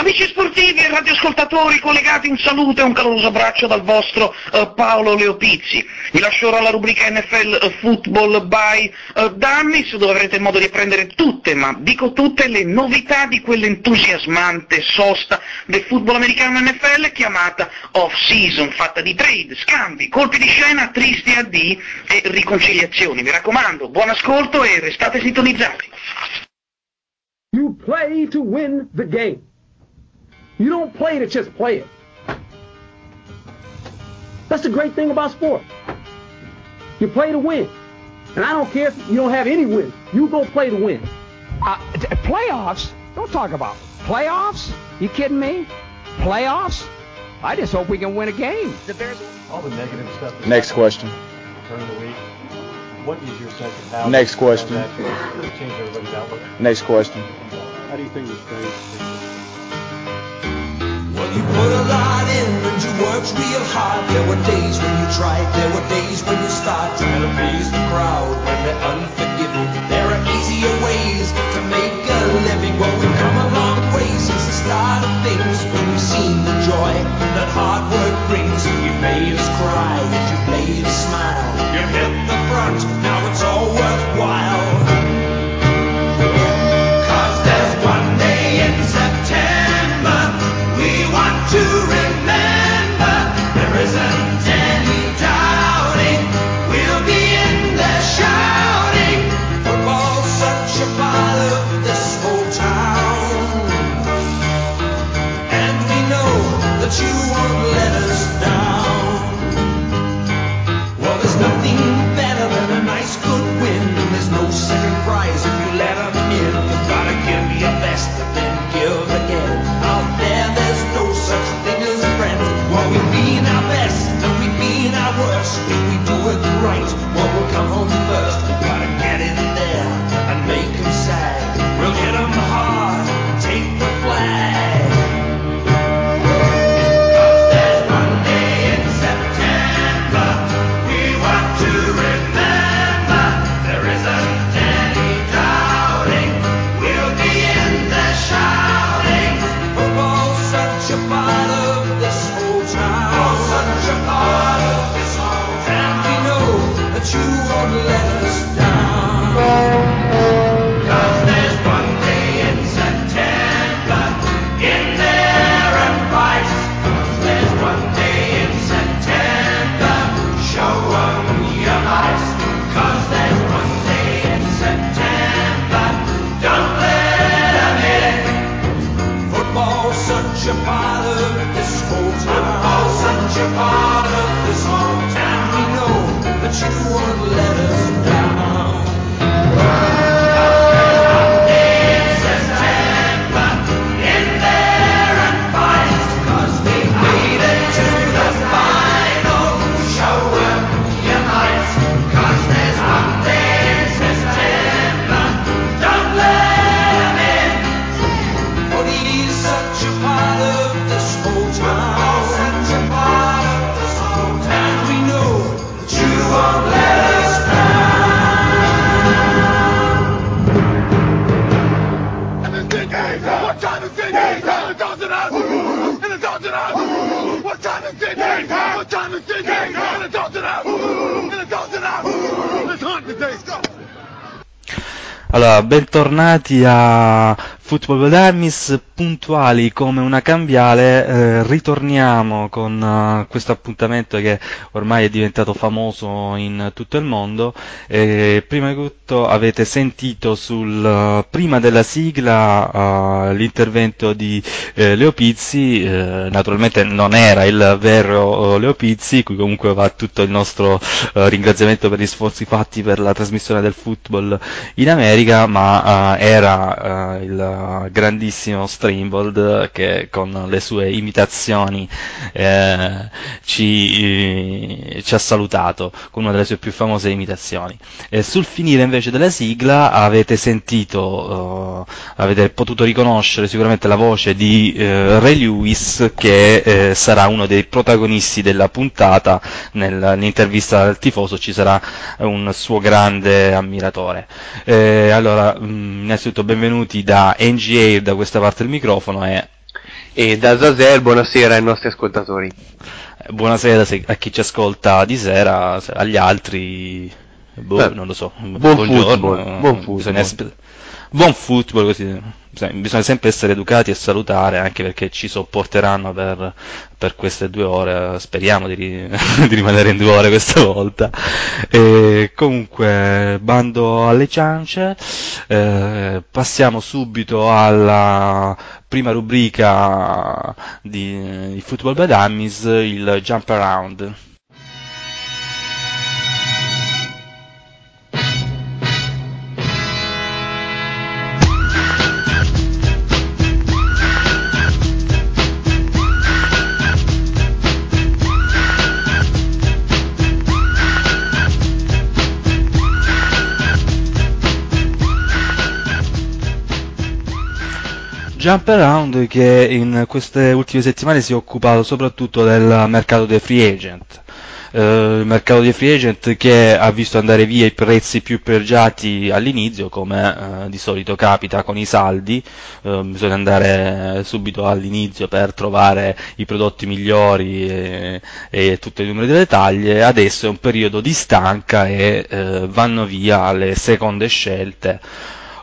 Amici sportivi e radioascoltatori collegati, un saluto e un caloroso abbraccio dal vostro uh, Paolo Leopizzi. Vi lascio ora la rubrica NFL uh, Football by uh, Dummies, dove avrete modo di apprendere tutte, ma dico tutte, le novità di quell'entusiasmante sosta del football americano NFL chiamata off-season, fatta di trade, scambi, colpi di scena, tristi addii e riconciliazioni. Mi raccomando, buon ascolto e restate sintonizzati. You play to win the game. You don't play to just play it. That's the great thing about sport. You play to win. And I don't care if you don't have any wins. You go play to win. Uh, t- playoffs? Don't talk about playoffs. You kidding me? Playoffs? I just hope we can win a game. The Bears. All the negative stuff. that's Next question. During the week. What is your sense of how Next question. change everybody's outlook? Next question. How do you think this thing? You put a lot in and you worked real hard. There were days when you tried, there were days when you start trying to please the crowd when they're unforgiving. There are easier ways to make a living. Well, we've come a long way since the start of things when we've seen the joy that hard work brings. You've made us cry you've made us smile. You've hit the front, now it's all worthwhile. There's no second prize if you let in. Gotta give me best worst. If we do it right, well, we'll come home first. your father. Allora, bentornati a Football Dummies, puntuali come una cambiale, eh, ritorniamo con eh, questo appuntamento che ormai è diventato famoso in tutto il mondo. Eh, prima di tutto avete sentito sul, eh, prima della sigla eh, l'intervento di eh, Leo Pizzi, naturalmente non era il vero Leo Pizzi, cui comunque va tutto il nostro ringraziamento per gli sforzi fatti per la trasmissione del football in America, ma era eh, grandissimo Strimbold che con le sue imitazioni eh, ci, eh, ci ha salutato con una delle sue più famose imitazioni. E sul finire invece della sigla avete sentito, eh, avete potuto riconoscere sicuramente la voce di eh, Ray Lewis che eh, sarà uno dei protagonisti della puntata, Nel- nell'intervista al tifoso ci sarà un suo grande ammiratore. Eh, allora, mh, innanzitutto benvenuti da NGA da questa parte del microfono e E da Zazel, buonasera ai nostri ascoltatori. Buonasera se- a chi ci ascolta di sera, se- agli altri, boh, Beh, non lo so. buon buongiorno, football, buon football. bisogna buon football, così. Bisogna, sempre essere educati e salutare, anche perché ci sopporteranno per, per queste due ore. Speriamo di, ri- di rimanere in due ore questa volta. E comunque, bando alle ciance, eh, passiamo subito alla prima rubrica di, di Football by Dummies, il Jump Around. Jump Around che in queste ultime settimane si è occupato soprattutto del mercato dei free agent. Eh, il mercato dei free agent che ha visto andare via i prezzi più pregiati all'inizio, come eh, di solito capita con i saldi, eh, bisogna andare subito all'inizio per trovare i prodotti migliori e, e tutti i numeri delle taglie, adesso è un periodo di stanca e eh, vanno via le seconde scelte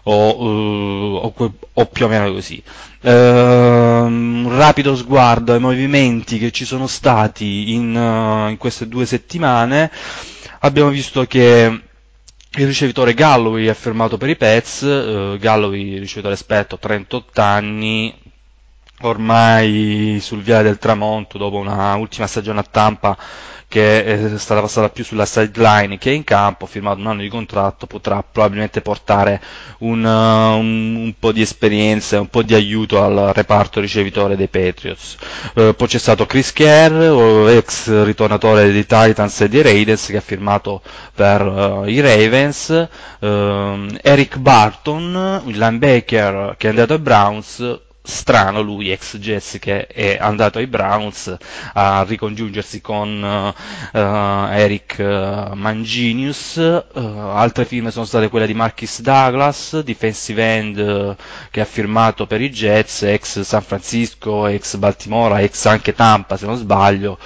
o, eh, o o più o meno così. Ehm, un rapido sguardo ai movimenti che ci sono stati in, eh, in queste due settimane, abbiamo visto che il ricevitore Galloway è fermato per i Pets, eh, Galloway ricevitore esperto, 38 anni, ormai sul viale del tramonto dopo una ultima stagione a Tampa che è stata passata più sulla sideline che in campo, ha firmato un anno di contratto, potrà probabilmente portare un, uh, un- un po' di esperienza un po' di aiuto al reparto ricevitore dei Patriots. Eh, poi c'è stato Chris Kerr, ex ritornatore dei Titans e dei Raiders, che ha firmato per eh, i Ravens, Ehm, Eric Barton, il linebacker che è andato ai Browns, strano lui, ex Jets che è andato ai Browns a ricongiungersi con eh, Eric eh, Manginius, Eh, altre firme sono state quelle di Marcus Douglas, defensive end eh, che ha firmato per i Jets, ex San Francisco, ex Baltimora, ex anche Tampa se non sbaglio,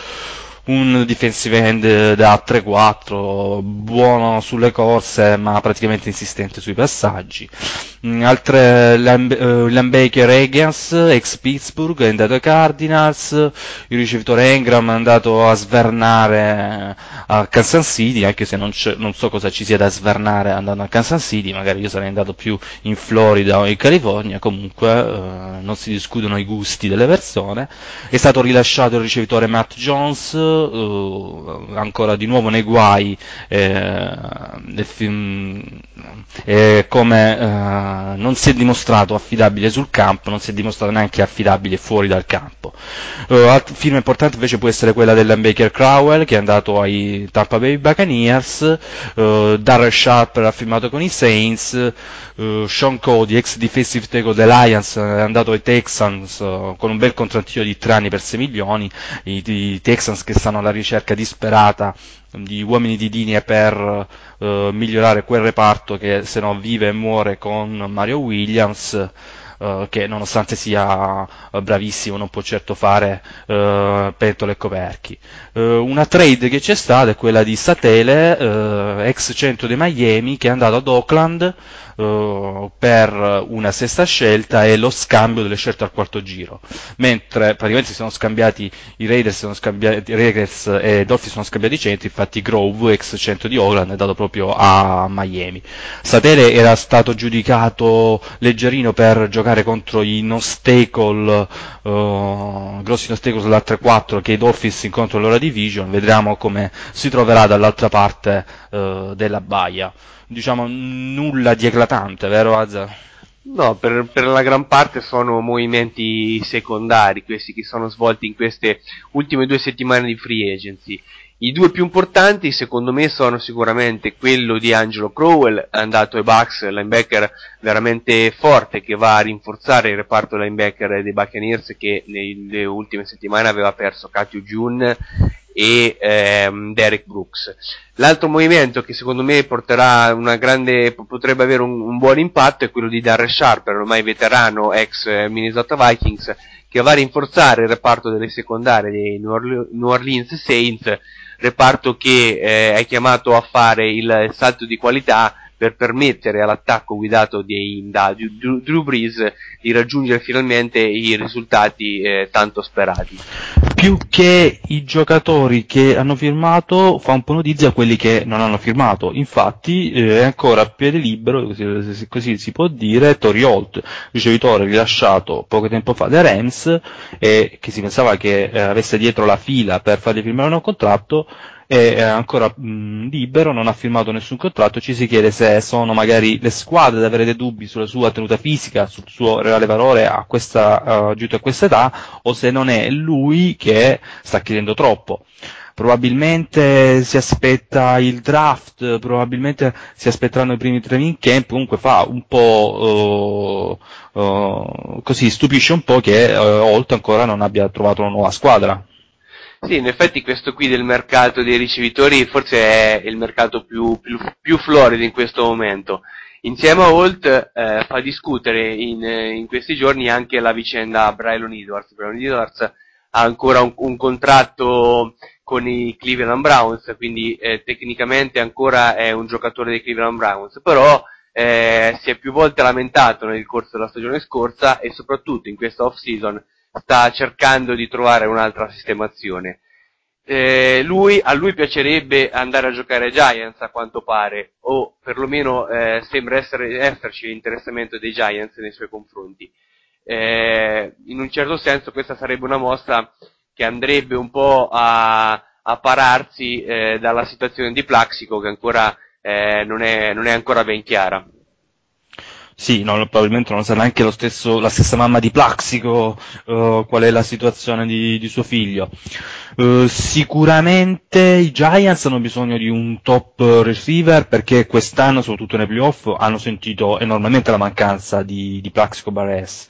un defensive end da 3-4, buono sulle corse ma praticamente insistente sui passaggi. Mm, Altre line- eh, linebacker Higgins, ex Pittsburgh, è andato ai Cardinals, il ricevitore Engram è andato a svernare a Kansas City, anche se non, non so cosa ci sia da svernare andando a Kansas City, magari io sarei andato più in Florida o in California, comunque eh, non si discutono i gusti delle persone. È stato rilasciato il ricevitore Matt Jones, eh, ancora di nuovo nei guai, eh, film- eh, come eh, non si è dimostrato affidabile sul campo, non si è dimostrato neanche affidabile fuori dal campo. Eh, altra firma importante invece può essere quella del linebacker Crowell che è andato ai Tampa Bay Buccaneers, eh, Darrell Sharper ha firmato con i Saints, eh, Sean Cody, ex defensive tackle dei Lions, è andato ai Texans con un bel contrattino di 3 anni per 6 milioni, i, i Texans che stanno alla ricerca disperata di uomini di linea per eh, migliorare quel reparto che se no vive e muore con Mario Williams eh, che nonostante sia eh, bravissimo non può certo fare eh, pentole e coperchi. Eh, una trade che c'è stata è quella di Satele, ex centro di Miami, che è andato ad Oakland eh, per una sesta scelta e lo scambio delle scelte al quarto giro. Mentre praticamente si sono scambiati i Raiders, sono scambiati, Raiders e Dolphins sono scambiati i centri, infatti Grove, ex centro di Oakland, è andato proprio a Miami. Satele era stato giudicato leggerino per giocare contro i non-stacle, eh, grossi non-stacle sulla 3-4 che i Dolphins incontrano nella division, vedremo come si troverà dall'altra parte eh, della baia. Diciamo nulla di eclatante, vero Azza? No, per, per la gran parte sono movimenti secondari questi che sono svolti in queste ultime due settimane di free agency. I due più importanti secondo me sono sicuramente quello di Angelo Crowell, andato ai Bucks, linebacker veramente forte che va a rinforzare il reparto linebacker dei Buccaneers che nelle ultime settimane aveva perso Katio June e ehm, Derek Brooks. L'altro movimento che secondo me porterà una grande, potrebbe avere un, un buon impatto è quello di Darren Sharper, ormai veterano ex eh, Minnesota Vikings, che va a rinforzare il reparto delle secondarie dei New Orle- New Orleans Saints, reparto che eh, è chiamato a fare il salto di qualità per permettere all'attacco guidato di, da Drew, Drew Brees di raggiungere finalmente i risultati eh, tanto sperati. Più che i giocatori che hanno firmato, fa un po' notizia quelli che non hanno firmato. Infatti eh, è ancora a piede libero, così, così si può dire, Tori Holt, ricevitore rilasciato poco tempo fa dai Rams, e che si pensava che eh, avesse dietro la fila per fargli firmare un contratto, è ancora mh, libero, non ha firmato nessun contratto, ci si chiede se sono magari le squadre ad avere dei dubbi sulla sua tenuta fisica, sul suo reale valore a questa, uh, a questa età, o se non è lui che sta chiedendo troppo. Probabilmente si aspetta il draft, probabilmente si aspetteranno i primi training camp, comunque fa un po' uh, uh, così, stupisce un po' che uh, Holt ancora non abbia trovato una nuova squadra. Sì, in effetti questo qui del mercato dei ricevitori forse è il mercato più, più, più florido in questo momento. Insieme a Holt eh, fa discutere in, in, questi giorni anche la vicenda Braylon Edwards. Braylon Edwards ha ancora un, un contratto con i Cleveland Browns, quindi eh, tecnicamente ancora è un giocatore dei Cleveland Browns, però eh, si è più volte lamentato nel corso della stagione scorsa e soprattutto in questa off-season sta cercando di trovare un'altra sistemazione. Eh, lui, a lui piacerebbe andare a giocare ai Giants a quanto pare, o perlomeno eh, sembra essere, esserci l'interessamento dei Giants nei suoi confronti. Eh, in un certo senso questa sarebbe una mossa che andrebbe un po' a, a pararsi eh, dalla situazione di Plaxico che ancora eh, non è, non è ancora ben chiara. Sì, no, probabilmente non sa neanche stesso, la stessa mamma di Plaxico uh, qual è la situazione di, di suo figlio. Uh, sicuramente i Giants hanno bisogno di un top receiver perché quest'anno, soprattutto nei playoff, hanno sentito enormemente la mancanza di, di Plaxico Barres.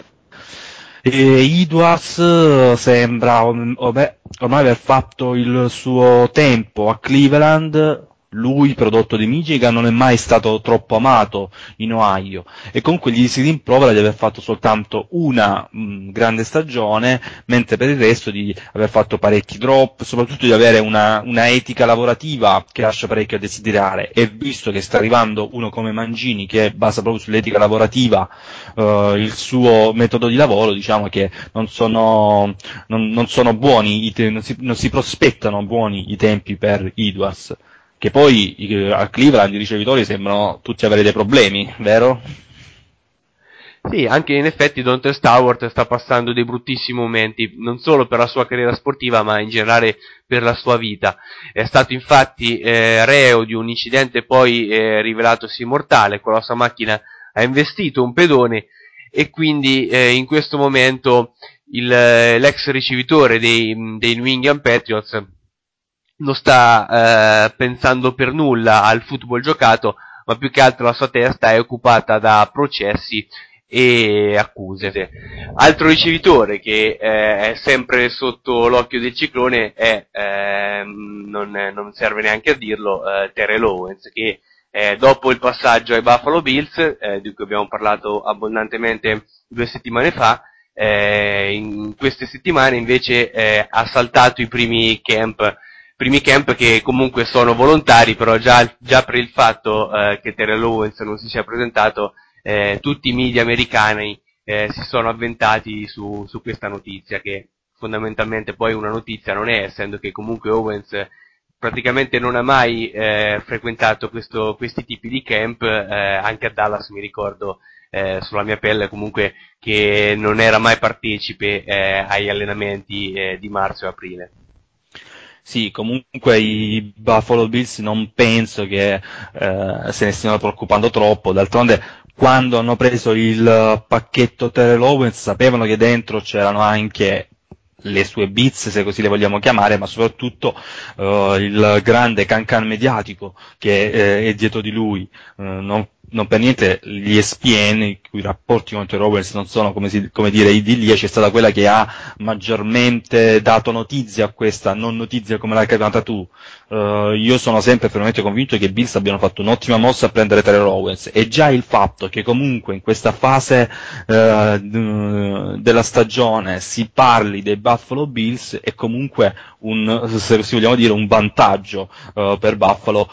E Edwards sembra ormai aver fatto il suo tempo a Cleveland, lui, prodotto di Michigan, non è mai stato troppo amato in Ohio. E comunque gli si rimprovera di aver fatto soltanto una mh, grande stagione, mentre per il resto di aver fatto parecchi drop, soprattutto di avere una, una etica lavorativa che lascia parecchio a desiderare. E visto che sta arrivando uno come Mangini che basa proprio sull'etica lavorativa uh, il suo metodo di lavoro, diciamo che non sono, non, non sono buoni, non, si, non si prospettano buoni i tempi per Edwards che poi a Cleveland i ricevitori sembrano tutti avere dei problemi, vero? Sì, anche in effetti Dante Stewart sta passando dei bruttissimi momenti, non solo per la sua carriera sportiva, ma in generale per la sua vita. È stato infatti eh, reo di un incidente poi eh, rivelatosi mortale, con la sua macchina ha investito un pedone e quindi eh, in questo momento il, l'ex ricevitore dei, dei New England Patriots non sta eh, pensando per nulla al football giocato, ma più che altro la sua testa è occupata da processi e accuse. Altro ricevitore che eh, è sempre sotto l'occhio del ciclone è, eh, non, non, serve neanche a dirlo, eh, Terrell Owens, che eh, dopo il passaggio ai Buffalo Bills, eh, di cui abbiamo parlato abbondantemente due settimane fa, eh, in queste settimane invece ha saltato i primi camp primi camp che comunque sono volontari, però già, già per il fatto eh, che Terrell Owens non si sia presentato, eh, tutti i media americani eh, si sono avventati su, su, questa notizia, che fondamentalmente poi una notizia non è, essendo che comunque Owens praticamente non ha mai eh, frequentato questo, questi tipi di camp, eh, anche a Dallas mi ricordo eh, sulla mia pelle comunque che non era mai partecipe agli allenamenti di marzo e aprile. Sì, comunque i Buffalo Bills non penso che eh, se ne stiano preoccupando troppo, d'altronde quando hanno preso il pacchetto Terrell Owens sapevano che dentro c'erano anche le sue biz, se così le vogliamo chiamare, ma soprattutto uh, il grande cancan mediatico che eh, è dietro di lui. Uh, non, non per niente gli ESPN, i rapporti con i Rovers non sono come, si, come dire idilliaci, è stata quella che ha maggiormente dato notizia a questa, non notizia come l'hai chiamata tu. Uh, io sono sempre fermamente convinto che i Bills abbiano fatto un'ottima mossa a prendere Terrell Owens e già il fatto che comunque in questa fase uh, della stagione si parli dei Buffalo Bills è comunque un, se vogliamo dire, un vantaggio uh, per Buffalo.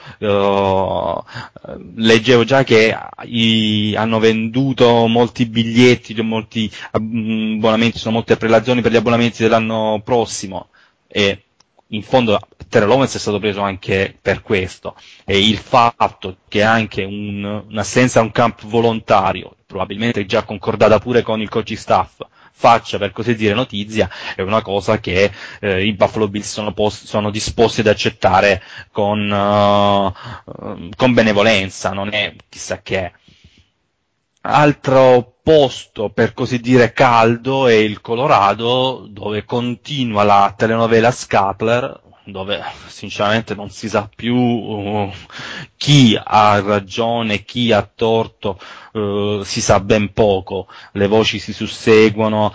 leggevo già che i, hanno venduto molti biglietti, molti abbonamenti, sono molte prelazioni per gli abbonamenti dell'anno prossimo e in fondo Terrell Owens è stato preso anche per questo e il fatto che anche un, un'assenza a un camp volontario, probabilmente già concordata pure con il coach staff, faccia per così dire notizia è una cosa che eh, i Buffalo Bills sono, post- sono, disposti ad accettare con, uh, con benevolenza, non è chissà che. Altro posto per così dire caldo è il Colorado dove continua la telenovela Scatler dove sinceramente non si sa più uh, chi ha ragione, chi ha torto, uh, si sa ben poco, le voci si susseguono,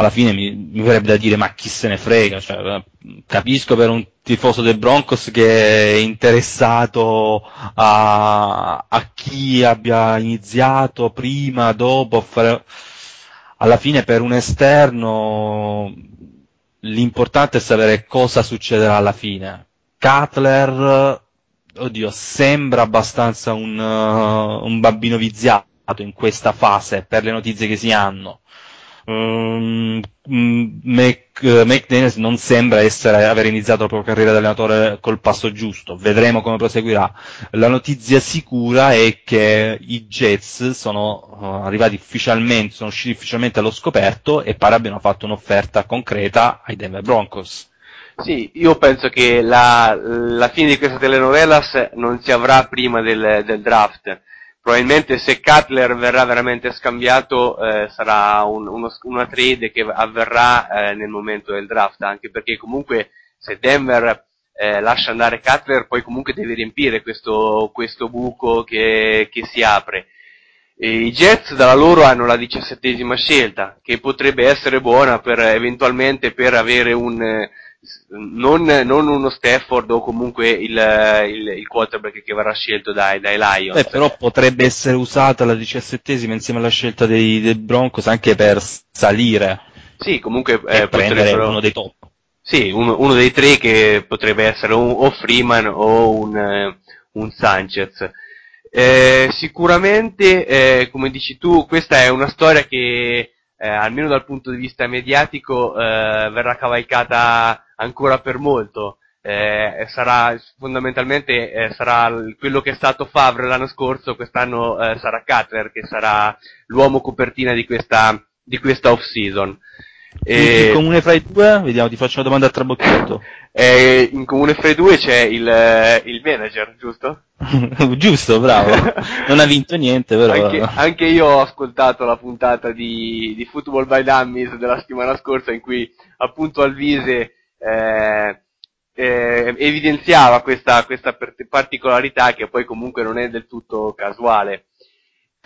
alla fine mi, mi verrebbe da dire ma chi se ne frega, cioè, capisco per un tifoso del Broncos che è interessato a, a chi abbia iniziato prima, dopo, fare... alla fine per un esterno l'importante è sapere cosa succederà alla fine. Cutler, oddio, sembra abbastanza un, uh, un bambino viziato in questa fase per le notizie che si hanno. Um, uh, McDaniels non sembra essere, aver iniziato la propria carriera di allenatore col passo giusto, vedremo come proseguirà. La notizia sicura è che i Jets sono uh, arrivati ufficialmente, sono usciti ufficialmente allo scoperto e pare abbiano fatto un'offerta concreta ai Denver Broncos. Sì, io penso che la, la fine di questa telenovelas non si avrà prima del, del draft probabilmente se Cutler verrà veramente scambiato eh, sarà un, uno, una trade che avverrà eh, nel momento del draft, anche perché comunque se Denver eh, lascia andare Cutler poi comunque deve riempire questo, questo buco che, che si apre. I Jets dalla loro hanno la diciassettesima scelta, che potrebbe essere buona per eventualmente per avere un, non, non, uno Stafford o comunque il, il, il, quarterback che verrà scelto dai, dai Lions. Beh, però potrebbe essere usata la diciassettesima insieme alla scelta dei, dei Broncos anche per salire. Sì, comunque eh, prendere uno dei top. Sì, uno, uno, dei tre che potrebbe essere un, o Freeman o un, un Sanchez. Eh, sicuramente, eh, come dici tu, questa è una storia che eh, almeno dal punto di vista mediatico eh, verrà cavalcata ancora per molto. Eh, sarà fondamentalmente eh, sarà quello che è stato Favre l'anno scorso, quest'anno eh, sarà Cutler che sarà l'uomo copertina di questa, di questa off season. E... In comune fra i due? Vediamo, ti faccio una domanda a trabocchetto. Eh, in comune fra i due c'è il, eh, il manager, giusto? Giusto, bravo. Non ha vinto niente, però. Anche, anche, io ho ascoltato la puntata di, di Football by Dummies della settimana scorsa in cui appunto Alvise eh, eh, evidenziava questa, questa particolarità che poi comunque non è del tutto casuale.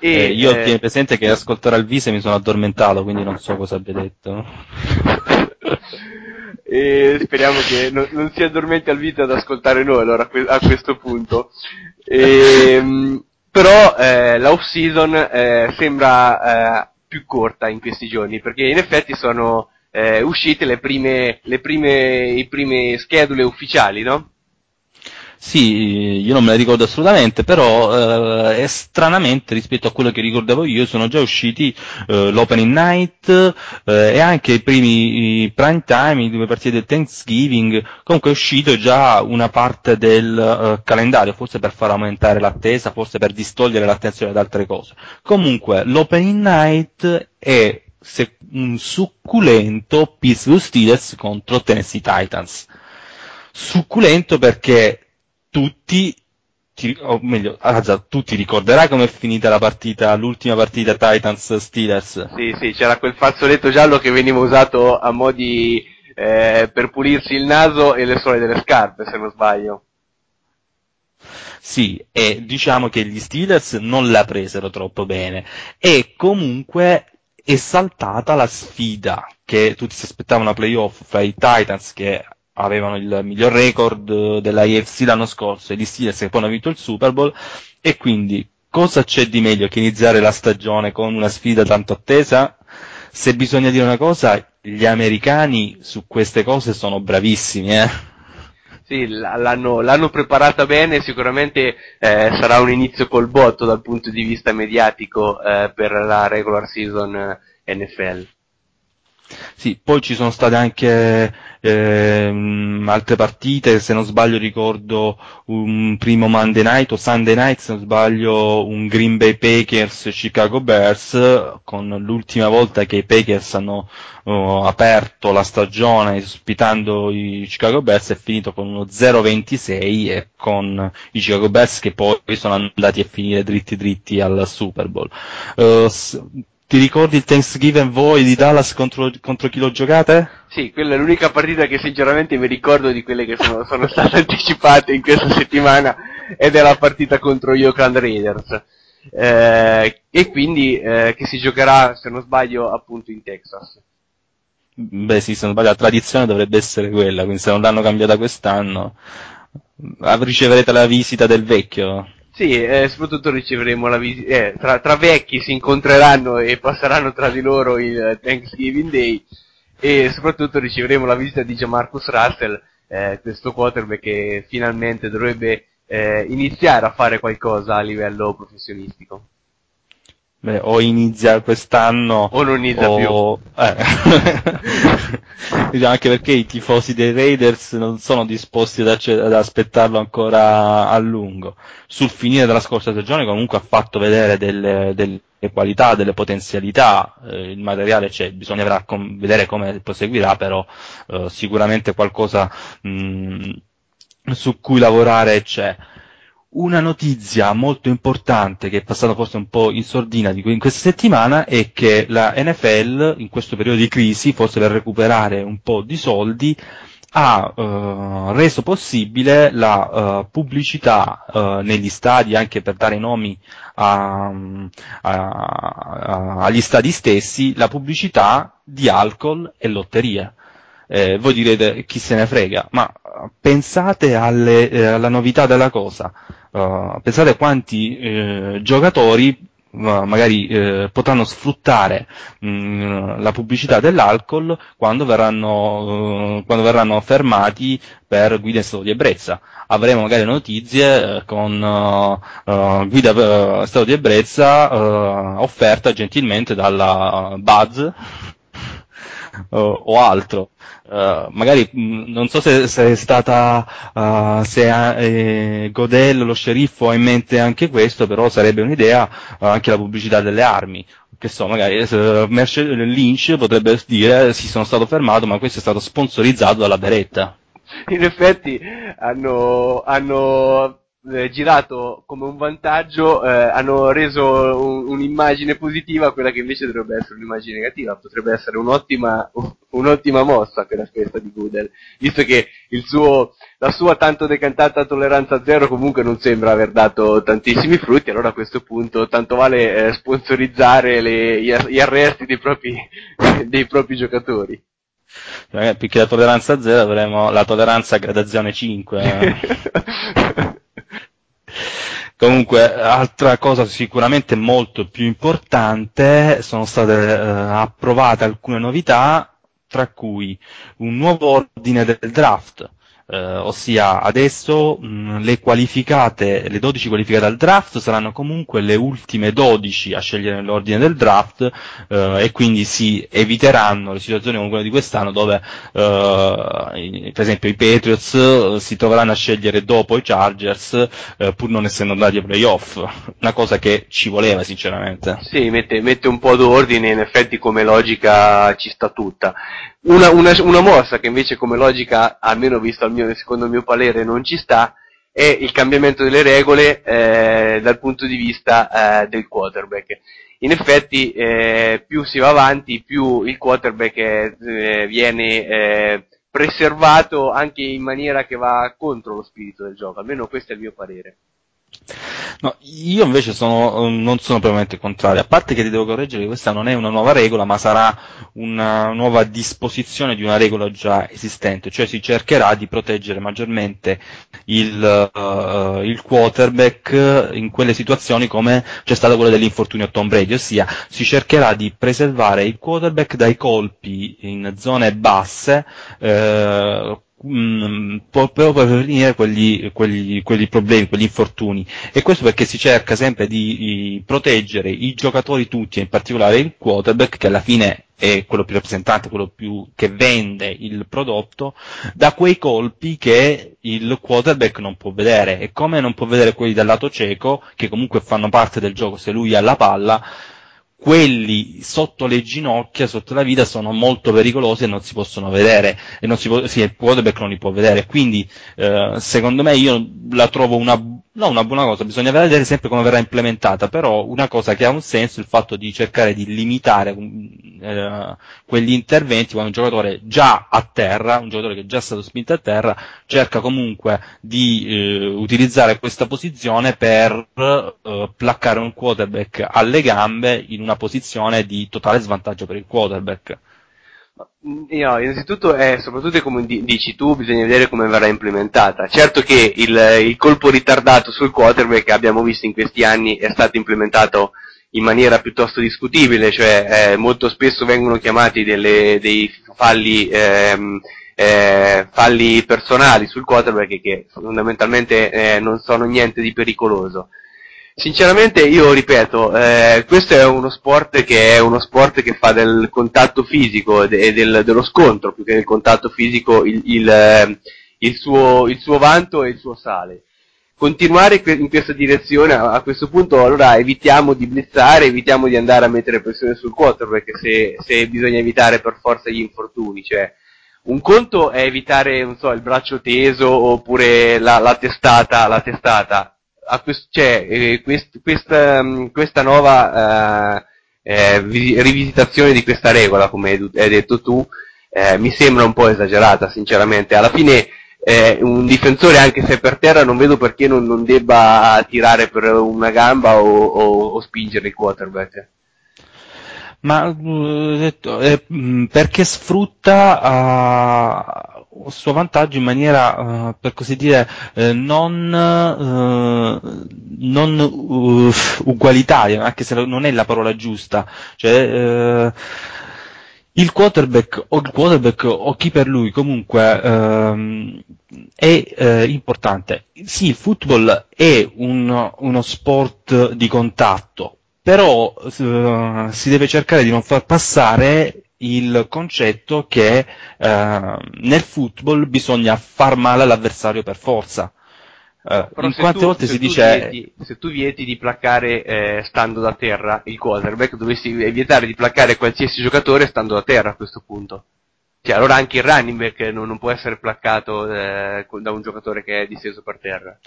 E, eh, io eh, tieni presente che ascoltare Alvise mi sono addormentato, quindi non so cosa abbia detto. e speriamo che non, non si addormenti al video ad ascoltare noi allora a questo punto. E, ehm, però eh, la off season eh, sembra eh, più corta in questi giorni perché in effetti sono eh, uscite le prime, le prime, i prime schedule ufficiali, no? Sì, io non me la ricordo assolutamente, però eh, stranamente rispetto a quello che ricordavo io sono già usciti eh, l'opening night eh, e anche i primi i prime time, i due partite del Thanksgiving, comunque è uscito già una parte del eh, calendario, forse per far aumentare l'attesa, forse per distogliere l'attenzione da altre cose. Comunque l'opening night è un succulento Pittsburgh Steelers contro Tennessee Titans. Succulento perché tutti, ti, o meglio, Azza, tu ti ricorderai com'è finita la partita, l'ultima partita Titans-Steelers? Sì, sì, c'era quel fazzoletto giallo che veniva usato a mo' di, eh, per pulirsi il naso e le suole delle scarpe, se non sbaglio. Sì, e diciamo che gli Steelers non la presero troppo bene e comunque è saltata la sfida che tutti si aspettavano a playoff fra i Titans che avevano il miglior record della AFC l'anno scorso e gli Steelers che poi hanno vinto il Super Bowl e quindi cosa c'è di meglio che iniziare la stagione con una sfida tanto attesa? Se bisogna dire una cosa, gli americani su queste cose sono bravissimi, eh? Sì, l'hanno, l'hanno preparata bene, sicuramente eh, sarà un inizio col botto dal punto di vista mediatico eh, per la regular season eh, NFL. Sì, poi ci sono state anche ehm, altre partite, se non sbaglio ricordo un primo Monday Night o Sunday Night, se non sbaglio un Green Bay Packers Chicago Bears, con l'ultima volta che i Packers hanno oh, aperto la stagione ospitando i Chicago Bears è finito con uno 0-26 e con i Chicago Bears che poi sono andati a finire dritti dritti al Super Bowl. S- ti ricordi il Thanksgiving voi di Dallas contro, contro chi lo giocate? Sì, quella è l'unica partita che sinceramente mi ricordo di quelle che sono, sono state anticipate in questa settimana ed è la partita contro gli Oakland Raiders. Eh, e quindi eh, che si giocherà, se non sbaglio, appunto in Texas. Beh sì, se non sbaglio la tradizione dovrebbe essere quella, quindi se non l'hanno cambiata quest'anno ah, riceverete la visita del vecchio. Sì, eh, soprattutto riceveremo la visita, eh, tra, tra vecchi si incontreranno e passeranno tra di loro il Thanksgiving Day e soprattutto riceveremo la visita di Jamarcus Russell, eh, questo quarterback che finalmente dovrebbe eh, iniziare a fare qualcosa a livello professionistico. Beh, o inizia quest'anno O non inizia o- eh. Diciamo anche perché i tifosi dei Raiders non sono disposti ad, acce- ad aspettarlo ancora a lungo. Sul finire della scorsa stagione comunque ha fatto vedere delle, delle qualità, delle potenzialità, eh, il materiale c'è, bisognerà com- vedere come proseguirà, però eh, sicuramente qualcosa mh, su cui lavorare c'è. Una notizia molto importante che è passata forse un po' in sordina di in questa settimana è che la NFL, in questo periodo di crisi, forse per recuperare un po' di soldi, ha eh, reso possibile la eh, pubblicità eh, negli stadi anche per dare nomi a- a- a- agli stadi stessi, la pubblicità di alcol e lotterie. Eh, voi direte chi se ne frega, ma eh, pensate alle- eh, alla novità della cosa. Uh, pensate quanti eh, giocatori magari eh, potranno sfruttare mh, la pubblicità dell'alcol quando verranno, uh, quando verranno fermati per guida in stato di ebbrezza. Avremo magari notizie eh, con guida in stato di ebbrezza offerta gentilmente dalla Buzz o- o altro. Uh, magari mh, non so se, se è stata uh, se ha, eh, Godel, lo sceriffo, ha in mente anche questo, però sarebbe un'idea uh, anche la pubblicità delle armi. Che so, magari eh, Merce- Lynch potrebbe dire sì sono stato fermato, ma questo è stato sponsorizzato dalla Beretta. In effetti hanno, hanno eh, girato come un vantaggio, eh, hanno reso un- un'immagine positiva a quella che invece dovrebbe essere un'immagine negativa, potrebbe essere un'ottima, un'ottima mossa quella questa di Goodell, visto che il suo, la sua tanto decantata tolleranza zero comunque non sembra aver dato tantissimi frutti, allora a questo punto tanto vale eh, sponsorizzare le- gli, ar- gli arresti dei propri, dei propri giocatori. Più che la tolleranza zero avremo la tolleranza a gradazione 5. Comunque, altra cosa sicuramente molto più importante, sono state eh, approvate alcune novità, tra cui un nuovo ordine del draft, eh, ossia adesso mh, le qualificate, le 12 qualificate al draft saranno comunque le ultime 12 a scegliere nell'ordine del draft eh, e quindi si eviteranno le situazioni come quella di quest'anno dove eh, per esempio i Patriots eh, si troveranno a scegliere dopo i Chargers eh, pur non essendo andati ai playoff, una cosa che ci voleva sinceramente. Sì, mette, mette un po' d'ordine, in effetti come logica ci sta tutta. Una, una, una mossa che invece come logica, almeno visto al mio, secondo mio parere, non ci sta, è il cambiamento delle regole eh, dal punto di vista eh, del quarterback. In effetti, eh, più si va avanti, più il quarterback eh, viene eh, preservato anche in maniera che va contro lo spirito del gioco, almeno questo è il mio parere. No, io invece sono, eh, non sono propriamente contrario, a parte che ti devo correggere che questa non è una nuova regola, ma sarà una nuova disposizione di una regola già esistente, cioè si cercherà di proteggere maggiormente il, eh, il quarterback in quelle situazioni come c'è stata quella dell'infortunio a Tom Brady, ossia si cercherà di preservare il quarterback dai colpi in zone basse, eh, mh, proprio per prevenire quegli, quegli, quegli problemi, quegli infortuni. E questo perché si cerca sempre di, di proteggere i giocatori tutti, e in particolare il quarterback, che alla fine è quello più rappresentante, quello più che vende il prodotto, da quei colpi che il quarterback non può vedere. E come non può vedere quelli dal lato cieco, che comunque fanno parte del gioco se lui ha la palla, quelli sotto le ginocchia, sotto la vita, sono molto pericolosi e non si possono vedere, e non si può, sì, il quarterback non li può vedere, quindi eh, secondo me io la trovo una, no, una buona cosa, bisogna vedere sempre come verrà implementata, però una cosa che ha un senso è il fatto di cercare di limitare eh, quegli interventi quando un giocatore già a terra, un giocatore che è già stato spinto a terra, cerca comunque di eh, utilizzare questa posizione per eh, placcare un quarterback alle gambe in una posizione di totale svantaggio per il quarterback. No, innanzitutto è soprattutto come di- dici tu, bisogna vedere come verrà implementata. Certo che il, il colpo ritardato sul quarterback che abbiamo visto in questi anni è stato implementato in maniera piuttosto discutibile, cioè eh, molto spesso vengono chiamati delle- dei falli, ehm, eh, falli personali sul quarterback che fondamentalmente eh, non sono niente di pericoloso. Sinceramente io ripeto, eh, questo è uno sport che è uno sport che fa del contatto fisico e de- del- dello scontro, più che del contatto fisico, il, il, eh, il suo, il suo vanto e il suo sale. Continuare in questa direzione, a, questo punto allora evitiamo di blizzare, evitiamo di andare a mettere pressione sul quarterback se, se bisogna evitare per forza gli infortuni, cioè un conto è evitare, so, il braccio teso oppure la, la testata, la testata. Quest- cioè, eh, quest- questa, mh, questa nuova eh, eh, vi- rivisitazione di questa regola, come hai, detto tu, eh, mi sembra un po' esagerata, sinceramente. Alla fine, eh, un difensore, anche se è per terra, non vedo perché non, non debba tirare per una gamba o, o- o spingere il quarterback. Ma eh, detto, mh, perché sfrutta a suo vantaggio in maniera, eh, per così dire, eh, non, eh, non uff, ugualitaria, anche se non è la parola giusta. Cioè, il quarterback o il quarterback o chi per lui comunque ehm, è eh, importante. Sì, il football è un- uno sport di contatto, però eh, si deve cercare di non far passare il concetto che eh, nel football bisogna far male all'avversario per forza. Eh, Però in quante tu- volte si dice vieti- se tu vieti di placcare eh, stando da terra il quarterback, dovresti vietare di placcare qualsiasi giocatore stando da terra a questo punto. Cioè, allora anche il running back non, non può essere placcato eh, da un giocatore che è disteso per terra.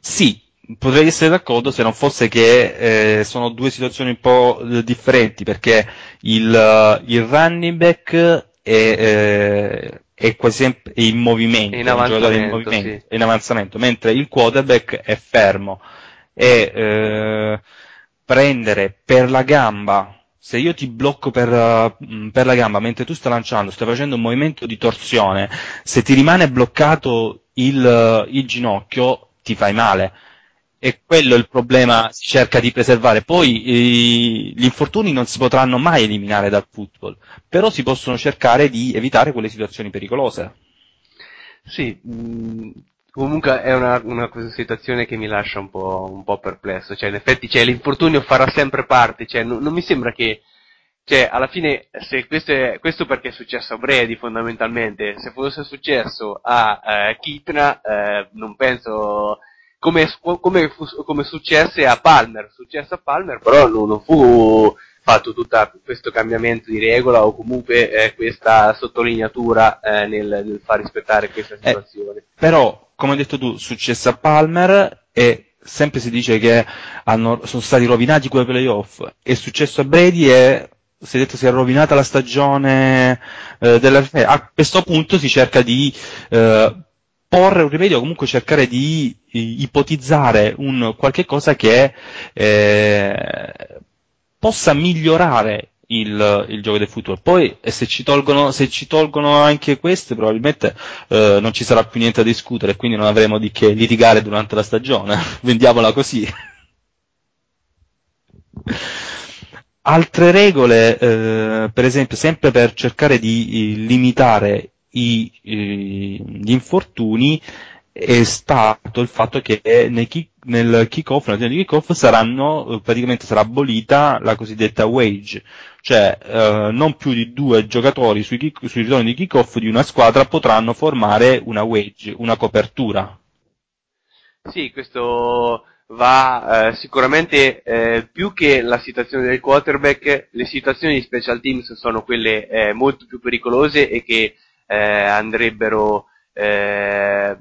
Sì, potrei essere d'accordo se non fosse che eh, sono due situazioni un po' differenti, perché il, eh, il running back è, eh, è quasi sempre in movimento, in in avanzamento, movimento, sì. in avanzamento, mentre il quarterback è fermo. E eh, prendere per la gamba se io ti blocco per, mh, per la gamba mentre tu stai lanciando, stai facendo un movimento di torsione, se ti rimane bloccato il, il ginocchio, ti fai male. E quello è il problema, si cerca di preservare. Poi eh, gli infortuni non si potranno mai eliminare dal football, però si possono cercare di evitare quelle situazioni pericolose. Sì, mh, comunque è una, una situazione che mi lascia un po', un po' perplesso, cioè in effetti cioè, l'infortunio farà sempre parte, cioè, non, non mi sembra che, cioè alla fine questo, è, questo perché è successo a Brady fondamentalmente, se fosse successo a eh, Kitna eh, non penso come, come, come successe a Palmer, successo a Palmer però non, non fu fatto tutto questo cambiamento di regola o comunque eh, questa sottolineatura eh, nel, nel far rispettare questa situazione. Però, come hai detto tu, successo a Palmer e sempre si dice che hanno- sono stati rovinati quei playoff. È successo a Brady e si è detto si è rovinata la stagione eh, della A questo punto si cerca di eh, porre un rimedio, comunque cercare di i- ipotizzare un qualche cosa che eh, possa migliorare il, il gioco del futuro. Poi eh, se ci tolgono, se ci tolgono anche queste, probabilmente eh, non ci sarà più niente da discutere, quindi non avremo di che litigare durante la stagione. Vendiamola così. Altre regole, eh, per esempio, sempre per cercare di eh, limitare i, eh, gli infortuni, è stato il fatto che nei kick- nel kick-off, di kick-off, saranno, eh, praticamente sarà abolita la cosiddetta wage, cioè eh, non più di due giocatori sui, kick- sui ritorni di kick-off di una squadra potranno formare una wage, una copertura. Sì, questo va eh, sicuramente eh, più che la situazione del quarterback, le situazioni di special teams sono quelle eh, molto più pericolose e che andrebbero, eh,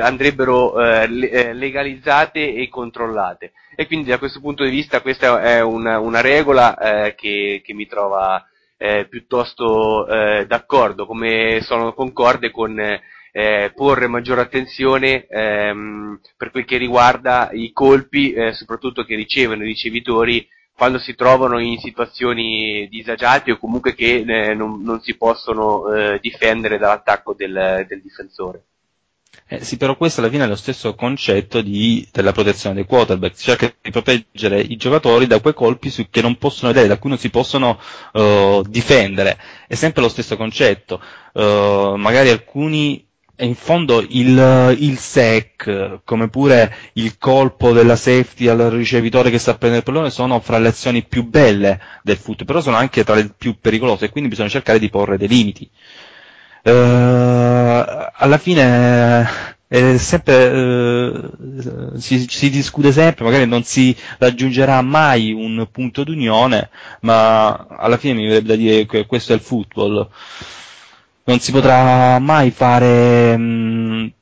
andrebbero eh, eh, legalizzate e controllate. E quindi da questo punto di vista questa è una, una regola eh, che, che mi trova eh, piuttosto eh, d'accordo, come sono concorde con eh, porre maggiore attenzione ehm, per quel che riguarda i colpi, eh, soprattutto che ricevono i ricevitori quando si trovano in situazioni disagiate o comunque che eh, non, non si possono eh, difendere dall'attacco del, del difensore. Eh, sì, però questo alla fine è lo stesso concetto di- della protezione dei quarterback, cerca di proteggere i giocatori da quei colpi su- che non possono vedere, da cui non si possono eh, difendere. È sempre lo stesso concetto. Eh, magari alcuni, in fondo il, il sec, come pure il colpo della safety al ricevitore che sta a prendere il pallone, sono fra le azioni più belle del football, però sono anche tra le più pericolose e quindi bisogna cercare di porre dei limiti. Eh, alla fine è sempre, eh, si, si discute sempre, magari non si raggiungerà mai un punto d'unione, ma alla fine mi verrebbe da dire che questo è il football. Non si potrà mai fare, mh,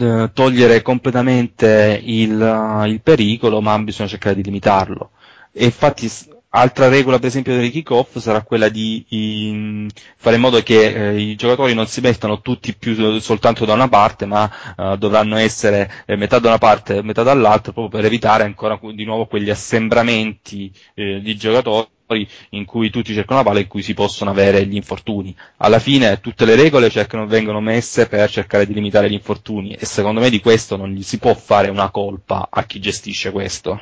eh, togliere completamente il, il pericolo, ma bisogna cercare di limitarlo. E infatti, altra regola, per esempio, dei kick-off sarà quella di in- fare in modo che eh, i giocatori non si mettano tutti più soltanto da una parte, ma eh, dovranno essere eh, metà da una parte e metà dall'altra, proprio per evitare ancora di nuovo quegli assembramenti eh, di giocatori in cui tutti cercano la palla e in cui si possono avere gli infortuni. Alla fine tutte le regole cercano, vengono messe per cercare di limitare gli infortuni e secondo me di questo non gli si può fare una colpa a chi gestisce questo.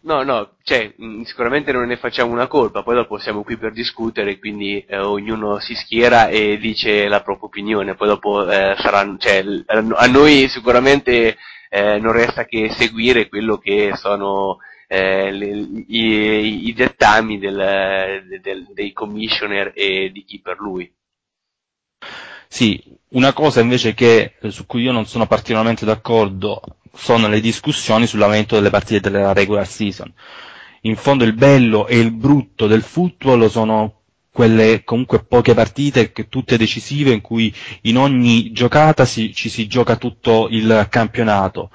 No, no, cioè, mh, sicuramente non ne facciamo una colpa, poi dopo siamo qui per discutere, quindi eh, ognuno si schiera e dice la propria opinione, poi dopo eh, saranno, cioè, a noi sicuramente eh, non resta che seguire quello che sono eh, le- i, i dettami del- del- dei commissioner e di chi per lui. Sì, una cosa invece che, eh, su cui io non sono particolarmente d'accordo sono le discussioni sull'aumento delle partite della regular season. In fondo il bello e il brutto del football sono quelle comunque poche partite, tutte decisive, in cui in ogni giocata si- ci si gioca tutto il campionato.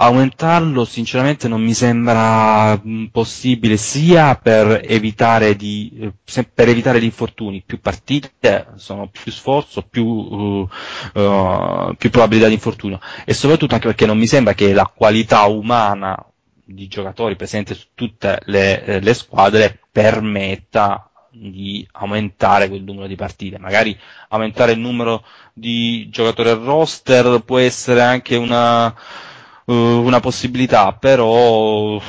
Aumentarlo sinceramente non mi sembra mh, possibile sia per evitare, di, eh, per evitare gli infortuni, più partite sono più sforzo, più, uh, uh, più probabilità di infortunio e soprattutto anche perché non mi sembra che la qualità umana di giocatori presenti su tutte le, le squadre permetta di aumentare quel numero di partite. Magari aumentare il numero di giocatori al roster può essere anche una, eh, una possibilità, però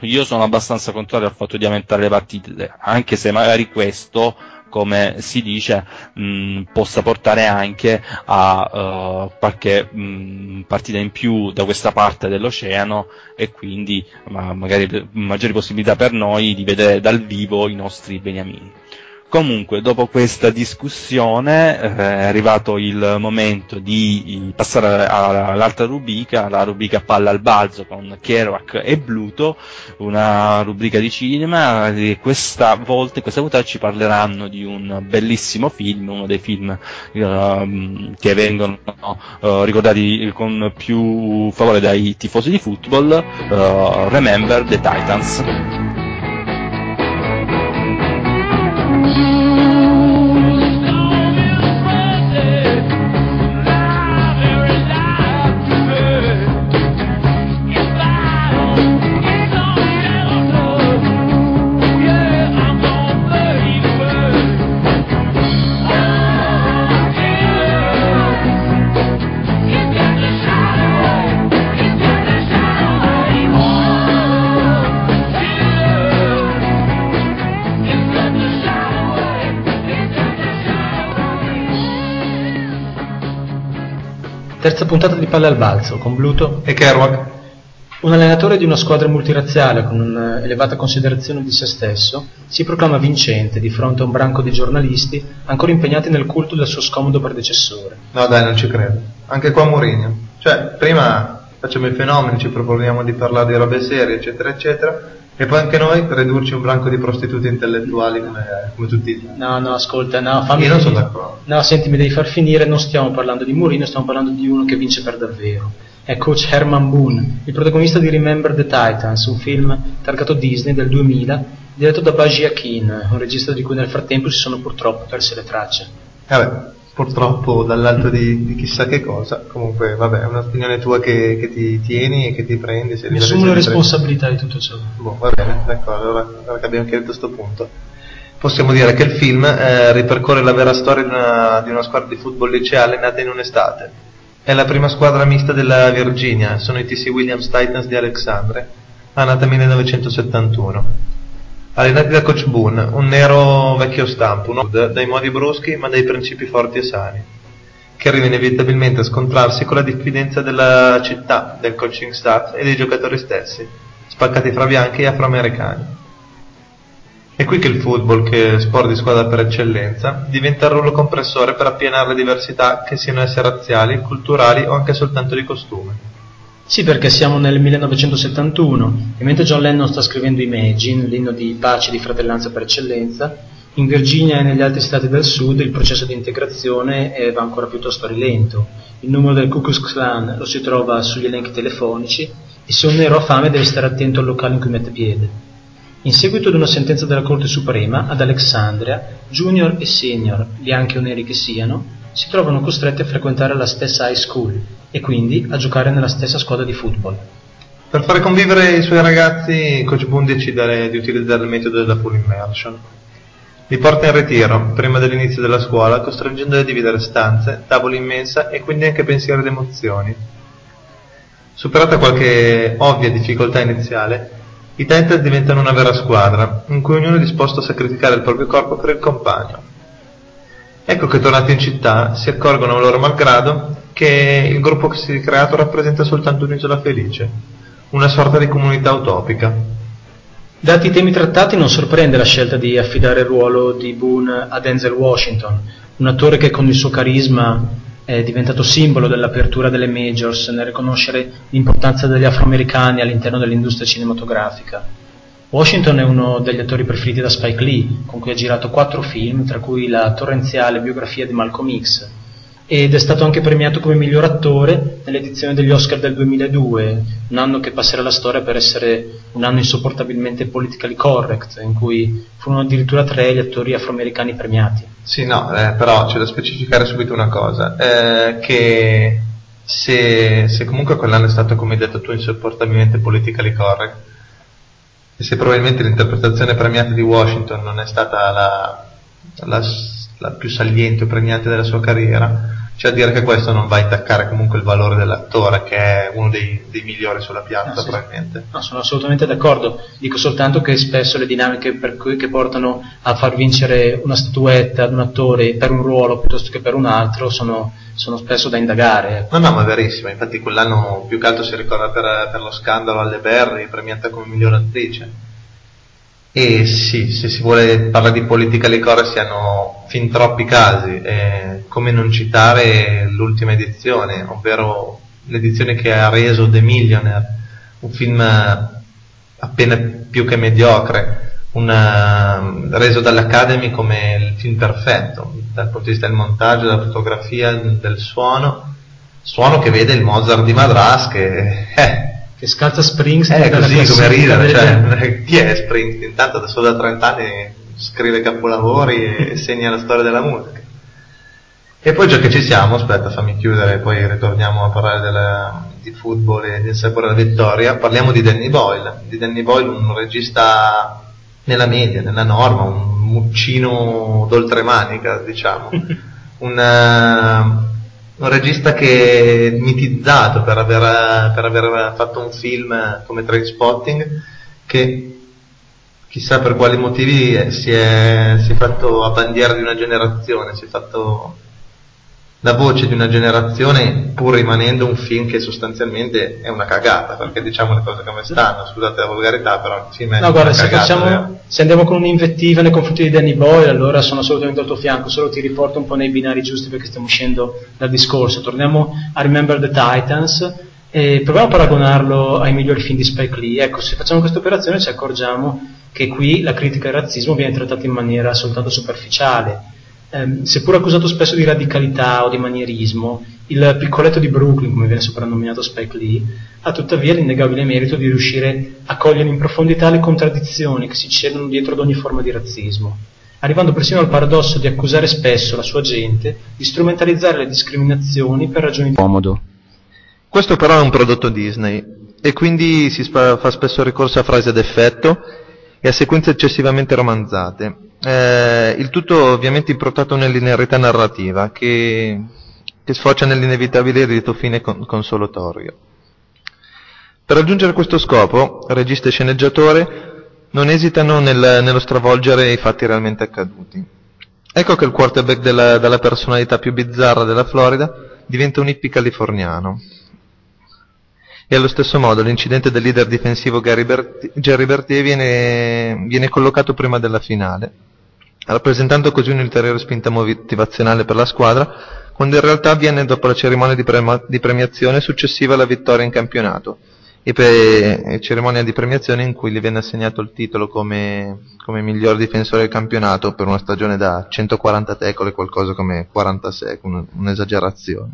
io sono abbastanza contrario al fatto di aumentare le partite, anche se magari questo, come si dice, mh, possa portare anche a eh, qualche mh, partita in più da questa parte dell'oceano e quindi ma- magari maggiori possibilità per noi di vedere dal vivo i nostri beniamini. Comunque, dopo questa discussione eh, è arrivato il momento di passare alla- all'altra rubrica, la rubrica Palla al balzo con Kerouac e Bluto, una rubrica di cinema questa volta, questa puntata ci parleranno di un bellissimo film, uno dei film ehm, che vengono eh, ricordati con più favore dai tifosi di football, eh, Remember the Titans. Live Terza puntata di Palle al Balzo con Bluto e Kerouac. Un allenatore di una squadra multirazziale con un'elevata considerazione di se stesso si proclama vincente di fronte a un branco di giornalisti ancora impegnati nel culto del suo scomodo predecessore. No dai, non ci credo. Anche qua Mourinho. Cioè, prima facciamo i fenomeni, ci proponiamo di parlare di robe serie, eccetera, eccetera, e poi anche noi ridurci un branco di prostitute intellettuali come, come tutti gli altri. No, no, ascolta, no, fammi Io non sono d'accordo. No, senti, mi devi far finire, non stiamo parlando di Mourinho, stiamo parlando di uno che vince per davvero. È coach Herman Boone, il protagonista di Remember the Titans, un film targato Disney del 2000, diretto da Baji Akin, un regista di cui nel frattempo si sono purtroppo perse le tracce. Vabbè, purtroppo dall'alto di, di chissà che cosa, comunque vabbè, è un'opinione tua che, che ti tieni e che ti prendi. Se Mi assumo la responsabilità di tutto ciò. Boh, va bene, d'accordo, allora, allora che abbiamo chiarito questo punto. Possiamo dire che il film eh, ripercorre la vera storia di una, di una squadra di football liceale nata in un'estate. È la prima squadra mista della Virginia, sono i TC Williams Titans di Alexandria, nata 1971. Allenati da coach Boone, un nero vecchio stampo, un uomo dai modi bruschi ma dai principi forti e sani, che arriva inevitabilmente a scontrarsi con la diffidenza della città, del coaching staff e dei giocatori stessi, spaccati fra bianchi e afroamericani. È qui che il football, che sport di squadra per eccellenza, diventa il rullo compressore per appianare le diversità che siano esse razziali, culturali o anche soltanto di costume. Sì, perché siamo nel 1971 e mentre John Lennon sta scrivendo Imagine, l'inno di pace e di fratellanza per eccellenza, in Virginia e negli altri stati del sud il processo di integrazione eh, va ancora piuttosto rilento. Il numero del Ku Klux Klan lo si trova sugli elenchi telefonici e se un nero ha fame deve stare attento al locale in cui mette piede. In seguito ad una sentenza della Corte Suprema, ad Alexandria, junior e senior, bianchi o neri che siano, si trovano costretti a frequentare la stessa high school e quindi a giocare nella stessa squadra di football. Per fare convivere i suoi ragazzi, Coach Boone decide di utilizzare il metodo della full immersion. Li porta in ritiro, prima dell'inizio della scuola, costringendoli a dividere stanze, tavoli in mensa e quindi anche pensieri ed emozioni. Superata qualche ovvia difficoltà iniziale, i Titans diventano una vera squadra, in cui ognuno è disposto a sacrificare il proprio corpo per il compagno. Ecco che tornati in città si accorgono loro malgrado che il gruppo che si è creato rappresenta soltanto un'isola felice, una sorta di comunità utopica. Dati i temi trattati non sorprende la scelta di affidare il ruolo di Boone a Denzel Washington, un attore che con il suo carisma è diventato simbolo dell'apertura delle majors nel riconoscere l'importanza degli afroamericani all'interno dell'industria cinematografica. Washington è uno degli attori preferiti da Spike Lee, con cui ha girato quattro film, tra cui la torrenziale biografia di Malcolm X, ed è stato anche premiato come miglior attore nell'edizione degli Oscar del 2002, un anno che passerà alla storia per essere un anno insopportabilmente politically correct, in cui furono addirittura tre gli attori afroamericani premiati. Sì, no, eh, però c'è da specificare subito una cosa, eh, che se, se comunque quell'anno è stato, come hai detto tu, insopportabilmente politically correct, e se probabilmente l'interpretazione premiata di Washington non è stata la, la, la più saliente o premiante della sua carriera, a dire che questo non va a intaccare comunque il valore dell'attore, che è uno dei, dei migliori sulla piazza Ah, sì. probabilmente. No, sono assolutamente d'accordo. Dico soltanto che spesso le dinamiche per cui, che portano a far vincere una statuetta ad un attore per un ruolo piuttosto che per un altro sono, sono spesso da indagare. No, no, ma è verissimo, infatti quell'anno più che altro si ricorda per, per lo scandalo alle Berry, premiata come miglior attrice. E sì, se si vuole parlare di politica licore si hanno fin troppi casi, eh, come non citare l'ultima edizione, ovvero l'edizione che ha reso The Millionaire, un film eh, appena più che mediocre, un, eh, reso dall'Academy come il film perfetto, dal punto di vista del montaggio, della fotografia, del suono, suono che vede il Mozart di Madras che eh, Che scalza Springs è dalla così come ridere, cioè, chi è Springsteen? Intanto adesso da 30 anni scrive capolavori e segna la storia della musica. E poi già che ci siamo, aspetta fammi chiudere, poi ritorniamo a parlare della- di football e di Sapore della Vittoria, parliamo di Danny Boyle, di Danny Boyle un regista nella media, nella norma, un muccino d'oltremanica diciamo, un, eh, un regista che è mitizzato per aver, per aver fatto un film come Trainspotting che chissà per quali motivi si è, si è fatto a bandiera di una generazione, si è fatto la voce di una generazione pur rimanendo un film che sostanzialmente è una cagata, perché diciamo le cose come stanno, scusate la volgarità, però il film è No, guarda, se, cagata. facciamo, se andiamo con un'invettiva nei confronti di Danny Boyle, allora sono assolutamente al tuo fianco, solo ti riporto un po' nei binari giusti perché stiamo uscendo dal discorso. Torniamo a Remember the Titans e proviamo a paragonarlo ai migliori film di Spike Lee. Ecco, se facciamo questa operazione ci accorgiamo che qui la critica al razzismo viene trattata in maniera soltanto superficiale. Ehm, seppur accusato spesso di radicalità o di manierismo, il piccoletto di Brooklyn, come viene soprannominato Spike Lee, ha tuttavia l'innegabile merito di riuscire a cogliere in profondità le contraddizioni che si cedono dietro ad ogni forma di razzismo, arrivando persino al paradosso di accusare spesso la sua gente di strumentalizzare le discriminazioni per ragioni di comodo. Questo però è un prodotto Disney e quindi si fa spesso ricorso a frasi ad effetto e a sequenze eccessivamente romanzate. Eh, il tutto ovviamente improntato nell'inerità narrativa che, che sfocia nell'inevitabile rito fine con- consolatorio. Per raggiungere questo scopo, regista e sceneggiatore non esitano nel- nello stravolgere i fatti realmente accaduti. Ecco che il quarterback della, dalla personalità più bizzarra della Florida diventa un hippie californiano. E allo stesso modo l'incidente del leader difensivo Gary Berti- Jerry Bertier viene, viene collocato prima della finale, rappresentando così un'ulteriore spinta motivazionale per la squadra, quando in realtà avviene dopo la cerimonia di, prema- di premiazione successiva alla vittoria in campionato, e per e cerimonia di premiazione in cui gli viene assegnato il titolo come, come miglior difensore del campionato per una stagione da 140 tackle, qualcosa come 46, un- un'esagerazione.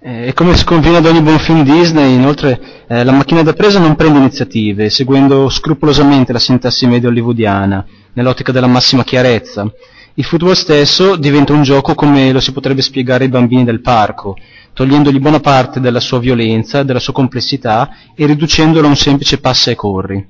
Eh, E come si conviene ad ogni buon film Disney, inoltre, eh, la macchina da presa non prende iniziative, seguendo scrupolosamente la sintassi media hollywoodiana, nell'ottica della massima chiarezza. Il football stesso diventa un gioco come lo si potrebbe spiegare ai bambini del parco, togliendogli buona parte della sua violenza, della sua complessità e riducendolo a un semplice passa e corri.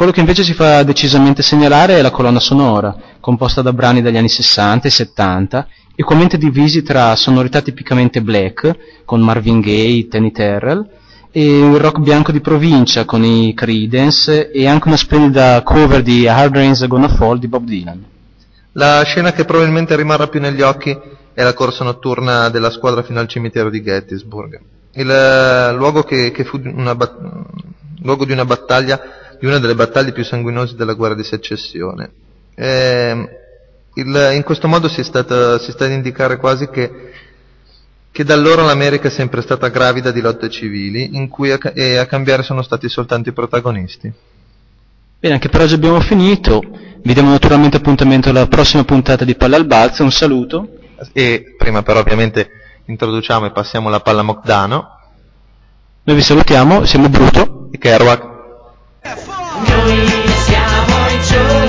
Quello che invece si fa decisamente segnalare è la colonna sonora, composta da brani dagli anni 60 e 70, equamente divisi tra sonorità tipicamente black, con Marvin Gaye, Tenny Terrell, e il rock bianco di provincia con i Creedence e anche una splendida cover di Hard Rain's Gonna Fall di Bob Dylan. La scena che probabilmente rimarrà più negli occhi è la corsa notturna della squadra fino al cimitero di Gettysburg, il eh, luogo che, che fu una, bat- luogo di una battaglia, di una delle battaglie più sanguinose della guerra di secessione. Ehm, il- in questo modo si è, stata, si sta ad indicare quasi che, che da allora l'America è sempre stata gravida di lotte civili, in cui a, a cambiare sono stati soltanto i protagonisti. Bene, anche per oggi abbiamo finito. Vi diamo naturalmente appuntamento alla prossima puntata di Palla al Balzo. Un saluto. E prima però ovviamente introduciamo e passiamo la palla a Mocdano Noi vi salutiamo, siamo Bruto e Kerouac. Noi siamo i giovani,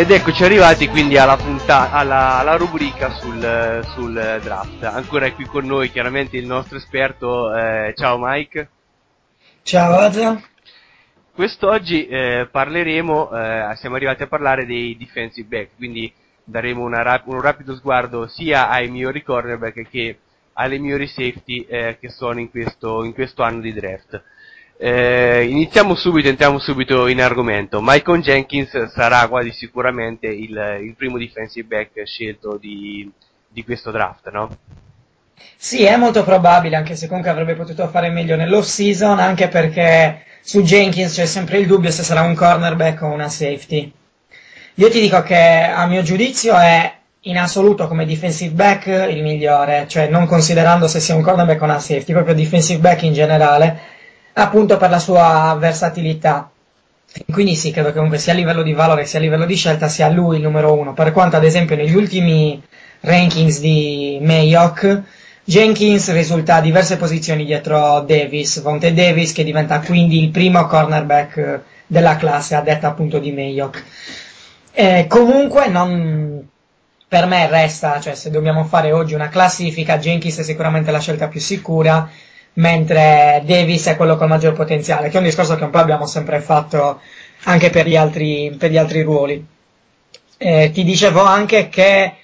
Ed eccoci arrivati quindi alla, punta- alla, alla rubrica sul, sul draft. Ancora è qui con noi chiaramente il nostro esperto. eh, ciao Mike. Ciao Aza. Quest'oggi eh, parleremo, eh, siamo arrivati a parlare dei defensive back, quindi daremo rap- un rapido sguardo sia ai migliori cornerback che alle migliori safety eh, che sono in questo, in questo anno di draft. Eh, iniziamo subito, entriamo subito in argomento. Michael Jenkins sarà quasi sicuramente il, il primo defensive back scelto di, di questo draft, no? Sì, è molto probabile, anche se comunque avrebbe potuto fare meglio nell'off season, anche perché su Jenkins c'è sempre il dubbio se sarà un cornerback o una safety. Io ti dico che a mio giudizio è in assoluto come defensive back il migliore, cioè non considerando se sia un cornerback o una safety, proprio defensive back in generale, appunto per la sua versatilità. Quindi sì, credo che comunque sia a livello di valore sia a livello di scelta sia lui il numero uno, per quanto ad esempio negli ultimi rankings di Mayock Jenkins risulta a diverse posizioni dietro Davis, Vonte Davis che diventa quindi il primo cornerback della classe, a detta appunto di Mayock. Eh, comunque non, per me resta, cioè se dobbiamo fare oggi una classifica, Jenkins è sicuramente la scelta più sicura, mentre Davis è quello con maggior potenziale, che è un discorso che un po' abbiamo sempre fatto anche per gli altri, per gli altri ruoli. Eh, ti dicevo anche che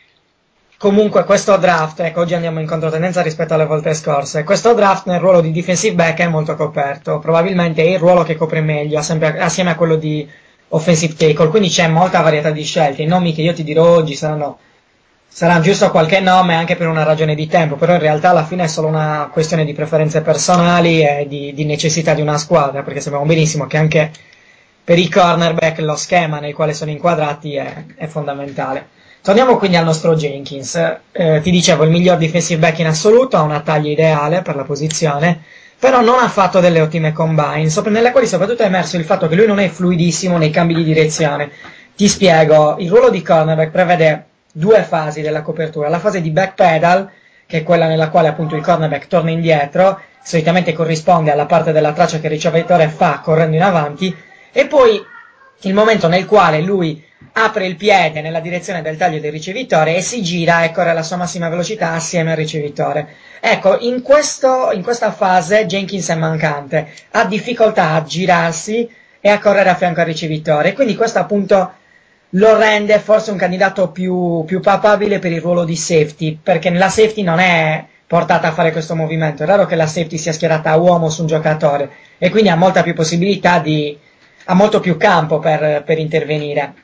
comunque questo draft, ecco oggi andiamo in controtendenza rispetto alle volte scorse, questo draft nel ruolo di defensive back è molto coperto, probabilmente è il ruolo che copre meglio sempre- assieme a quello di offensive tackle, quindi c'è molta varietà di scelte, i nomi che io ti dirò oggi saranno sarà giusto qualche nome anche per una ragione di tempo, però in realtà alla fine è solo una questione di preferenze personali e di, di necessità di una squadra, perché sappiamo benissimo che anche per i cornerback lo schema nel quale sono inquadrati è, è fondamentale. Torniamo quindi al nostro Jenkins. Eh, ti dicevo, il miglior defensive back in assoluto, ha una taglia ideale per la posizione, però non ha fatto delle ottime combine, sopra- nelle quali soprattutto è emerso il fatto che lui non è fluidissimo nei cambi di direzione. Ti spiego, il ruolo di cornerback prevede due fasi della copertura, la fase di backpedal, che è quella nella quale appunto il cornerback torna indietro, solitamente corrisponde alla parte della traccia che il ricevitore fa correndo in avanti, e poi il momento nel quale lui apre il piede nella direzione del taglio del ricevitore e si gira e corre alla sua massima velocità assieme al ricevitore. Ecco, in, questo, in questa fase Jenkins è mancante, ha difficoltà a girarsi e a correre a fianco al ricevitore, quindi questo appunto lo rende forse un candidato più, più papabile per il ruolo di safety, perché la safety non è portata a fare questo movimento, è raro che la safety sia schierata a uomo su un giocatore e quindi ha molta più possibilità di, ha molto più campo per, per intervenire.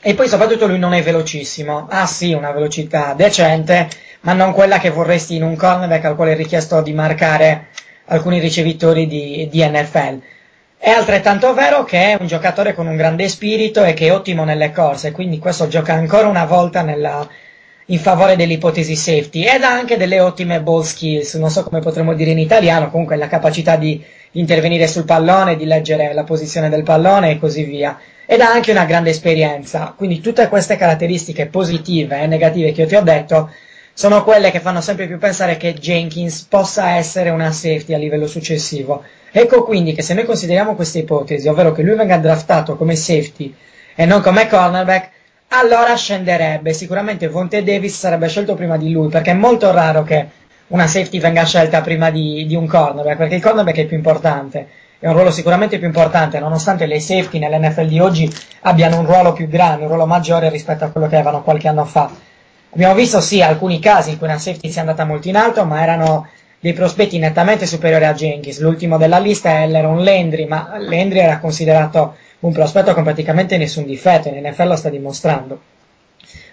E poi soprattutto lui non è velocissimo, ha sì una velocità decente, ma non quella che vorresti in un cornerback al quale è richiesto di marcare alcuni ricevitori di, di NFL. È altrettanto vero che è un giocatore con un grande spirito e che è ottimo nelle corse, quindi questo gioca ancora una volta nella, in favore dell'ipotesi safety ed ha anche delle ottime ball skills, non so come potremmo dire in italiano, comunque la capacità di intervenire sul pallone, di leggere la posizione del pallone e così via. Ed ha anche una grande esperienza, quindi tutte queste caratteristiche positive e negative che io ti ho detto sono quelle che fanno sempre più pensare che Jenkins possa essere una safety a livello successivo. Ecco quindi che se noi consideriamo questa ipotesi, ovvero che lui venga draftato come safety e non come cornerback, allora scenderebbe. Sicuramente Vonte Davis sarebbe scelto prima di lui, perché è molto raro che una safety venga scelta prima di, di un cornerback, perché il cornerback è più importante. È un ruolo sicuramente più importante, nonostante le safety nell'NFL di oggi abbiano un ruolo più grande, un ruolo maggiore rispetto a quello che avevano qualche anno fa. Abbiamo visto sì alcuni casi in cui una safety si è andata molto in alto, ma erano dei prospetti nettamente superiori a Jenkins. L'ultimo della lista era un Landry, ma Landry era considerato un prospetto con praticamente nessun difetto, in NFL lo sta dimostrando.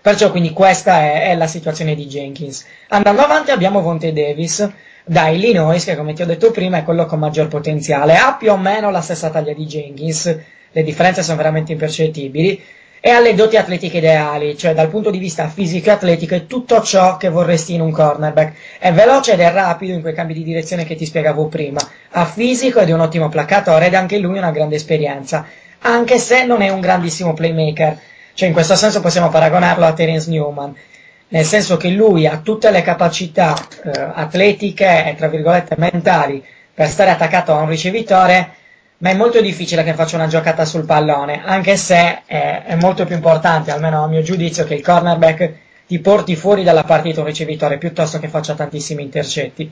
Perciò quindi questa è, è la situazione di Jenkins. Andando avanti abbiamo Vonte Davis da Illinois, che come ti ho detto prima è quello con maggior potenziale, ha più o meno la stessa taglia di Jenkins, le differenze sono veramente impercettibili, e ha le doti atletiche ideali, cioè dal punto di vista fisico e atletico è tutto ciò che vorresti in un cornerback. È veloce ed è rapido in quei cambi di direzione che ti spiegavo prima, ha fisico ed è un ottimo placcatore ed anche lui una grande esperienza, anche se non è un grandissimo playmaker, cioè in questo senso possiamo paragonarlo a Terence Newman, nel senso che lui ha tutte le capacità eh, atletiche e tra virgolette mentali per stare attaccato a un ricevitore, ma è molto difficile che faccia una giocata sul pallone, anche se è, è molto più importante, almeno a mio giudizio, che il cornerback ti porti fuori dalla partita un ricevitore piuttosto che faccia tantissimi intercetti.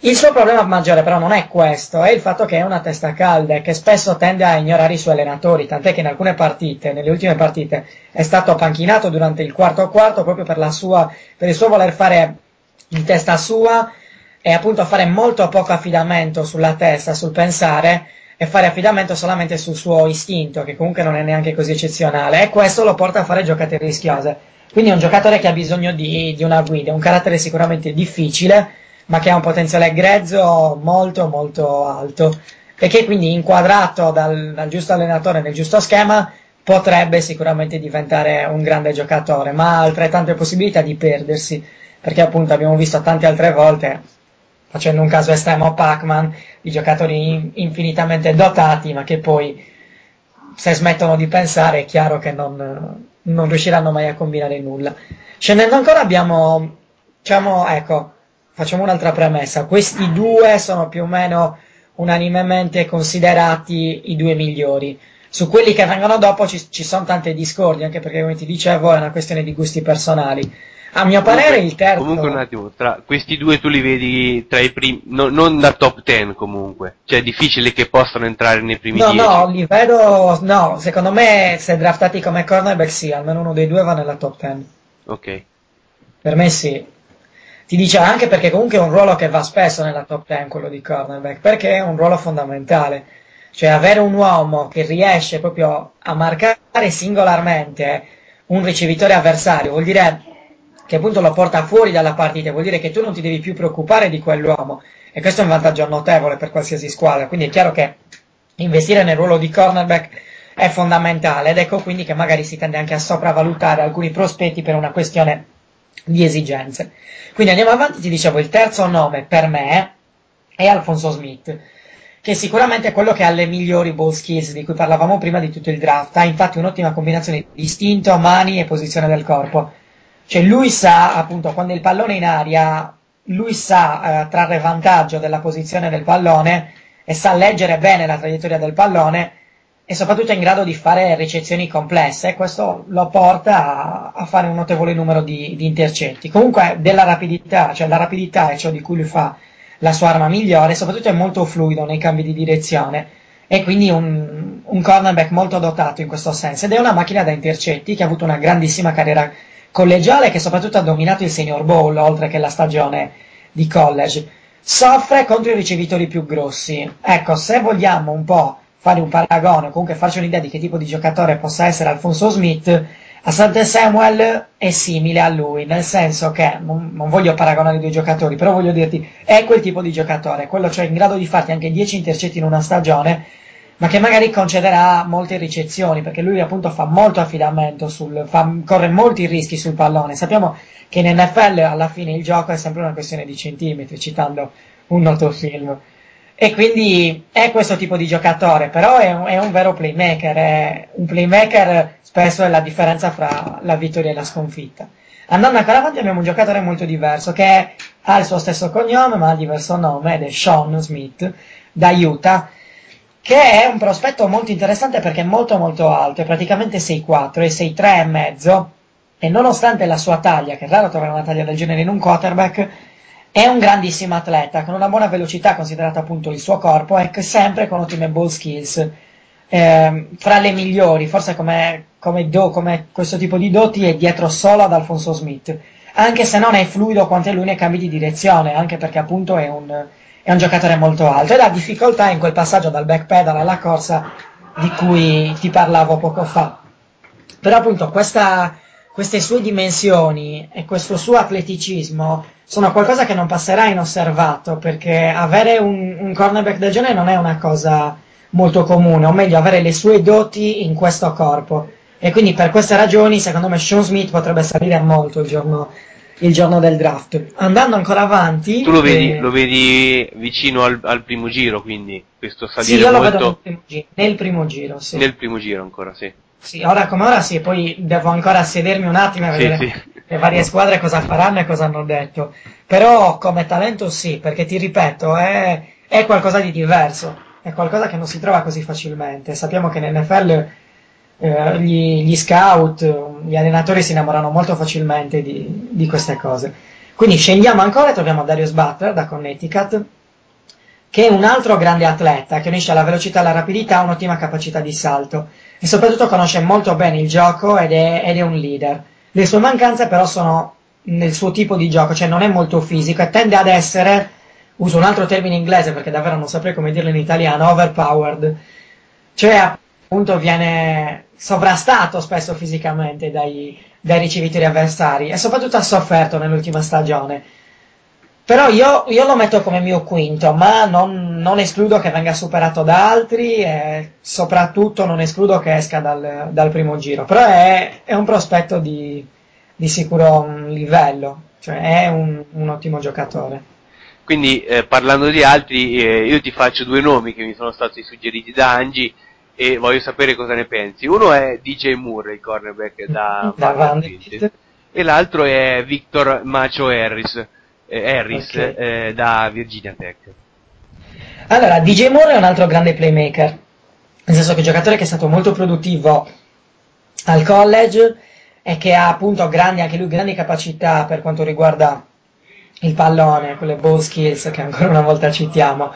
Il suo problema maggiore però non è questo, è il fatto che è una testa calda e che spesso tende a ignorare i suoi allenatori, tant'è che in alcune partite, nelle ultime partite, è stato panchinato durante il quarto quarto proprio per, sua, per il suo voler fare in testa sua e appunto fare molto poco affidamento sulla testa, sul pensare e fare affidamento solamente sul suo istinto, che comunque non è neanche così eccezionale, e questo lo porta a fare giocate rischiose. Quindi è un giocatore che ha bisogno di, di una guida, un carattere sicuramente difficile, ma che ha un potenziale grezzo molto molto alto e che quindi inquadrato dal, dal giusto allenatore nel giusto schema potrebbe sicuramente diventare un grande giocatore, ma ha altrettante possibilità di perdersi, perché appunto abbiamo visto tante altre volte, facendo un caso estremo a Pac-Man, di giocatori in- infinitamente dotati, ma che poi se smettono di pensare è chiaro che non, non riusciranno mai a combinare nulla. Scendendo ancora abbiamo, diciamo, ecco, facciamo un'altra premessa. Questi due sono più o meno unanimemente considerati i due migliori. Su quelli che vengono dopo ci, ci sono tante discordie, anche perché come ti dicevo è una questione di gusti personali. A mio parere il terzo... Comunque un attimo, tra questi due tu li vedi tra i primi, no- non da top 10 comunque, cioè è difficile che possano entrare nei primi No, 10. no, li vedo, no, secondo me se draftati come cornerback sì, almeno uno dei due va nella top 10. Ok. Per me sì. Ti dice anche perché comunque è un ruolo che va spesso nella top 10, quello di cornerback, perché è un ruolo fondamentale. Cioè avere un uomo che riesce proprio a marcare singolarmente un ricevitore avversario vuol dire che appunto lo porta fuori dalla partita, vuol dire che tu non ti devi più preoccupare di quell'uomo e questo è un vantaggio notevole per qualsiasi squadra, quindi è chiaro che investire nel ruolo di cornerback è fondamentale ed ecco quindi che magari si tende anche a sopravvalutare alcuni prospetti per una questione di esigenze. Quindi andiamo avanti, ti dicevo, il terzo nome per me è Alfonso Smith, che sicuramente è quello che ha le migliori ball skills di cui parlavamo prima di tutto il draft, ha infatti un'ottima combinazione di istinto, mani e posizione del corpo. Cioè lui sa, appunto, quando il pallone è in aria, lui sa eh, trarre vantaggio della posizione del pallone e sa leggere bene la traiettoria del pallone e soprattutto è in grado di fare ricezioni complesse. E questo lo porta a, a fare un notevole numero di, di intercetti. Comunque della rapidità, cioè la rapidità è ciò di cui lui fa la sua arma migliore, soprattutto è molto fluido nei cambi di direzione. E quindi un, un cornerback molto dotato in questo senso. Ed è una macchina da intercetti che ha avuto una grandissima carriera collegiale che soprattutto ha dominato il Senior Bowl oltre che la stagione di college. Soffre contro i ricevitori più grossi. Ecco, se vogliamo un po' fare un paragone comunque farci un'idea di che tipo di giocatore possa essere Alfonso Smith, Asante Samuel è simile a lui, nel senso che non, non voglio paragonare i due giocatori, però voglio dirti, è quel tipo di giocatore, quello cioè in grado di farti anche 10 intercetti in una stagione, ma che magari concederà molte ricezioni, perché lui appunto fa molto affidamento, sul, fa, corre molti rischi sul pallone. Sappiamo che in NFL alla fine il gioco è sempre una questione di centimetri, citando un noto film. E quindi è questo tipo di giocatore, però è un, è un vero playmaker, è un playmaker spesso è la differenza fra la vittoria e la sconfitta. Andando ancora avanti abbiamo un giocatore molto diverso che ha il suo stesso cognome ma ha diverso nome ed è Sean Smith da Utah che è un prospetto molto interessante perché è molto molto alto, è praticamente 6'4 e 6'3 e mezzo. E nonostante la sua taglia, che è raro trovare una taglia del genere in un quarterback, è un grandissimo atleta con una buona velocità considerata appunto il suo corpo e sempre con ottime ball skills. Eh, fra le migliori, forse come, come, do, come questo tipo di doti è dietro solo ad Alfonso Smith, anche se non è fluido quanto è lui nei cambi di direzione, anche perché appunto è un, è un giocatore molto alto ed ha difficoltà in quel passaggio dal backpedal alla corsa di cui ti parlavo poco fa. Però appunto questa, queste sue dimensioni e questo suo atleticismo sono qualcosa che non passerà inosservato perché avere un, un cornerback del genere non è una cosa molto comune, o meglio avere le sue doti in questo corpo. E quindi per queste ragioni secondo me Sean Smith potrebbe salire molto il giorno, il giorno del draft. Andando ancora avanti... Tu lo vedi, eh, lo vedi vicino al, al primo giro, quindi questo Sì, salire io lo vedo nel molto primo giro, nel primo giro, sì. nel primo giro ancora, sì. Sì, ora come ora sì, poi devo ancora sedermi un attimo e Sì, vedere sì. le varie squadre cosa faranno e cosa hanno detto. Però come talento sì, perché ti ripeto, è, è qualcosa di diverso, è qualcosa che non si trova così facilmente. Sappiamo che nell'NFL eh, gli, gli scout, gli allenatori si innamorano molto facilmente di, di queste cose. Quindi scendiamo ancora e troviamo Darius Butler da Connecticut, che è un altro grande atleta che unisce la velocità e la rapidità un'ottima capacità di salto e soprattutto conosce molto bene il gioco ed è, ed è un leader. Le sue mancanze però sono nel suo tipo di gioco, cioè non è molto fisico e tende ad essere, uso un altro termine inglese perché davvero non saprei come dirlo in italiano, overpowered, cioè appunto viene sovrastato spesso fisicamente dai, dai ricevitori avversari e soprattutto ha sofferto nell'ultima stagione. Però io, io lo metto come mio quinto, ma non, non escludo che venga superato da altri e soprattutto non escludo che esca dal, dal primo giro. Però è, è un prospetto di, di sicuro mm, livello, cioè è un, un ottimo giocatore. Quindi eh, parlando di altri, eh, io ti faccio due nomi che mi sono stati suggeriti da Angie e voglio sapere cosa ne pensi. Uno è DJ Moore, il cornerback da Da Vanderbilt, e l'altro è Victor Macho Harris, eh, Harris Ok. eh, da Virginia Tech. Allora, DJ Moore è un altro grande playmaker, nel senso che è un giocatore che è stato molto produttivo al college e che ha appunto grandi, anche lui grandi capacità per quanto riguarda il pallone, quelle ball skills che ancora una volta citiamo,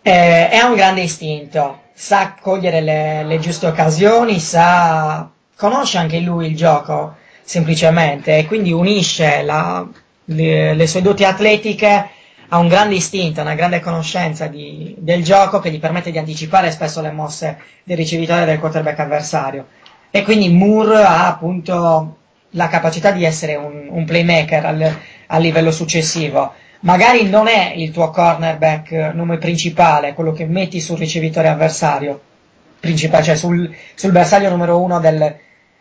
Eh, e ha un grande istinto, sa cogliere le, le giuste occasioni, sa, conosce anche lui il gioco semplicemente e quindi unisce la- le, le sue doti atletiche ha un grande istinto, una grande conoscenza di- del gioco che gli permette di anticipare spesso le mosse del ricevitore e del quarterback avversario. E quindi Moore ha appunto la capacità di essere un, un playmaker al, a livello successivo. Magari non è il tuo cornerback eh, nome principale, quello che metti sul ricevitore avversario, cioè sul, sul bersaglio numero uno del-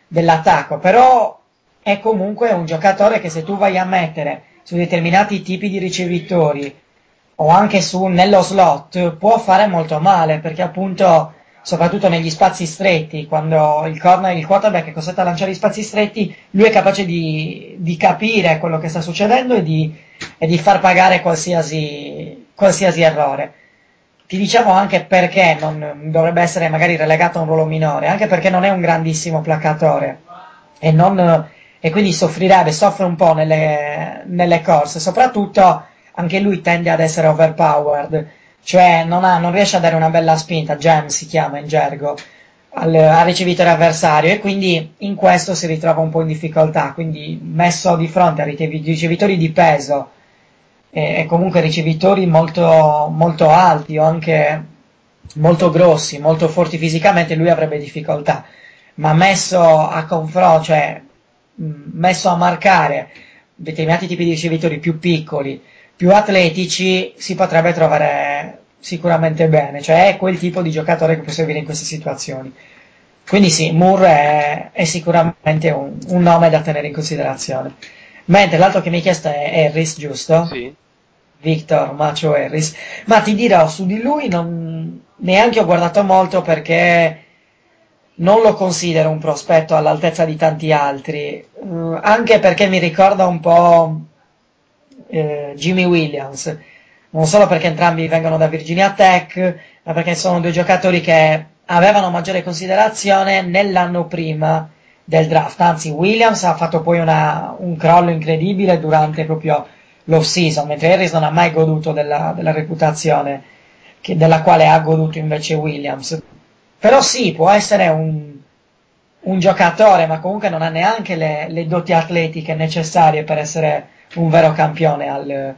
dell'attacco, però è comunque un giocatore che se tu vai a mettere su determinati tipi di ricevitori o anche su, nello slot può fare molto male perché appunto soprattutto negli spazi stretti quando il corner il quarterback è costretto a lanciare gli spazi stretti lui è capace di, di capire quello che sta succedendo e di, e di far pagare qualsiasi, qualsiasi errore. Ti diciamo anche perché non dovrebbe essere magari relegato a un ruolo minore anche perché non è un grandissimo placatore e, non, e quindi soffrirebbe, soffre un po' nelle, nelle corse, soprattutto anche lui tende ad essere overpowered, cioè non, ha- non riesce a dare una bella spinta, jam si chiama in gergo, al, al ricevitore avversario e quindi in questo si ritrova un po' in difficoltà, quindi messo di fronte a ricevi- ricevitori di peso e, e comunque ricevitori molto, molto alti o anche molto grossi, molto forti fisicamente, lui avrebbe difficoltà. Ma messo a confronto, cioè messo a marcare determinati tipi di ricevitori più piccoli, più atletici, si potrebbe trovare sicuramente bene, cioè è quel tipo di giocatore che può servire in queste situazioni. Quindi sì, Moore è, è sicuramente un, un nome da tenere in considerazione. Mentre l'altro che mi hai chiesto è Harris, giusto? Sì. Victor Macho Harris. Ma ti dirò, su di lui non neanche ho guardato molto perché non lo considero un prospetto all'altezza di tanti altri, Mm, anche perché mi ricorda un po' eh, Jimmy Williams, non solo perché entrambi vengono da Virginia Tech, ma perché sono due giocatori che avevano maggiore considerazione nell'anno prima del draft, anzi Williams ha fatto poi una- un crollo incredibile durante proprio l'off season, mentre Harris non ha mai goduto della, della reputazione che- della quale ha goduto invece Williams. Però sì, può essere un, un giocatore, ma comunque non ha neanche le, le doti atletiche necessarie per essere un vero campione al,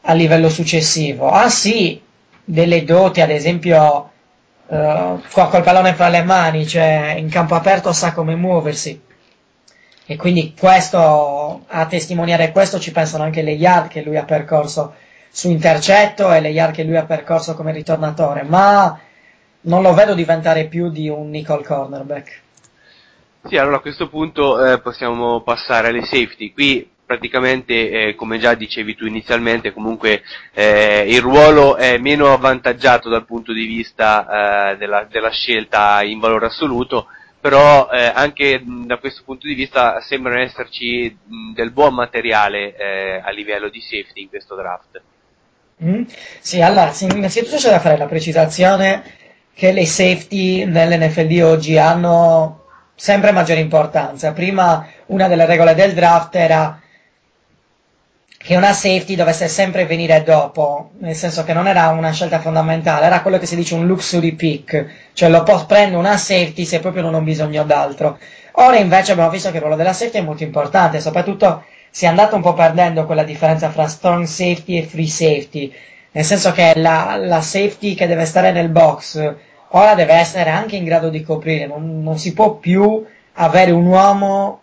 a livello successivo. Ha sì delle doti, ad esempio, eh, co- col pallone fra le mani, cioè in campo aperto sa come muoversi. E quindi questo, a testimoniare questo ci pensano anche le yard che lui ha percorso su intercetto e le yard che lui ha percorso come ritornatore, ma non lo vedo diventare più di un nickel cornerback. Sì, allora a questo punto eh, possiamo passare alle safety. Qui praticamente, eh, come già dicevi tu inizialmente, comunque eh, il ruolo è meno avvantaggiato dal punto di vista eh, della, della scelta in valore assoluto, però eh, anche mh, da questo punto di vista sembrano esserci mh, del buon materiale eh, a livello di safety in questo draft. Mm? Sì, allora, innanzitutto c'è da fare la precisazione che le safety nell'NFL di oggi hanno sempre maggiore importanza. Prima una delle regole del draft era che una safety dovesse sempre venire dopo, nel senso che non era una scelta fondamentale, era quello che si dice un luxury pick, cioè lo posso prendere una safety se proprio non ho bisogno d'altro. Ora invece abbiamo visto che il ruolo della safety è molto importante, soprattutto si è andato un po' perdendo quella differenza fra strong safety e free safety, nel senso che la, la safety che deve stare nel box ora deve essere anche in grado di coprire, non, non si può più avere un uomo,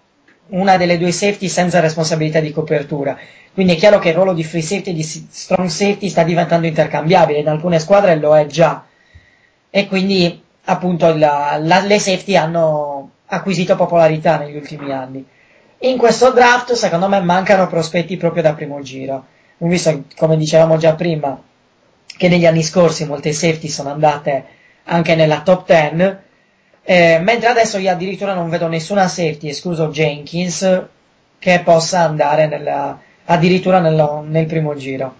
una delle due safety senza responsabilità di copertura. Quindi è chiaro che il ruolo di free safety e di strong safety sta diventando intercambiabile, in alcune squadre lo è già. E quindi appunto la- la- le safety hanno acquisito popolarità negli ultimi anni. In questo draft, secondo me, mancano prospetti proprio da primo giro. Ho visto, come dicevamo già prima, che negli anni scorsi molte safety sono andate anche nella top 10, eh, mentre adesso io addirittura non vedo nessuna safety, escluso Jenkins, che possa andare nella, addirittura nello- nel primo giro.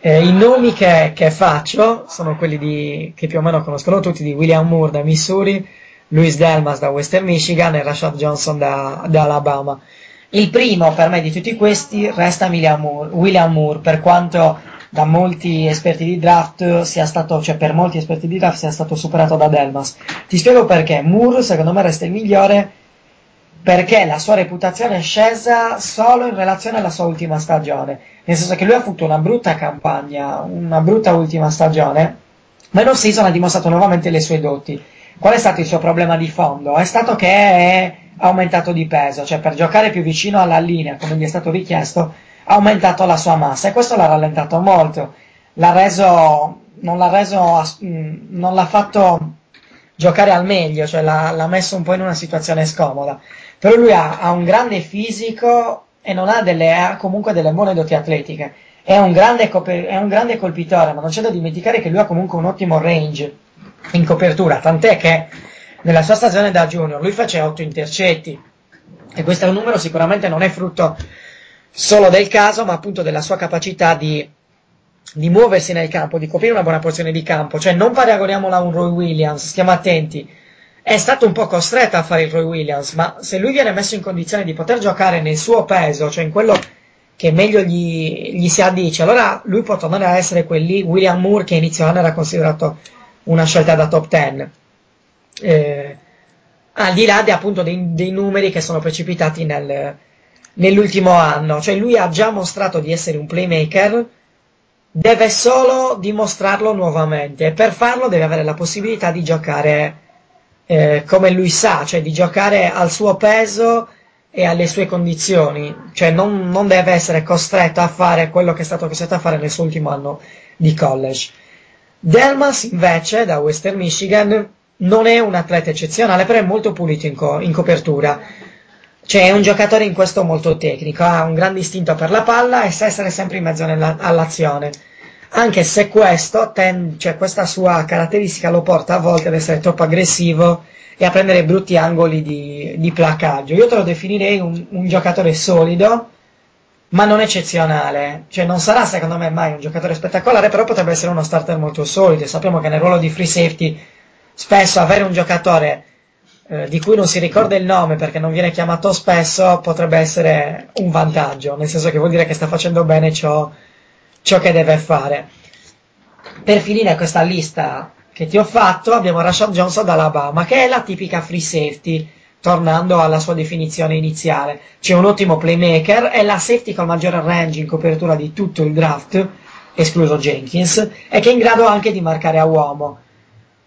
Eh, I nomi che, che faccio sono quelli di, che più o meno conoscono tutti, di William Moore da Missouri, Louis Delmas da Western Michigan e Rashad Johnson da, da Alabama. Il primo per me di tutti questi resta William Moore, William Moore, per quanto da molti esperti di draft sia stato, cioè per molti esperti di draft sia stato superato da Delmas. Ti spiego perché. Moore secondo me resta il migliore perché la sua reputazione è scesa solo in relazione alla sua ultima stagione. Nel senso che lui ha avuto una brutta campagna, una brutta ultima stagione, ma in off-season ha dimostrato nuovamente le sue doti. Qual è stato il suo problema di fondo? È stato che è aumentato di peso, cioè per giocare più vicino alla linea, come gli è stato richiesto, aumentato la sua massa e questo l'ha rallentato molto. L'ha reso, non l'ha reso, mh, non l'ha fatto giocare al meglio, cioè l'ha, l'ha messo un po' in una situazione scomoda. Però lui ha, ha un grande fisico e non ha, delle, ha comunque delle buone doti atletiche. È un, grande è un grande colpitore, ma non c'è da dimenticare che lui ha comunque un ottimo range in copertura, tant'è che nella sua stagione da junior lui fece 8 intercetti e questo è un numero sicuramente non è frutto solo del caso, ma appunto della sua capacità di, di muoversi nel campo, di coprire una buona porzione di campo, cioè non paragoniamola a un Roy Williams, stiamo attenti, è stato un po' costretto a fare il Roy Williams, ma se lui viene messo in condizione di poter giocare nel suo peso, cioè in quello che meglio gli, gli si addice, allora lui può tornare a essere quelli William Moore che inizio anno era considerato una scelta da top 10. Eh, al di là de, appunto dei, dei numeri che sono precipitati nel, nell'ultimo anno, cioè lui ha già mostrato di essere un playmaker, deve solo dimostrarlo nuovamente e per farlo deve avere la possibilità di giocare eh, come lui sa, cioè di giocare al suo peso e alle sue condizioni, cioè non, non deve essere costretto a fare quello che è stato costretto a fare nel suo ultimo anno di college. Delmas invece da Western Michigan non è un atleta eccezionale, però è molto pulito in, co- in copertura. Cioè è un giocatore in questo molto tecnico, ha un grande istinto per la palla e sa essere sempre in mezzo nella- all'azione. Anche se questo, ten- cioè questa sua caratteristica lo porta a volte ad essere troppo aggressivo e a prendere brutti angoli di, di placaggio. Io te lo definirei un, un giocatore solido, ma non eccezionale. Cioè non sarà secondo me mai un giocatore spettacolare, però potrebbe essere uno starter molto solido. Sappiamo che nel ruolo di free safety spesso avere un giocatore eh, di cui non si ricorda il nome perché non viene chiamato spesso potrebbe essere un vantaggio, nel senso che vuol dire che sta facendo bene ciò, ciò che deve fare. Per finire questa lista che ti ho fatto abbiamo Rashad Johnson dall'Alabama, che è la tipica free safety, tornando alla sua definizione iniziale. C'è un ottimo playmaker, è la safety col maggiore range in copertura di tutto il draft, escluso Jenkins, e che è in grado anche di marcare a uomo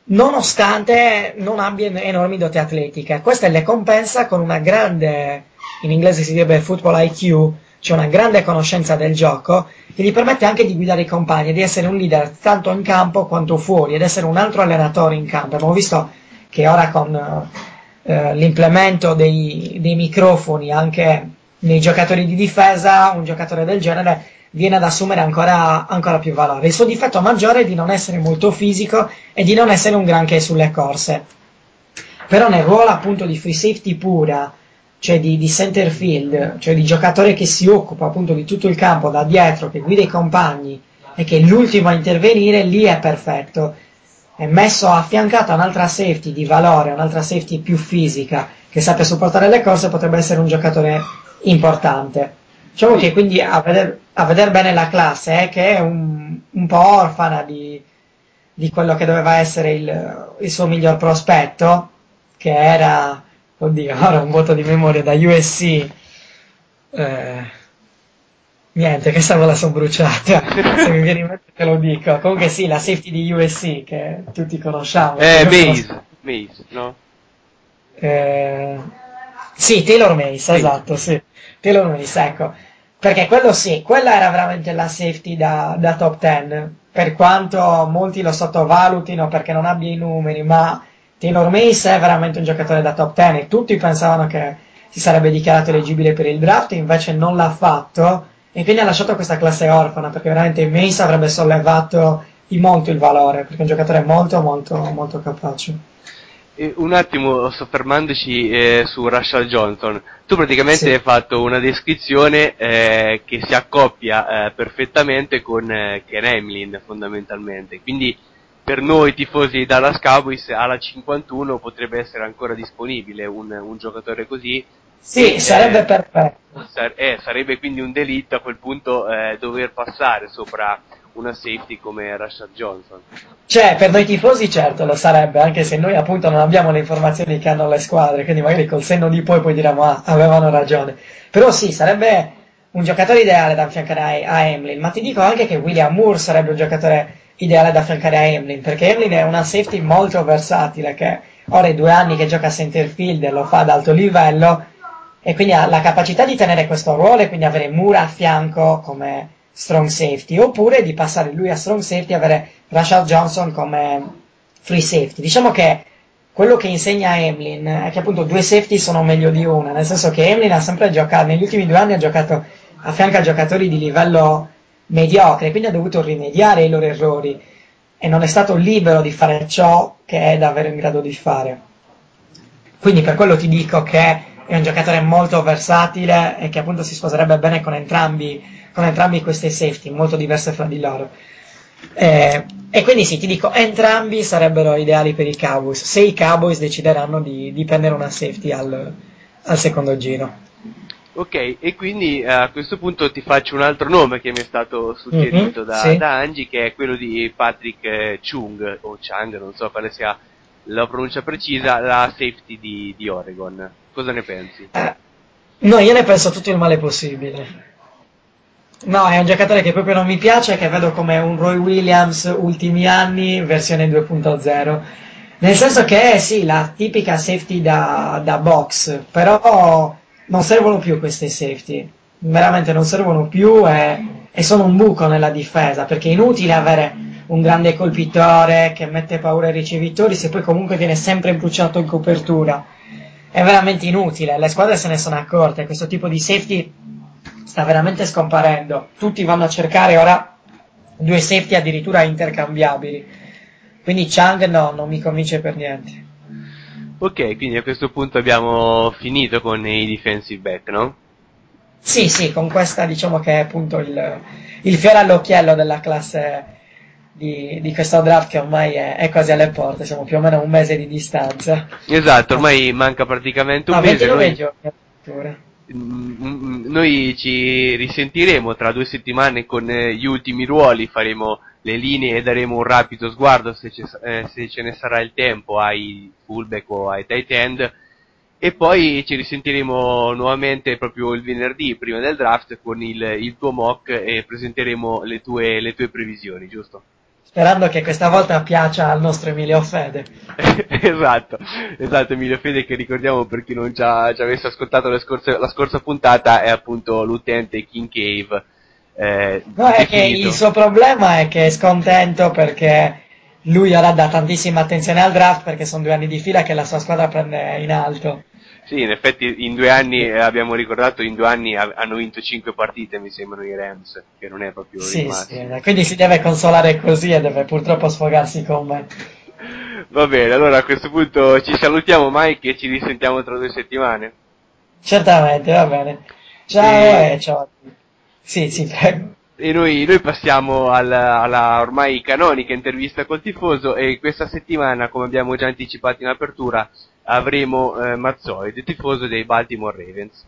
nonostante non abbia enormi doti atletiche. Questa le compensa con una grande, in inglese si direbbe football IQ, cioè una grande conoscenza del gioco, che gli permette anche di guidare i compagni, di essere un leader tanto in campo quanto fuori, ed essere un altro allenatore in campo. Abbiamo visto che ora con eh, l'implemento dei, dei microfoni anche nei giocatori di difesa, un giocatore del genere viene ad assumere ancora, ancora più valore. Il suo difetto maggiore è di non essere molto fisico e di non essere un granché sulle corse. Però nel ruolo appunto di free safety pura, cioè di, di center field, cioè di giocatore che si occupa appunto di tutto il campo da dietro, che guida i compagni e che è l'ultimo a intervenire, lì è perfetto. È messo affiancato a un'altra safety di valore, un'altra safety più fisica, che sappia supportare le corse, potrebbe essere un giocatore importante. Diciamo che quindi a vedere a veder bene la classe, eh, che è un, un po' orfana di, di quello che doveva essere il, il suo miglior prospetto, che era, oddio, ora un voto di memoria da USC. Eh, niente, questa me la sono bruciata. Se mi viene in mente te lo dico. Comunque sì, la safety di USC che tutti conosciamo. Eh, Maze, Maze, no? eh, sì, Taylor Mace, esatto, sì. Taylor Mace, ecco. Perché quello sì, quella era veramente la safety da, da top 10. Per quanto molti lo sottovalutino perché non abbia i numeri, ma Taylor Mace è veramente un giocatore da top 10 e tutti pensavano che si sarebbe dichiarato eleggibile per il draft, invece non l'ha fatto e quindi ha lasciato questa classe orfana perché veramente Mace avrebbe sollevato di molto il valore perché è un giocatore molto molto molto capace. Un attimo soffermandoci eh, su Rashad Johnson, tu praticamente Sì. hai fatto una descrizione eh, che si accoppia eh, perfettamente con eh, Ken Hamlin fondamentalmente, quindi per noi tifosi di Dallas Cowboys alla 51 potrebbe essere ancora disponibile un, un giocatore così. Sì, Eh, sarebbe perfetto. Sar- eh, sarebbe quindi un delitto a quel punto eh, dover passare sopra una safety come Rashad Johnson. Cioè, per noi tifosi certo lo sarebbe, anche se noi appunto non abbiamo le informazioni che hanno le squadre, quindi magari col senno di poi poi diremo ah, avevano ragione. Però sì, sarebbe un giocatore ideale da affiancare a, a Hamlin, ma ti dico anche che William Moore sarebbe un giocatore ideale da affiancare a Hamlin, perché Hamlin è una safety molto versatile, che ora è due anni che gioca a center field e lo fa ad alto livello, e quindi ha la capacità di tenere questo ruolo e quindi avere Moore a fianco come strong safety, oppure di passare lui a strong safety e avere Rashad Johnson come free safety. Diciamo che quello che insegna Hamlin è che appunto due safety sono meglio di una, nel senso che Hamlin ha sempre giocato, negli ultimi due anni ha giocato a fianco a giocatori di livello mediocre, quindi ha dovuto rimediare ai loro errori e non è stato libero di fare ciò che è davvero in grado di fare. Quindi per quello ti dico che è un giocatore molto versatile e che appunto si sposerebbe bene con entrambi, con entrambi queste safety, molto diverse fra di loro. Eh, e quindi sì, ti dico, entrambi sarebbero ideali per i Cowboys, se i Cowboys decideranno di, di prendere una safety al, al secondo giro. Ok, e quindi eh, a questo punto ti faccio un altro nome che mi è stato suggerito Mhm, da, sì. da Angie, che è quello di Patrick eh, Chung, o Chang, non so quale sia la pronuncia precisa, la safety di, di Oregon. Cosa ne pensi? No, io ne penso tutto il male possibile. No, è un giocatore che proprio non mi piace, che vedo come un Roy Williams ultimi anni, versione 2.0. Nel senso che sì, la tipica safety da, da box, però non servono più queste safety. Veramente non servono più e, e sono un buco nella difesa, perché è inutile avere un grande colpitore che mette paura ai ricevitori se poi comunque viene sempre bruciato in copertura. È veramente inutile, le squadre se ne sono accorte, questo tipo di safety sta veramente scomparendo. Tutti vanno a cercare ora due safety addirittura intercambiabili. Quindi Chang no, non mi convince per niente. Ok, quindi a questo punto abbiamo finito con i defensive back, no? Sì, sì, con questa diciamo che è appunto il, il fiore all'occhiello della classe di, di questo draft che ormai è, è quasi alle porte, siamo più o meno a un mese di distanza. Esatto, ormai manca praticamente un No, mese. 29 Noi, giorni addirittura. Noi ci risentiremo tra due settimane con eh, gli ultimi ruoli, faremo le linee e daremo un rapido sguardo se, eh, se ce ne sarà il tempo ai fullback o ai tight end e poi ci risentiremo nuovamente proprio il venerdì prima del draft con il, il tuo mock e presenteremo le tue, le tue previsioni, giusto? Sperando che questa volta piaccia al nostro Emilio Fede. esatto, esatto Emilio Fede che ricordiamo per chi non ci, ha, ci avesse ascoltato scorse- la scorsa puntata è appunto l'utente King Cave. Eh, No, è che il suo problema è che è scontento perché lui ora dà tantissima attenzione al draft perché sono due anni di fila che la sua squadra prende in alto. Sì, in effetti in due anni, eh, abbiamo ricordato, in due anni ha- hanno vinto cinque partite, mi sembrano i Rams, che non è proprio il Sì, sì, quindi si deve consolare così e deve purtroppo sfogarsi con me. Va bene, allora a questo punto ci salutiamo Mike e ci risentiamo tra due settimane. Certamente, va bene. Ciao e ciao. a tutti. Sì, sì, prego. E noi, noi passiamo alla, alla ormai canonica intervista col tifoso e questa settimana, come abbiamo già anticipato in apertura, avremo eh, Mazzoid, tifoso dei Baltimore Ravens.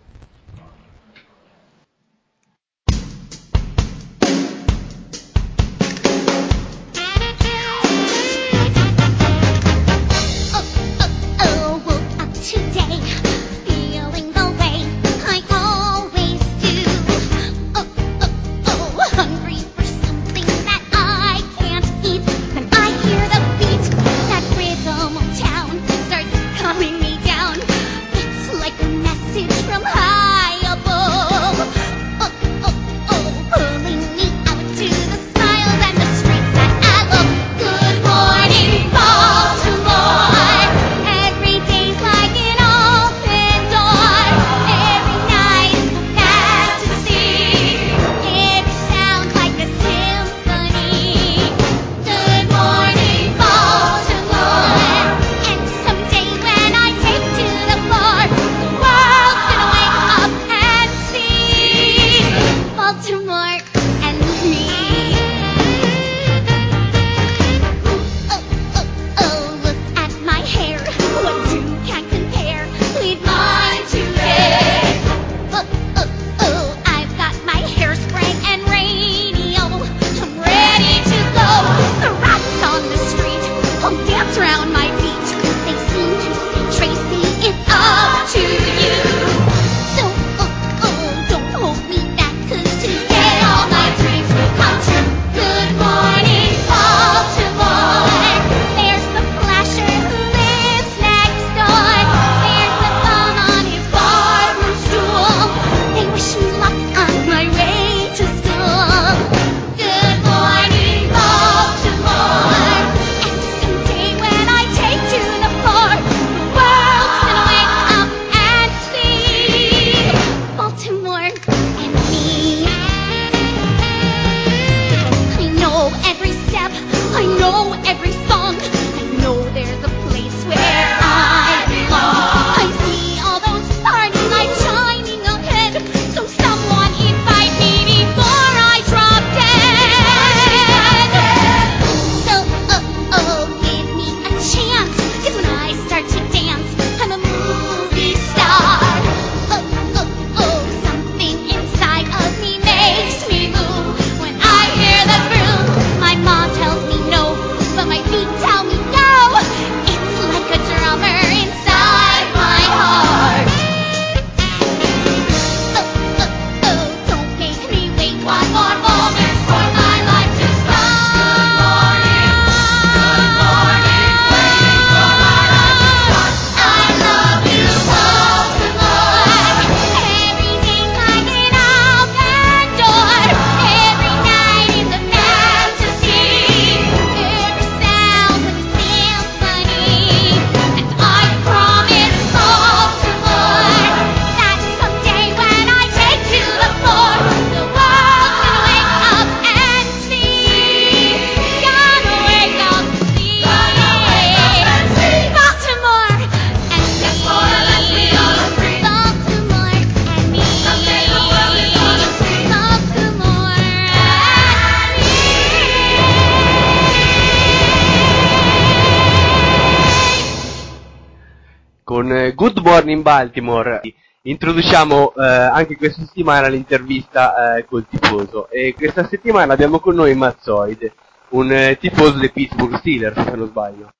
Good Morning Baltimore. Introduciamo eh, anche questa settimana l'intervista eh, col tifoso e questa settimana abbiamo con noi Mazzoide, un eh, tifoso dei Pittsburgh Steelers se non sbaglio.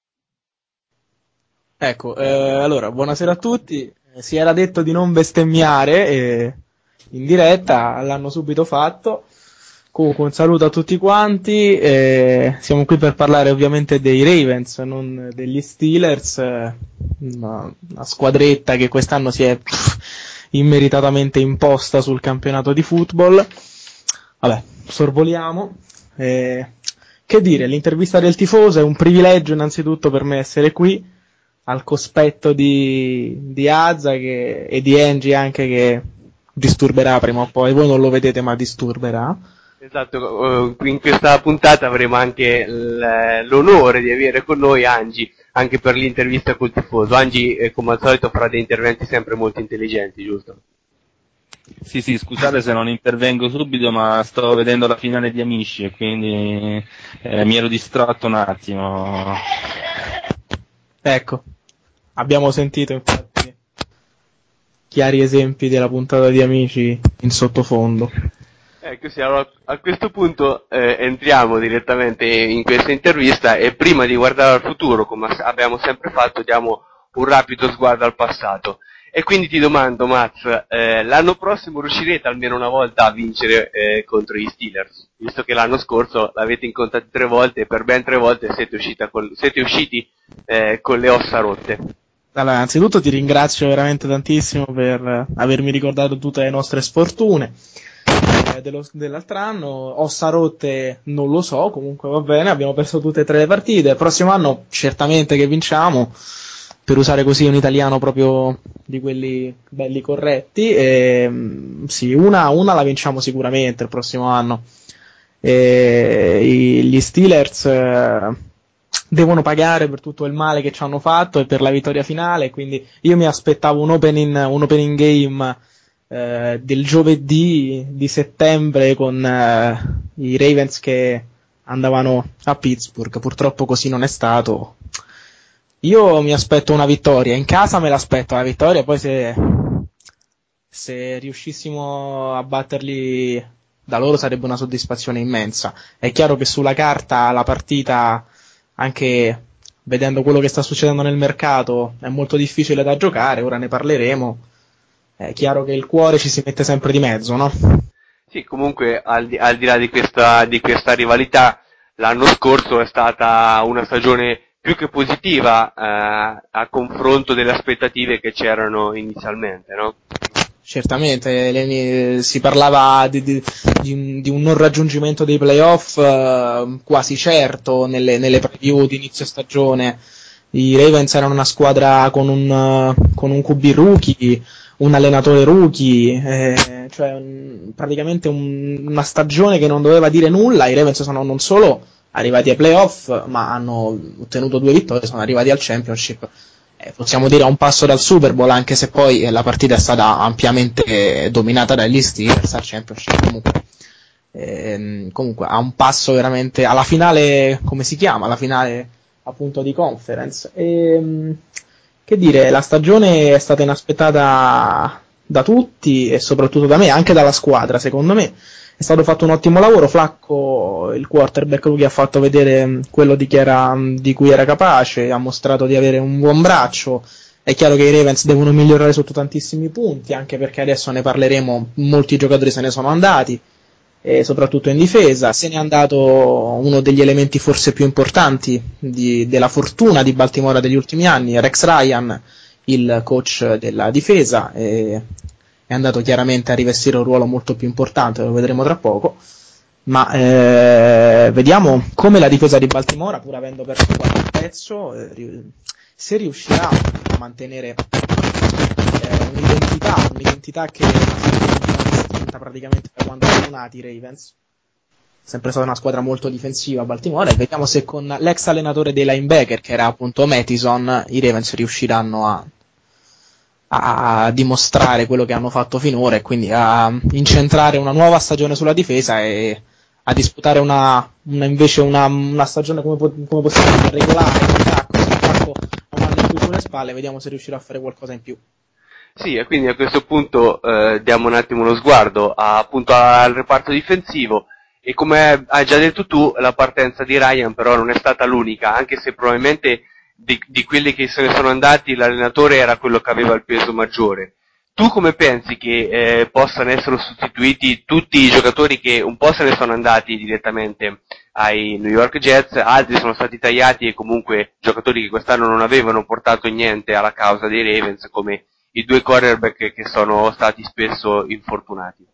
Ecco, eh, allora, buonasera a tutti. Eh, Si era detto di non bestemmiare eh, in diretta, l'hanno subito fatto. Comunque un saluto a tutti quanti. eh, siamo qui per parlare ovviamente dei Ravens, non degli Steelers. una, una squadretta che quest'anno si è pff, immeritatamente imposta sul campionato di football. Vabbè, sorvoliamo. Eh, che dire, l'intervista del tifoso è un privilegio innanzitutto per me essere qui al cospetto di, di Azza che- e di Angie anche che disturberà prima o poi, voi non lo vedete ma disturberà. Esatto, eh, in questa puntata avremo anche l'onore di avere con noi Angi, anche per l'intervista col tifoso. Angi, eh, come al solito, farà dei interventi sempre molto intelligenti, giusto? Sì, sì, scusate se non intervengo subito, ma sto vedendo la finale di Amici e quindi eh, mi ero distratto un attimo. Ecco, abbiamo sentito infatti chiari esempi della puntata di Amici in sottofondo. Ecco, sì, allora a questo punto eh, entriamo direttamente in questa intervista e prima di guardare al futuro, come abbiamo sempre fatto, diamo un rapido sguardo al passato. E quindi ti domando, Maz, eh, l'anno prossimo riuscirete almeno una volta a vincere eh, contro gli Steelers? Visto che l'anno scorso l'avete incontrati tre volte e per ben tre volte siete, col- siete usciti eh, con le ossa rotte. Allora, innanzitutto ti ringrazio veramente tantissimo per eh, avermi ricordato tutte le nostre sfortune dello- dell'altro anno. Ossa rotte non lo so, comunque va bene, abbiamo perso tutte e tre le partite. Il prossimo anno certamente che vinciamo, per usare così un italiano proprio di quelli belli corretti. E, mm, sì, una, una la vinciamo sicuramente il prossimo anno. E, gli Steelers eh, devono pagare per tutto il male che ci hanno fatto e per la vittoria finale, quindi io mi aspettavo un opening, un opening game eh, del giovedì di settembre con eh, i Ravens che andavano a Pittsburgh, purtroppo così non è stato. Io mi aspetto una vittoria, in casa me l'aspetto la vittoria, poi se, se riuscissimo a batterli da loro sarebbe una soddisfazione immensa. È chiaro che sulla carta la partita, anche vedendo quello che sta succedendo nel mercato, è molto difficile da giocare, ora ne parleremo. È chiaro che il cuore ci si mette sempre di mezzo, no? Sì, comunque al di, al di là di questa, di questa rivalità, l'anno scorso è stata una stagione più che positiva eh, a confronto delle aspettative che c'erano inizialmente, no? Certamente, si parlava di, di- di un, di un non raggiungimento dei playoff eh, quasi certo nelle, nelle preview di inizio stagione. I Ravens erano una squadra con un, eh, con un QB rookie, un allenatore rookie, eh, cioè un- praticamente un- una stagione che non doveva dire nulla. I Ravens sono non solo arrivati ai playoff, ma hanno ottenuto due vittorie, sono arrivati al championship eh, possiamo dire a un passo dal Super Bowl, anche se poi eh, la partita è stata ampiamente eh, dominata dagli Steelers al Championship. Comunque, ehm, comunque, a un passo veramente alla finale, come si chiama? La finale appunto di conference. Ehm, che dire, la stagione è stata inaspettata da tutti e soprattutto da me, anche dalla squadra, secondo me. È stato fatto un ottimo lavoro, Flacco, il quarterback rookie, ha fatto vedere mh, quello di, era- di cui era capace, ha mostrato di avere un buon braccio. È chiaro che i Ravens devono migliorare sotto tantissimi punti, anche perché adesso ne parleremo, molti giocatori se ne sono andati, e soprattutto in difesa. Se n'è andato uno degli elementi forse più importanti di- della fortuna di Baltimora degli ultimi anni, Rex Ryan, il coach della difesa, e è andato chiaramente a rivestire un ruolo molto più importante, lo vedremo tra poco. Ma eh, vediamo come la difesa di Baltimora, pur avendo perso qualche pezzo, eh, se riuscirà a mantenere eh, un'identità, un'identità che distinta praticamente da quando sono nati i Ravens. Sempre stata una squadra molto difensiva a Baltimora e vediamo se con l'ex allenatore dei linebacker, che era appunto Mattison, i Ravens riusciranno a, a dimostrare quello che hanno fatto finora e quindi a incentrare una nuova stagione sulla difesa e a disputare una, una- invece una, una stagione come, come possiamo regolare in attacco, in attacco un anno qui sulle spalle, vediamo se riuscirà a fare qualcosa in più. Sì, e quindi a questo punto eh, diamo un attimo uno sguardo a- appunto al reparto difensivo e come hai già detto tu, la partenza di Ryan però non è stata l'unica, anche se probabilmente di, di quelli che se ne sono andati l'allenatore era quello che aveva il peso maggiore. Tu come pensi che eh, possano essere sostituiti tutti i giocatori che un po' se ne sono andati direttamente ai New York Jets, altri sono stati tagliati e comunque giocatori che quest'anno non avevano portato niente alla causa dei Ravens come i due cornerback che sono stati spesso infortunati.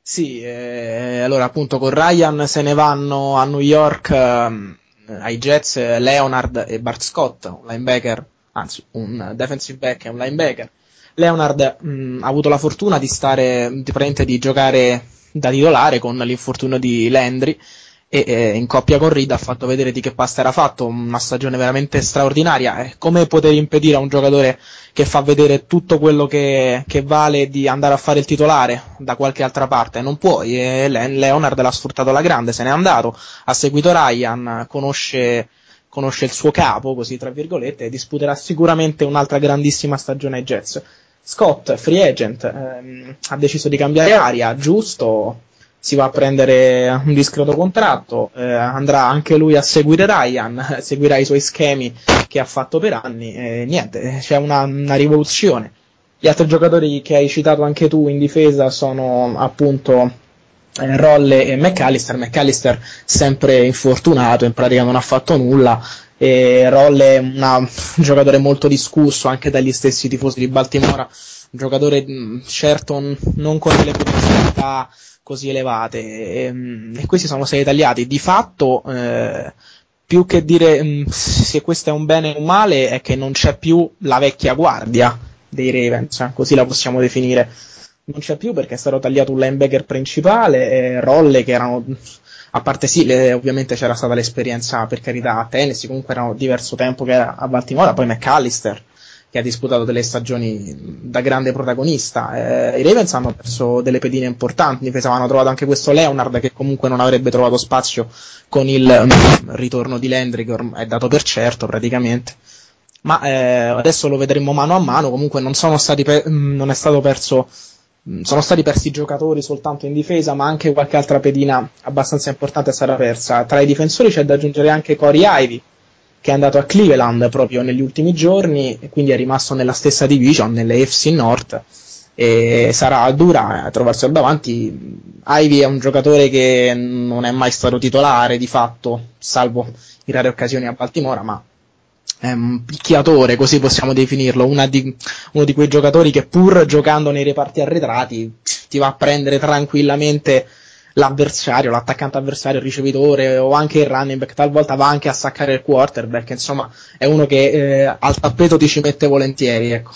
Sì, eh, allora appunto con Ryan se ne vanno a New York ehm, ai Jets eh, Leonard e Bart Scott, un linebacker, anzi un defensive back e un linebacker. Leonard mh, ha avuto la fortuna di stare, di, di giocare da titolare con l'infortunio di Landry e eh, in coppia con Reed ha fatto vedere di che pasta era fatto, una stagione veramente straordinaria. Eh, come poter impedire a un giocatore che fa vedere tutto quello che, che vale di andare a fare il titolare da qualche altra parte? Non puoi. E Le- Leonard l'ha sfruttato alla grande, se n'è andato, ha seguito Ryan, conosce, conosce il suo capo, così tra virgolette, e disputerà sicuramente un'altra grandissima stagione ai Jets. Scott, free agent, ehm, ha deciso di cambiare aria, giusto, si va a prendere un discreto contratto, eh, andrà anche lui a seguire Ryan, seguirà i suoi schemi che ha fatto per anni, e niente, c'è una, una rivoluzione. Gli altri giocatori che hai citato anche tu in difesa sono appunto Rolle e McAllister. McAllister sempre infortunato, in pratica non ha fatto nulla. E Rolle è un giocatore molto discusso anche dagli stessi tifosi di Baltimora, un giocatore mh, certo non con delle potenzialità così elevate. E, mh, e questi sono sei tagliati. Di fatto, eh, più che dire mh, se questo è un bene o un male, è che non c'è più la vecchia guardia dei Ravens, così la possiamo definire non c'è più perché è stato tagliato un linebacker principale e Rolle che erano a parte sì, le- ovviamente c'era stata l'esperienza per carità a Tennessee, comunque erano diverso tempo che era a Baltimora, poi McAllister che ha disputato delle stagioni da grande protagonista. Eh, I Ravens hanno perso delle pedine importanti, in difesa avevano trovato anche questo Leonard che comunque non avrebbe trovato spazio con il mm, ritorno di Landry che è dato per certo praticamente. Ma eh, adesso lo vedremo mano a mano, comunque non pe- mm, non è stato perso sono stati persi giocatori soltanto in difesa, ma anche qualche altra pedina abbastanza importante stata persa. Tra i difensori c'è da aggiungere anche Corey Ivy, che è andato a Cleveland proprio negli ultimi giorni, e quindi è rimasto nella stessa division, nelle FC North, e sarà dura eh, trovarselo davanti. Ivy è un giocatore che non è mai stato titolare di fatto, salvo in rare occasioni a Baltimora, ma è un picchiatore, così possiamo definirlo, di- uno di quei giocatori che pur giocando nei reparti arretrati ti va a prendere tranquillamente l'avversario, l'attaccante avversario, il ricevitore o anche il running back, talvolta va anche a saccare il quarterback, insomma è uno che eh, al tappeto ti ci mette volentieri, ecco.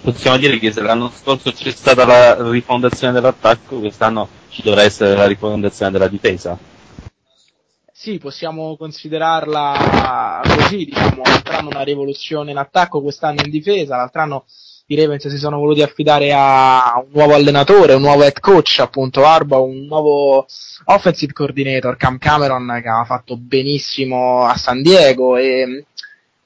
Possiamo dire che se l'anno scorso c'è stata la rifondazione dell'attacco, quest'anno ci dovrà essere la rifondazione della difesa. Sì, possiamo considerarla così, diciamo, l'altro una rivoluzione in attacco, quest'anno in difesa, l'altro anno i Ravens si sono voluti affidare a un nuovo allenatore, un nuovo head coach, appunto Arbo, un nuovo offensive coordinator, Cam Cameron, che ha fatto benissimo a San Diego e,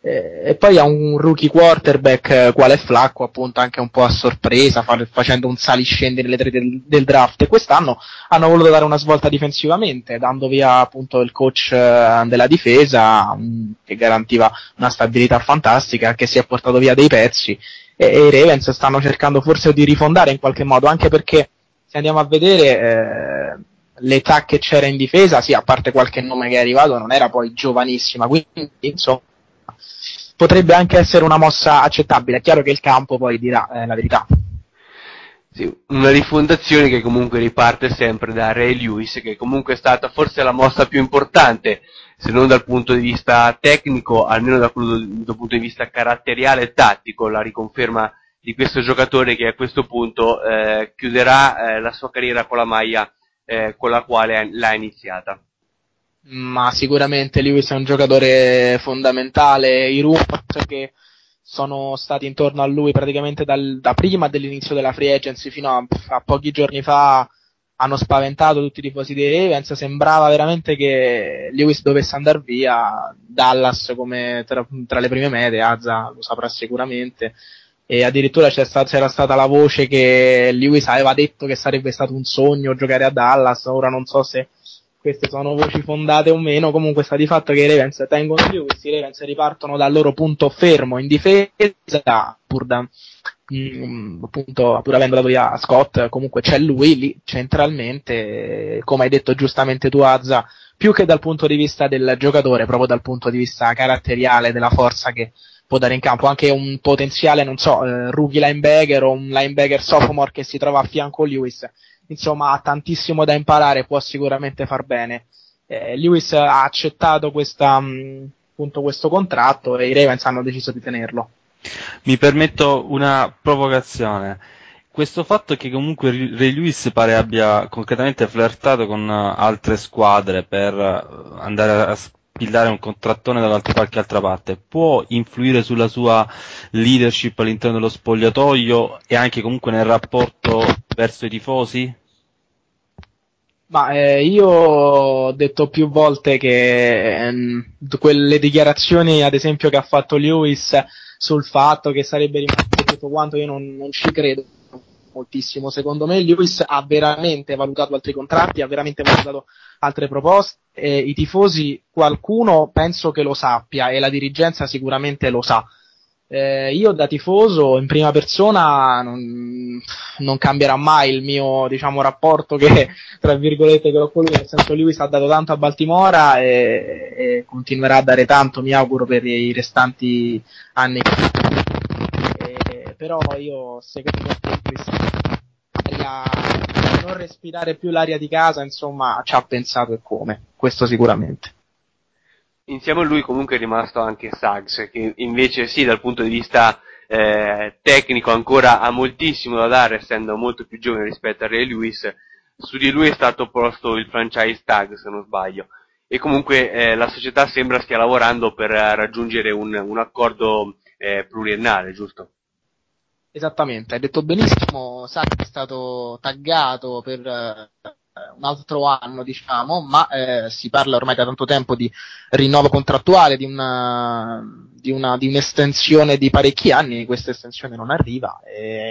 e, e poi ha un rookie quarterback eh, quale Flacco, appunto anche un po' a sorpresa, fa- facendo un saliscendi nelle tre del, del draft. E quest'anno hanno voluto dare una svolta difensivamente, dando via appunto il coach eh, della difesa mm, che garantiva una stabilità fantastica, che si è portato via dei pezzi. E, e i Ravens stanno cercando forse di rifondare in qualche modo, anche perché se andiamo a vedere eh, l'età che c'era in difesa, sì, a parte qualche nome che è arrivato, non era poi giovanissima, quindi insomma potrebbe anche essere una mossa accettabile. È chiaro che il campo poi dirà eh, la verità. Sì, una rifondazione che comunque riparte sempre da Ray Lewis, che comunque è stata forse la mossa più importante, se non dal punto di vista tecnico, almeno dal dal punto di vista caratteriale e tattico, la riconferma di questo giocatore che a questo punto eh, chiuderà eh, la sua carriera con la maglia eh, con la quale l'ha iniziata. Ma sicuramente Lewis è un giocatore fondamentale, i rumors che sono stati intorno a lui praticamente dal- da prima dell'inizio della free agency fino a, a pochi giorni fa hanno spaventato tutti i tifosi dei Ravens, sembrava veramente che Lewis dovesse andare via, Dallas come tra, tra le prime mete, Azza lo saprà sicuramente. E addirittura sta- c'era stata la voce che Lewis aveva detto che sarebbe stato un sogno giocare a Dallas, ora non so se queste sono voci fondate o meno, comunque sta di fatto che i Ravens tengono Lewis, i Ravens ripartono dal loro punto fermo in difesa, pur da, mm, appunto, pur avendo dato via Scott, comunque c'è lui lì centralmente, come hai detto giustamente tu Azza, più che dal punto di vista del giocatore, proprio dal punto di vista caratteriale, della forza che può dare in campo, anche un potenziale, non so, eh, rookie linebacker o un linebacker sophomore che si trova a fianco a Lewis, insomma ha tantissimo da imparare, può sicuramente far bene. Eh, Lewis ha accettato questa, mh, appunto questo contratto e i Ravens hanno deciso di tenerlo. Mi permetto una provocazione. Questo fatto che comunque Ray Lewis pare abbia concretamente flirtato con eh, altre squadre per eh, andare a spillare un contrattone da qualche altra parte può influire sulla sua leadership all'interno dello spogliatoio e anche comunque nel rapporto verso i tifosi? Ma eh, io ho detto più volte che ehm, quelle dichiarazioni, ad esempio, che ha fatto Lewis sul fatto che sarebbe rimasto tutto quanto, io non, non ci credo moltissimo. Secondo me Lewis ha veramente valutato altri contratti, ha veramente valutato altre proposte. E I tifosi, qualcuno penso che lo sappia e la dirigenza sicuramente lo sa. Eh, io da tifoso in prima persona non, non cambierà mai il mio diciamo rapporto che tra virgolette che ho con lui, nel senso Lewis ha dato tanto a Baltimora e, e continuerà a dare tanto, mi auguro, per i restanti anni. Eh, però io secondo me l'aria- non respirare più l'aria di casa, insomma, ci ha pensato e come, questo sicuramente. Insieme a lui comunque è rimasto anche Suggs, che invece sì, dal punto di vista eh, tecnico ancora ha moltissimo da dare, essendo molto più giovane rispetto a Ray Lewis. Su di lui è stato posto il franchise tag, se non sbaglio. E comunque eh, la società sembra stia lavorando per raggiungere un, un accordo eh, pluriennale, giusto? Esattamente, hai detto benissimo, Sacchi è stato taggato per un altro anno, diciamo, ma eh, si parla ormai da tanto tempo di rinnovo contrattuale, di una, di una, di un'estensione di parecchi anni, questa estensione non arriva e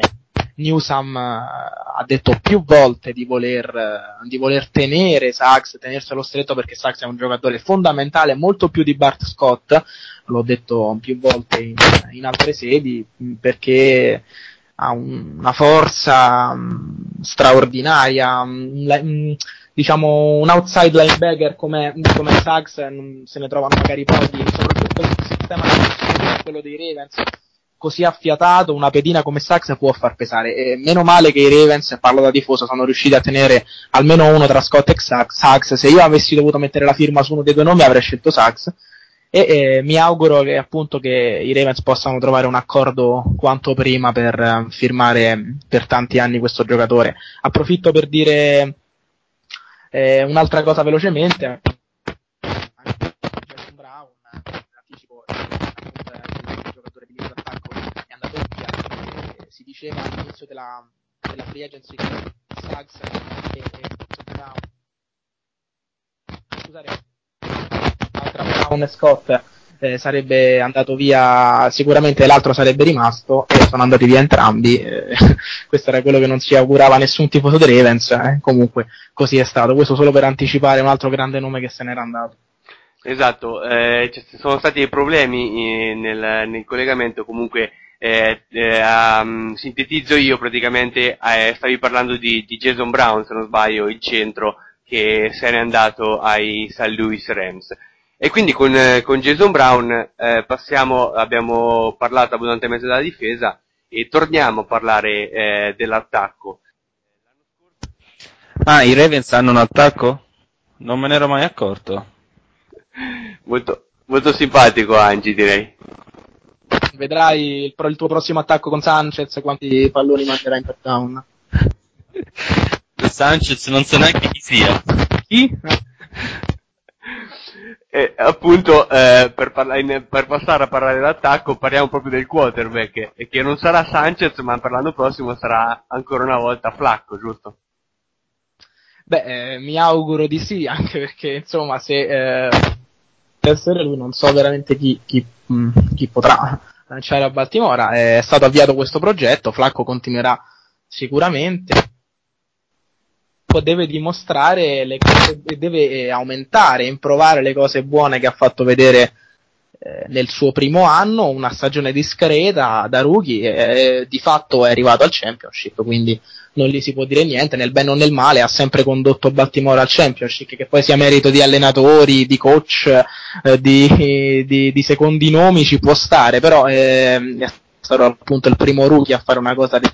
Newsam eh, ha detto più volte di voler, eh, di voler tenere Sachs, tenerselo stretto perché Sachs è un giocatore fondamentale, molto più di Bart Scott, l'ho detto più volte in, in altre sedi, perché ha un- una forza mh, straordinaria, mh, mh, diciamo un outside linebacker come, come non se ne trovano magari pochi, soprattutto nel sistema quello dei Ravens così affiatato una pedina come Sachs può far pesare e meno male che i Ravens, parlo da tifoso, sono riusciti a tenere almeno uno tra Scott e Sachs. se io avessi dovuto mettere la firma su uno dei due nomi avrei scelto Sachs e eh, mi auguro che appunto che i Ravens possano trovare un accordo quanto prima per eh, firmare per tanti anni questo giocatore. Approfitto per dire eh, un'altra cosa velocemente. Eh, eh, eh, si diceva all'inizio della, della free agency che Suggs e, e Brown scusate tra Brown e Scott eh, sarebbe andato via sicuramente l'altro sarebbe rimasto e sono andati via entrambi eh, questo era quello che non si augurava nessun tifoso dei Ravens eh, comunque così è stato questo solo per anticipare un altro grande nome che se n'era andato Esatto, eh, ci sono stati dei problemi eh, nel, nel collegamento, comunque eh, eh, um, sintetizzo io praticamente, eh, stavi parlando di, di Jason Brown, se non sbaglio, il centro che se n'è andato ai St. Louis Rams. E quindi con, eh, con Jason Brown eh, passiamo, abbiamo parlato abbondantemente della difesa e torniamo a parlare eh, dell'attacco. Ah, i Ravens hanno un attacco? Non me ne ero mai accorto. Molto, molto simpatico Angi direi. vedrai il, pro- il tuo prossimo attacco con Sanchez quanti palloni manderà in touchdown Sanchez non so neanche chi sia. Chi? E appunto eh, per, parla- in- per passare a parlare dell'attacco parliamo proprio del quarterback e che non sarà Sanchez ma per l'anno prossimo sarà ancora una volta Flacco, giusto? Beh, eh, mi auguro di sì, anche perché insomma se, eh, essere lui, non so veramente chi, chi, mh, chi potrà lanciare a Baltimora. È stato avviato questo progetto, Flacco continuerà sicuramente. Poi deve dimostrare le cose, deve eh, aumentare, improvare le cose buone che ha fatto vedere eh, nel suo primo anno, una stagione discreta da rookie, e di fatto è arrivato al championship, quindi non gli si può dire niente, nel bene o nel male ha sempre condotto Baltimora al championship, che poi sia merito di allenatori, di coach, eh, di, di- di secondi nomi ci può stare, però eh, è stato appunto il primo rookie a fare una cosa di...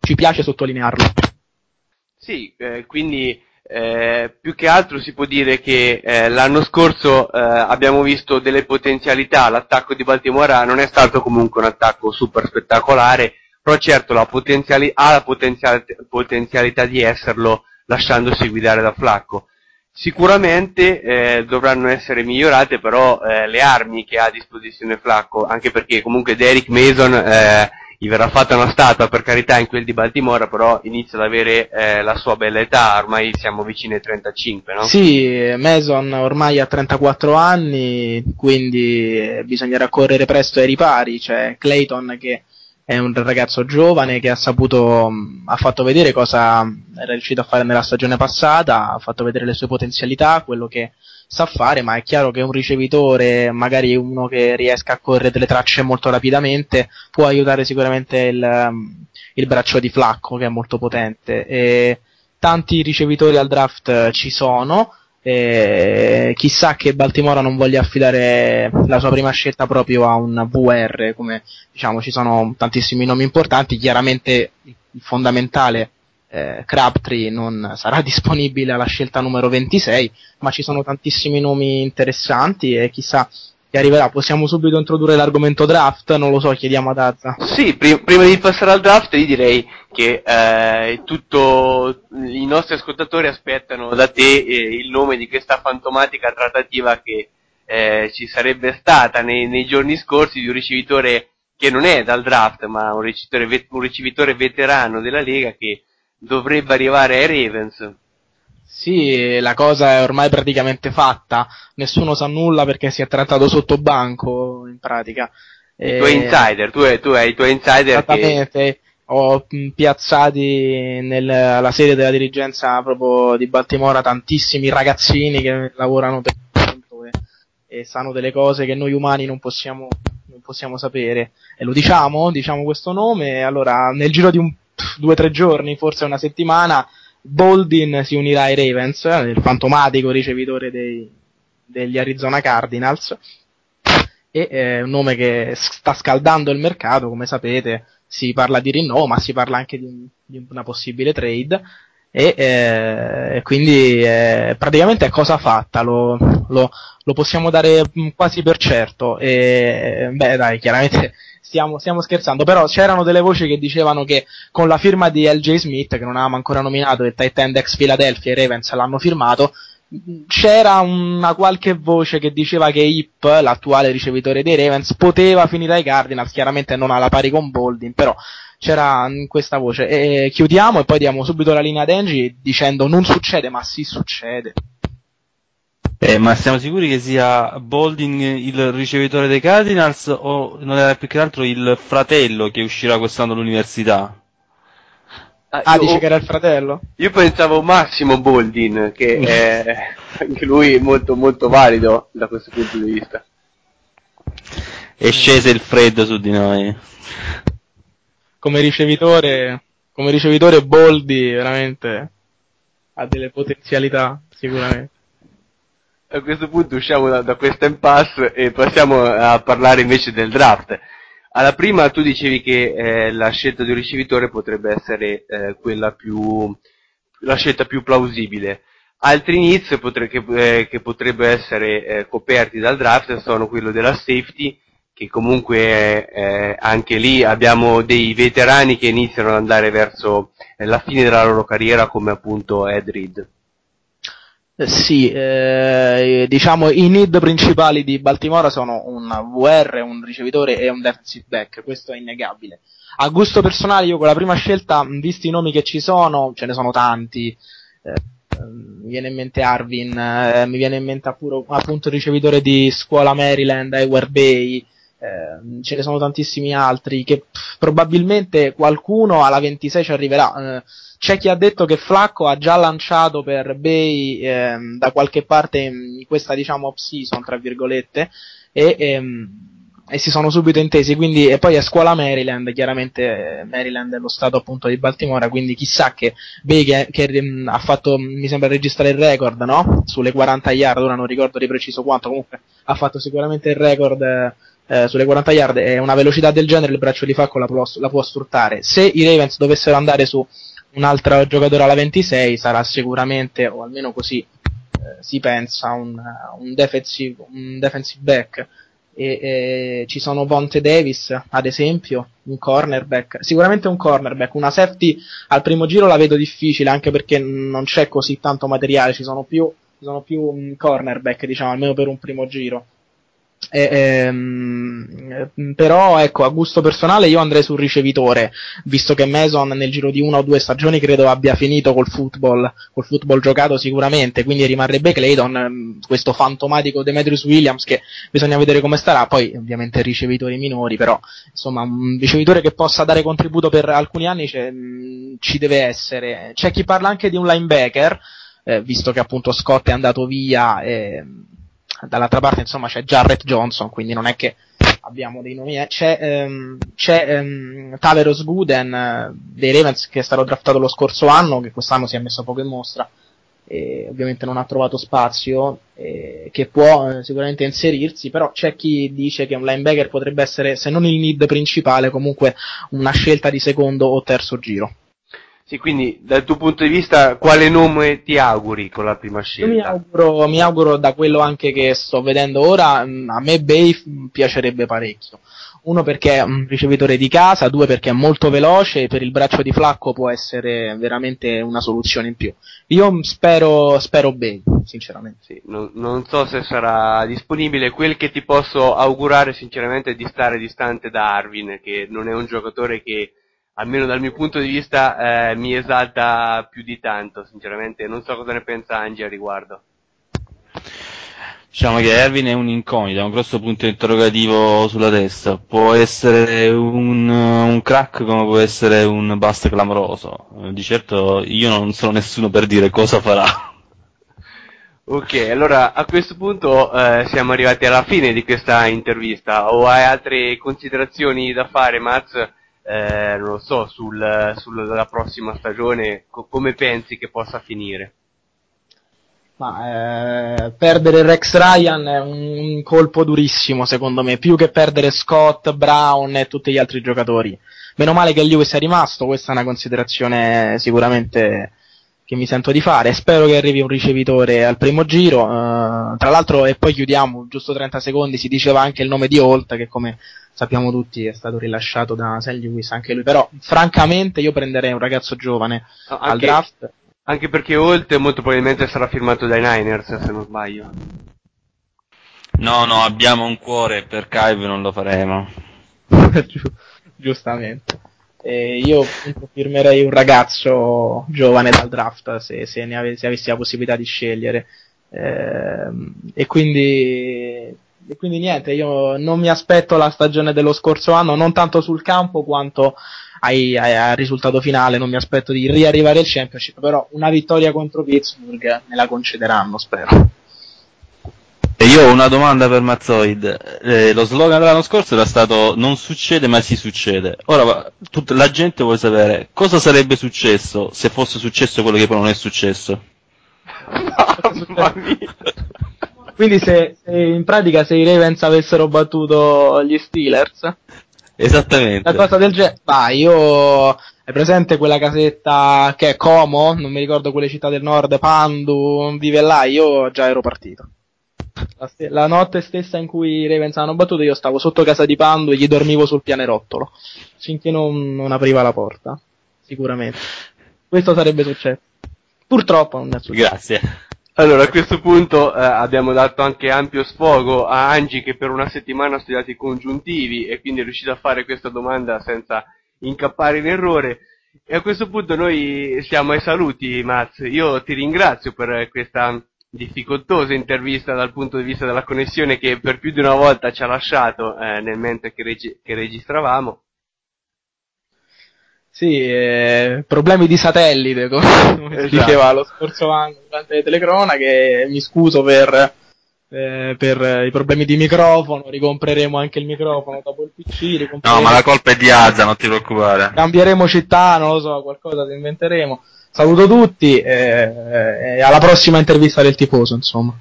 ci piace sottolinearlo. Sì, eh, quindi eh, più che altro si può dire che eh, l'anno scorso eh, abbiamo visto delle potenzialità, l'attacco di Baltimora non è stato comunque un attacco super spettacolare, però certo la potenziali- ha la potenzial- potenzialità di esserlo lasciandosi guidare da Flacco. Sicuramente eh, dovranno essere migliorate però eh, le armi che ha a disposizione Flacco, anche perché comunque Derek Mason gli verrà fatta una statua per carità in quel di Baltimora, però inizia ad avere eh, la sua bella età, ormai siamo vicini ai 35, no? Sì, Mason ormai ha 34 anni, quindi eh, bisognerà correre presto ai ripari. C'è Clayton che è un ragazzo giovane che ha saputo, mh, ha fatto vedere cosa era riuscito a fare nella stagione passata, ha fatto vedere le sue potenzialità, quello che sa fare, ma è chiaro che un ricevitore, magari uno che riesca a correre delle tracce molto rapidamente, può aiutare sicuramente il, um, il braccio di Flacco che è molto potente. E tanti ricevitori al draft ci sono, e chissà che Baltimora non voglia affidare la sua prima scelta proprio a un VR, come diciamo ci sono tantissimi nomi importanti, chiaramente il fondamentale eh, Crabtree non sarà disponibile alla scelta numero 26, ma ci sono tantissimi nomi interessanti e chissà che arriverà. Possiamo subito introdurre l'argomento draft? Non lo so, chiediamo ad Azza. Sì, pri- prima di passare al draft io direi che eh, tutto i nostri ascoltatori aspettano da te eh, il nome di questa fantomatica trattativa che eh, ci sarebbe stata nei, nei giorni scorsi di un ricevitore che non è dal draft ma un ricevitore, ve- un ricevitore veterano della Lega che dovrebbe arrivare ai Ravens. Sì, la cosa è ormai praticamente fatta, nessuno sa nulla perché si è trattato sotto banco in pratica. I tuoi insider, tu, hai- tu hai i tuoi insider che Esattamente, ho mh, piazzati nel- alla sede della dirigenza proprio di Baltimora tantissimi ragazzini che lavorano per appunto, e, e sanno delle cose che noi umani non possiamo, non possiamo sapere. E lo diciamo, diciamo questo nome, allora nel giro di un, due o tre giorni, forse una settimana, Boldin si unirà ai Ravens, eh, il fantomatico ricevitore dei- degli Arizona Cardinals, e eh, un nome che sta scaldando il mercato, come sapete, si parla di rinnovo, ma si parla anche di, di una possibile trade. E eh, quindi eh, praticamente è cosa fatta, lo, lo- lo possiamo dare mm, quasi per certo. E, beh, dai, chiaramente stiamo, stiamo scherzando, però c'erano delle voci che dicevano che con la firma di LJ Smith, che non avevamo ancora nominato, il tight end ex Philadelphia e Ravens l'hanno firmato, c'era una qualche voce che diceva che Hip, l'attuale ricevitore dei Ravens, poteva finire ai Cardinals, chiaramente non alla pari con Boldin, però c'era questa voce. E chiudiamo e poi diamo subito la linea ad Angie dicendo non succede, ma sì succede. Eh, ma siamo sicuri che sia Bolding il ricevitore dei Cardinals o non era più che altro il fratello che uscirà quest'anno all'università? Ah, dice che era il fratello? Io pensavo Massimo Boldin, che è anche lui molto molto valido da questo punto di vista. È sceso il freddo su di noi. Come ricevitore, come ricevitore Boldi veramente ha delle potenzialità, sicuramente. A questo punto usciamo da, da questa impasse e passiamo a parlare invece del draft. Alla prima tu dicevi che eh, la scelta di un ricevitore potrebbe essere eh, quella più, la scelta più plausibile. Altri needs potre- che, eh, che potrebbero essere eh, coperti dal draft sono quello della safety, che comunque eh, anche lì abbiamo dei veterani che iniziano ad andare verso eh, la fine della loro carriera come appunto Ed Reed. Eh, Sì, eh, diciamo i need principali di Baltimora sono un VR, un ricevitore e un defensive back, questo è innegabile. A gusto personale io con la prima scelta, visti i nomi che ci sono, ce ne sono tanti, eh, mi viene in mente Arvin, eh, mi viene in mente appuro- appunto il ricevitore di scuola Maryland, Edward Bay, ehm, ce ne sono tantissimi altri che pff, probabilmente qualcuno alla 26 ci arriverà. Eh, c'è chi ha detto che Flacco ha già lanciato per Bay ehm, da qualche parte in questa diciamo off-season, tra virgolette, e, ehm, e si sono subito intesi, quindi, e poi è scuola Maryland, chiaramente eh, Maryland è lo stato appunto di Baltimora, quindi chissà che Bay che, che, ehm, ha fatto, mi sembra registrare il record, no? Sulle 40 yard, ora non ricordo di preciso quanto, comunque ha fatto sicuramente il record eh, sulle 40 yard e una velocità del genere il braccio di Facco la può, la può sfruttare. Se i Ravens dovessero andare su un altro giocatore alla 26 sarà sicuramente, o almeno così eh, si pensa, un, un, defensive, un defensive back. E, e ci sono Vonte Davis, ad esempio, un cornerback, sicuramente un cornerback, una safety al primo giro la vedo difficile anche perché non c'è così tanto materiale, ci sono più, ci sono più mm, cornerback, diciamo, almeno per un primo giro. Ehm, eh, però ecco a gusto personale io andrei sul ricevitore visto che Mason nel giro di una o due stagioni credo abbia finito col football col football giocato sicuramente quindi rimarrebbe Clayton ehm, questo fantomatico Demetrius Williams che bisogna vedere come starà poi ovviamente ricevitori minori però insomma un ricevitore che possa dare contributo per alcuni anni mh, ci deve essere. C'è chi parla anche di un linebacker eh, visto che appunto Scott è andato via e dall'altra parte insomma c'è Jarrett Johnson, quindi non è che abbiamo dei nomi, eh. c'è, ehm, c'è ehm, Taveros Gooden eh, dei Ravens che è stato draftato lo scorso anno, che quest'anno si è messo poco in mostra, e ovviamente non ha trovato spazio, e che può eh, sicuramente inserirsi, però c'è chi dice che un linebacker potrebbe essere, se non il need principale, comunque una scelta di secondo o terzo giro. Sì, quindi dal tuo punto di vista quale nome ti auguri con la prima Io scelta? mi auguro, mi auguro da quello anche che sto vedendo ora, mh, a me Bay piacerebbe parecchio. Uno perché è un ricevitore di casa, due perché è molto veloce e per il braccio di Flacco può essere veramente una soluzione in più. Io spero, spero Bay, sinceramente. Sì, non, non so se sarà disponibile. Quel che ti posso augurare sinceramente è di stare distante da Arvin, che non è un giocatore che, almeno dal mio punto di vista, eh, mi esalta più di tanto, sinceramente. Non so cosa ne pensa Angie a riguardo. Diciamo che Erwin è un'incognita, è un grosso punto interrogativo sulla testa. Può essere un, un crack come può essere un bust clamoroso. Di certo io non sono nessuno per dire cosa farà. Ok, allora a questo punto eh, siamo arrivati alla fine di questa intervista. O hai altre considerazioni da fare, Maz? Eh, non lo so, sul, sulla prossima stagione, co- come pensi che possa finire? Ma eh, perdere Rex Ryan è un colpo durissimo secondo me, più che perdere Scott, Brown e tutti gli altri giocatori. Meno male che Lewis è rimasto, questa è una considerazione sicuramente che mi sento di fare. Spero che arrivi un ricevitore al primo giro. eh, tra l'altro, e poi chiudiamo, giusto 30 secondi, si diceva anche il nome di Holt, che come sappiamo tutti è stato rilasciato da St. Lewis anche lui. Però, francamente, io prenderei un ragazzo giovane No, al anche- draft. Anche perché Holt molto probabilmente sarà firmato dai Niners, se non sbaglio. No, no, abbiamo un cuore, per Kyve non lo faremo. Giu- giustamente. E io firmerei un ragazzo giovane dal draft se, se ne ave- se avessi la possibilità di scegliere. Ehm, e quindi, e quindi niente, io non mi aspetto la stagione dello scorso anno, non tanto sul campo quanto ai- ai- al risultato finale, non mi aspetto di riarrivare al championship, però una vittoria contro Pittsburgh me la concederanno, spero. E io ho una domanda per Mazzoid. Eh, lo slogan dell'anno scorso era stato non succede ma si succede. Ora tutta la gente vuole sapere cosa sarebbe successo se fosse successo quello che poi non è successo. Quindi se, se in pratica se i Ravens avessero battuto gli Steelers, Esattamente. una cosa del genere, vai, io hai presente quella casetta che è Como, non mi ricordo quelle città del nord, Pandu, vive là, io già ero partito. La, ste- la notte stessa in cui i Ravens hanno battuto io stavo sotto casa di Pandu e gli dormivo sul pianerottolo, finché non, non apriva la porta, sicuramente. Questo sarebbe successo. Purtroppo non è successo. Grazie. Allora, a questo punto eh, abbiamo dato anche ampio sfogo a Angie che per una settimana ha studiato i congiuntivi e quindi è riuscito a fare questa domanda senza incappare in errore. E a questo punto noi siamo ai saluti, Maz. Io ti ringrazio per questa difficoltosa intervista dal punto di vista della connessione che per più di una volta ci ha lasciato eh, nel mentre che, regi- che registravamo. Sì, eh, problemi di satellite, come si Esatto. diceva lo scorso anno durante le telecronache. Mi scuso per, eh, per i problemi di microfono, ricompreremo anche il microfono dopo il PC, No, ma la colpa è di Azza, non ti preoccupare. cambieremo città, non lo so, qualcosa ci inventeremo. Saluto tutti eh, e alla prossima intervista del tifoso, insomma.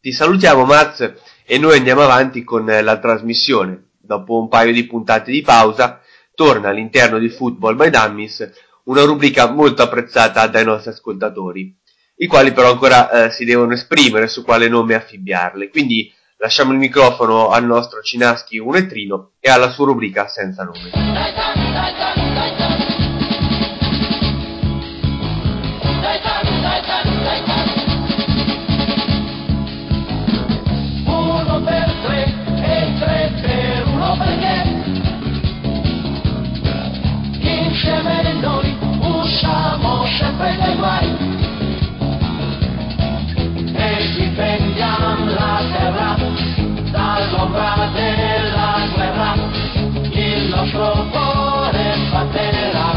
Ti salutiamo, Maz, e noi andiamo avanti con eh, la trasmissione. Dopo un paio di puntate di pausa, torna all'interno di Football by Dummies una rubrica molto apprezzata dai nostri ascoltatori, i quali però ancora eh, si devono esprimere su quale nome affibbiarle. Quindi lasciamo il microfono al nostro Cinaschi Unetrino e alla sua rubrica senza nome. Sempre dai guai e difendiamo la terra dall'ombra della guerra. Il nostro cuore batterà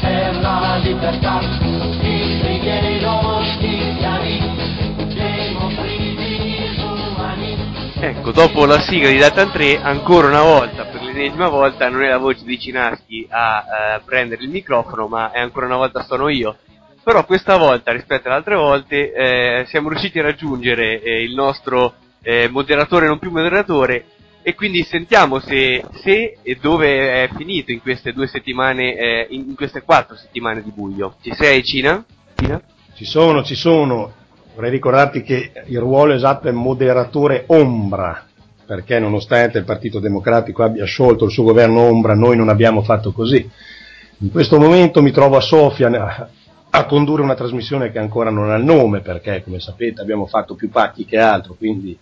per la libertà. I brighieri lo stigliani dei nostri disumani Ecco, dopo la sigla di Data 3, ancora una volta, l'ennesima volta, non è la voce di Cinaschi a eh, prendere il microfono, ma ancora una volta sono io. Però questa volta, rispetto alle altre volte, eh, siamo riusciti a raggiungere eh, il nostro eh, moderatore non più moderatore e quindi sentiamo se, se e dove è finito in queste due settimane, eh, in queste quattro settimane di buio. Ci sei, Cina? Cina? Ci sono, ci sono. Vorrei ricordarti che il ruolo esatto è moderatore ombra, perché nonostante il Partito Democratico abbia sciolto il suo governo ombra, noi non abbiamo fatto così. In questo momento mi trovo a Sofia a, condurre una trasmissione che ancora non ha il nome, perché come sapete abbiamo fatto più pacchi che altro, quindi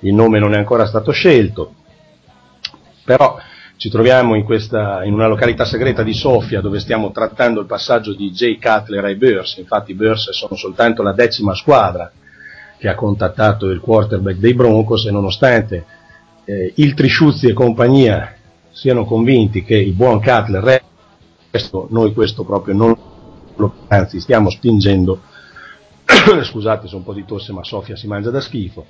il nome non è ancora stato scelto. Però ci troviamo in, questa, in una località segreta di Sofia dove stiamo trattando il passaggio di Jay Cutler ai Bears, infatti i Bears sono soltanto la decima squadra che ha contattato il quarterback dei Broncos e nonostante eh, il Trisciuzzi e compagnia siano convinti che il buon Cutler resto, noi questo proprio non lo anzi stiamo spingendo scusate sono un po' di tosse ma Sofia si mangia da schifo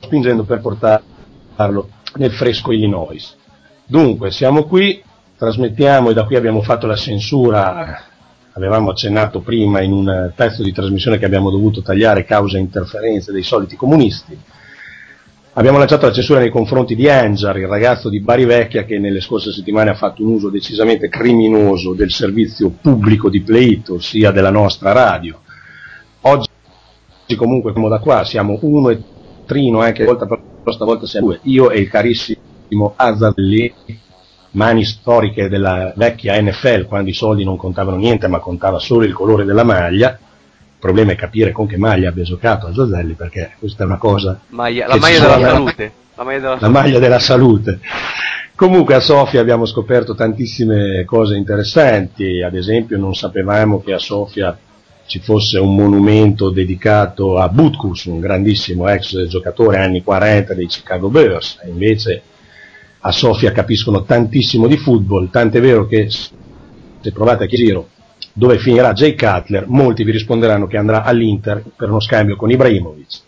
spingendo per portarlo nel fresco Illinois. Dunque, siamo qui, trasmettiamo e da qui abbiamo fatto la censura, avevamo accennato prima in un pezzo di trasmissione che abbiamo dovuto tagliare causa interferenze dei soliti comunisti. Abbiamo lanciato la censura nei confronti di Angiar, il ragazzo di Bari Vecchia che nelle scorse settimane ha fatto un uso decisamente criminoso del servizio pubblico di Pleito, ossia della nostra radio. Oggi comunque siamo da qua, siamo uno e Trino, anche volta per stavolta siamo due, io e il carissimo Azzalli, mani storiche della vecchia NFL, quando i soldi non contavano niente ma contava solo il colore della maglia. Il problema è capire con che maglia abbia giocato Azzalli, perché questa è una cosa... Maglia- la maglia della salute. La maglia della la salute. maglia della salute. Comunque a Sofia abbiamo scoperto tantissime cose interessanti, ad esempio non sapevamo che a Sofia ci fosse un monumento dedicato a Butkus, un grandissimo ex giocatore anni 40 dei Chicago Bears, invece a Sofia capiscono tantissimo di football, tant'è vero che se provate a chiedere dove finirà Jay Cutler, molti vi risponderanno che andrà all'Inter per uno scambio con Ibrahimovic,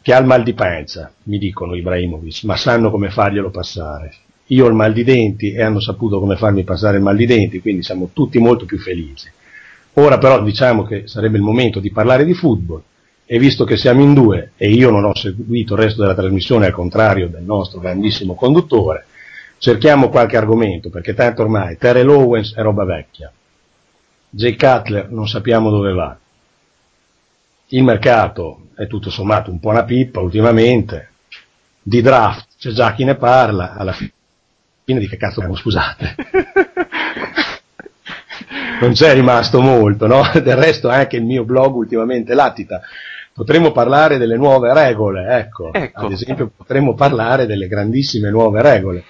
che ha il mal di pancia, mi dicono Ibrahimovic, ma sanno come farglielo passare. Io ho il mal di denti e hanno saputo come farmi passare il mal di denti, quindi siamo tutti molto più felici. Ora però diciamo che sarebbe il momento di parlare di football e visto che siamo in due e io non ho seguito il resto della trasmissione al contrario del nostro grandissimo conduttore, cerchiamo qualche argomento perché tanto ormai Terrell Owens è roba vecchia. Jay Cutler non sappiamo dove va. Il mercato è tutto sommato un po' una pippa ultimamente. Di draft c'è già chi ne parla, alla fine di che cazzo parliamo, scusate. non c'è rimasto molto, no? Del resto anche il mio blog ultimamente latita. Potremmo parlare delle nuove regole, ecco. Ad esempio potremmo parlare delle grandissime nuove regole.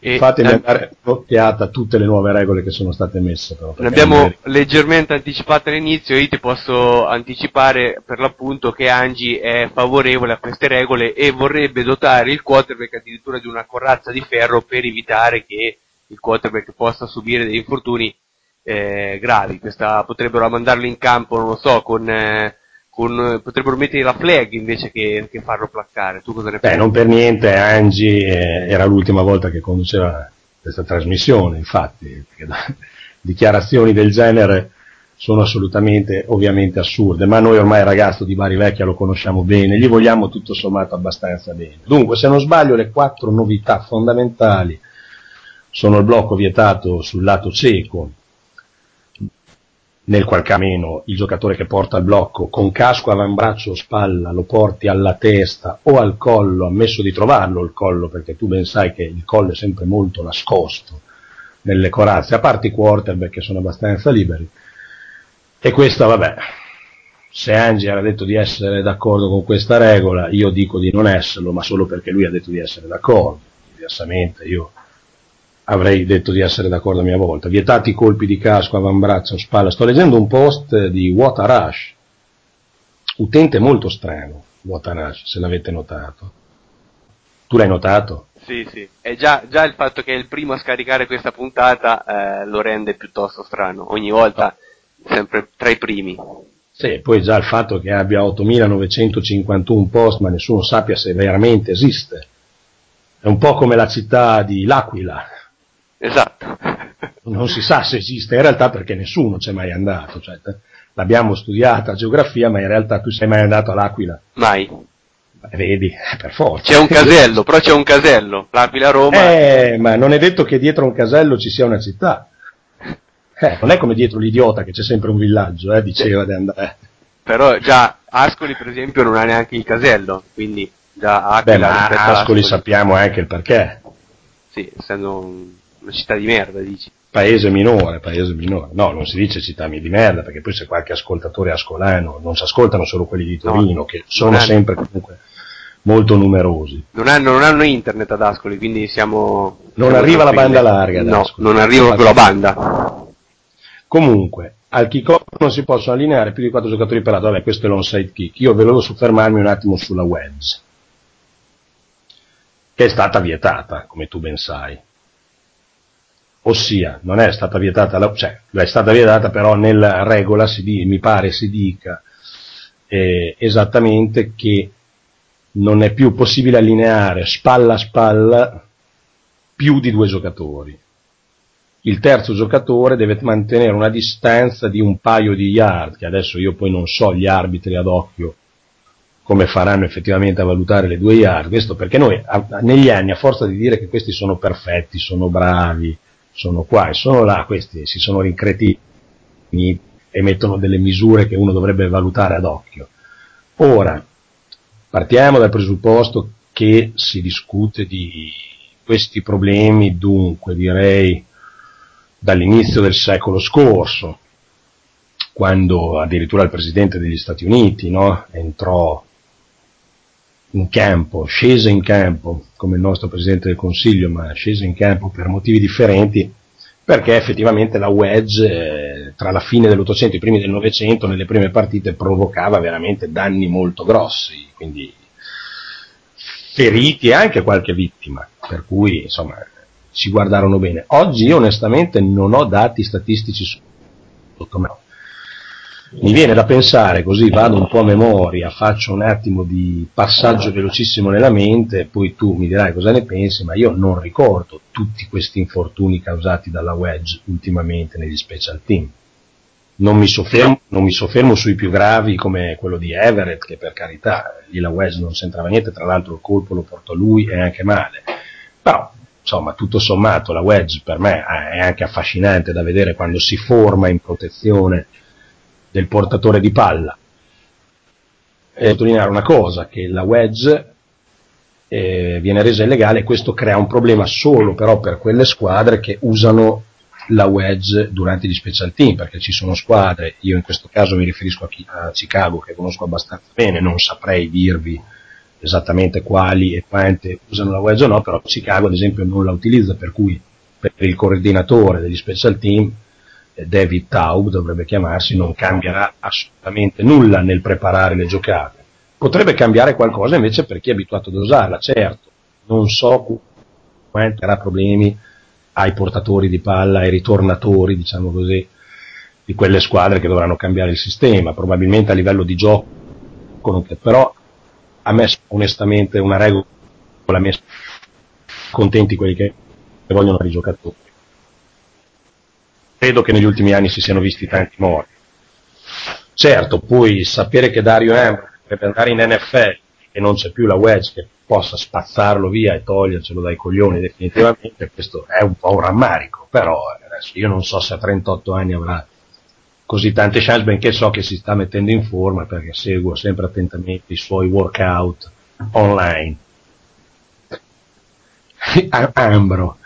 E Fatemi ne- andare un'occhiata a tutte le nuove regole che sono state messe. Però, Ne perché abbiamo me leggermente anticipato all'inizio, io ti posso anticipare per l'appunto che Angi è favorevole a queste regole e vorrebbe dotare il quarterback addirittura di una corazza di ferro per evitare che il quarterback possa subire degli infortuni eh, gravi. Questa, potrebbero mandarlo in campo, non lo so, con, eh, con- potrebbero mettere la flag invece che, che farlo placcare. Tu cosa ne Beh, pensi? non per niente Angi eh, era l'ultima volta che conduceva questa trasmissione, infatti, dichiarazioni del genere sono assolutamente, ovviamente assurde, ma noi ormai il ragazzo di Bari Vecchia lo conosciamo bene, gli vogliamo tutto sommato abbastanza bene. Dunque, se non sbaglio, le quattro novità fondamentali sono il blocco vietato sul lato cieco, nel qual caso meno il giocatore che porta il blocco con casco, avambraccio o spalla lo porti alla testa o al collo, ammesso di trovarlo il collo, perché tu ben sai che il collo è sempre molto nascosto nelle corazze, a parte i quarterback che sono abbastanza liberi. E questa, vabbè, se Angi era detto di essere d'accordo con questa regola, io dico di non esserlo, ma solo perché lui ha detto di essere d'accordo. Diversamente io avrei detto di essere d'accordo a mia volta. Vietati i colpi di casco, avambraccio, spalla. Sto leggendo un post di Watarash, utente molto strano, Watarash, se l'avete notato. Tu l'hai notato? Sì, sì. E già, già il fatto che è il primo a scaricare questa puntata eh, lo rende piuttosto strano. Ogni volta sempre tra i primi. Sì, poi già il fatto che abbia 8951 post, ma nessuno sappia se veramente esiste. È un po' come la città di L'Aquila. Esatto. Non si sa se esiste, in realtà perché nessuno c'è mai andato. Cioè, te- l'abbiamo studiata geografia, ma in realtà tu sei mai andato all'Aquila. Mai. Eh, Vedi, eh, per forza. C'è un casello, però c'è un casello. L'Aquila Roma. Eh, ma non è detto che dietro un casello ci sia una città. Eh, non è come dietro l'idiota che c'è sempre un villaggio, eh, diceva di andare. Però già Ascoli, per esempio, non ha neanche il casello. Quindi già Beh, Aquila ma rispetto a ad Ascoli sappiamo anche il perché. Sì, essendo un- una città di merda, dici. Paese minore, paese minore. No, non si dice città di merda, perché poi se qualche ascoltatore ascolano, non si ascoltano solo quelli di Torino, che sono sempre comunque molto numerosi. Non hanno, non hanno internet ad Ascoli, quindi siamo... Non siamo arriva la banda larga ad No, Ascoli. non arriva proprio la banda. Comunque, al kick-off non si possono allineare più di quattro giocatori per lato. Vabbè, questo è l'onside kick. Io volevo soffermarmi un attimo sulla wedge, che è stata vietata, come tu ben sai. Ossia, non è stata vietata, la, cioè, è stata vietata, però nella regola di- mi pare si dica eh, esattamente che non è più possibile allineare spalla a spalla più di due giocatori. Il terzo giocatore deve mantenere una distanza di un paio di yard, che adesso io poi non so gli arbitri ad occhio come faranno effettivamente a valutare le due yard, questo perché noi negli anni a forza di dire che questi sono perfetti, sono bravi, sono qua e sono là, questi si sono rincretini e mettono delle misure che uno dovrebbe valutare ad occhio. Ora, partiamo dal presupposto che si discute di questi problemi, dunque direi dall'inizio del secolo scorso, quando addirittura il Presidente degli Stati Uniti no, entrò in campo, scese in campo come il nostro Presidente del Consiglio, ma scese in campo per motivi differenti, perché effettivamente la wedge eh, tra la fine dell'Ottocento e i primi del Novecento nelle prime partite provocava veramente danni molto grossi, quindi feriti e anche qualche vittima, per cui insomma ci guardarono bene. Oggi io onestamente non ho dati statistici su sotto me. Mi viene da pensare, così vado un po' a memoria, faccio un attimo di passaggio velocissimo nella mente, poi tu mi dirai cosa ne pensi, ma io non ricordo tutti questi infortuni causati dalla wedge ultimamente negli special team. Non mi, soffermo, non mi soffermo sui più gravi come quello di Everett, che per carità, lì la wedge non c'entrava niente, tra l'altro il colpo lo portò lui e anche male. Però, insomma, tutto sommato la wedge per me è anche affascinante da vedere quando si forma in protezione del portatore di palla. E sottolineare una cosa, che la wedge eh, viene resa illegale e questo crea un problema solo però per quelle squadre che usano la wedge durante gli special team, perché ci sono squadre, io in questo caso mi riferisco a, chi- a Chicago che conosco abbastanza bene, non saprei dirvi esattamente quali e quante usano la wedge o no, però Chicago ad esempio non la utilizza, per cui per il coordinatore degli special team, David Taub dovrebbe chiamarsi, non cambierà assolutamente nulla nel preparare le giocate. Potrebbe cambiare qualcosa invece per chi è abituato ad usarla, certo, non so quanto darà problemi ai portatori di palla, ai ritornatori, diciamo così, di quelle squadre che dovranno cambiare il sistema, probabilmente a livello di gioco, però a me onestamente una regola è contenti quelli che vogliono i giocatori. Credo che negli ultimi anni si siano visti tanti morti. Certo, poi sapere che Dario Ambrose deve andare in NFL e non c'è più la wedge che possa spazzarlo via e togliercelo dai coglioni definitivamente, questo è un po' un rammarico, però adesso io non so se a 38 anni avrà così tante chance, benché so che si sta mettendo in forma perché seguo sempre attentamente i suoi workout online. Ambro.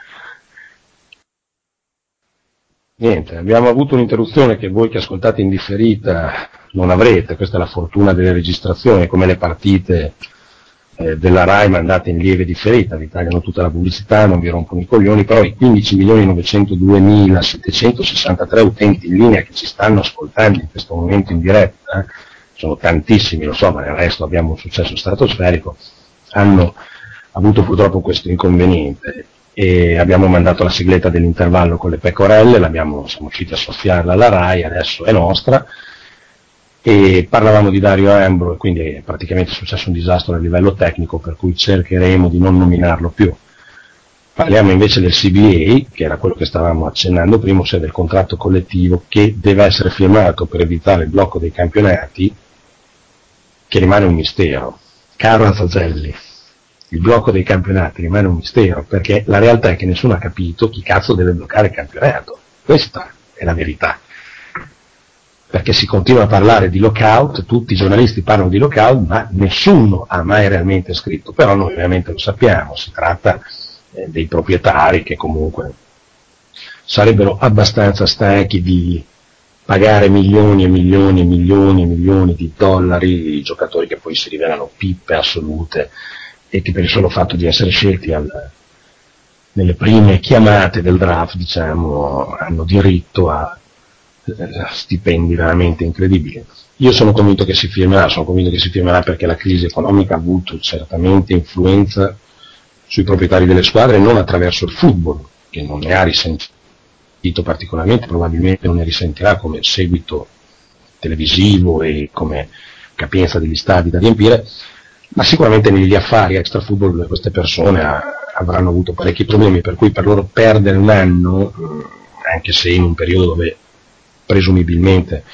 Niente, abbiamo avuto un'interruzione che voi che ascoltate in differita non avrete, questa è la fortuna delle registrazioni, come le partite eh, della RAI mandate in lieve differita, vi tagliano tutta la pubblicità, non vi rompono i coglioni, però i 15.902.763 utenti in linea che ci stanno ascoltando in questo momento in diretta, eh, sono tantissimi, lo so, ma nel resto abbiamo un successo stratosferico, hanno avuto purtroppo questo inconveniente e abbiamo mandato la sigletta dell'intervallo con le pecorelle, l'abbiamo, siamo riusciti a soffiarla alla RAI, adesso è nostra, e parlavamo di Dario Ambro e quindi è praticamente successo un disastro a livello tecnico per cui cercheremo di non nominarlo più. Parliamo invece del CBA, che era quello che stavamo accennando prima, ossia del contratto collettivo che deve essere firmato per evitare il blocco dei campionati, che rimane un mistero. Caro Azzazelli, il blocco dei campionati rimane un mistero, perché la realtà è che nessuno ha capito chi cazzo deve bloccare il campionato. Questa è la verità perché si continua a parlare di lockout, tutti i giornalisti parlano di lockout, ma nessuno ha mai realmente scritto, però noi ovviamente lo sappiamo, si tratta eh, dei proprietari che comunque sarebbero abbastanza stanchi di pagare milioni e milioni e milioni e milioni di dollari i giocatori che poi si rivelano pippe assolute e che per il solo fatto di essere scelti al- nelle prime chiamate del draft, diciamo, hanno diritto a eh, stipendi veramente incredibili. Io sono convinto che si firmerà, sono convinto che si firmerà perché la crisi economica ha avuto certamente influenza sui proprietari delle squadre, non attraverso il football, che non ne ha risentito particolarmente, probabilmente non ne risentirà come seguito televisivo e come capienza degli stadi da riempire, ma sicuramente negli affari extra football queste persone ha- avranno avuto parecchi problemi, per cui per loro perdere un anno, mh, anche se in un periodo dove presumibilmente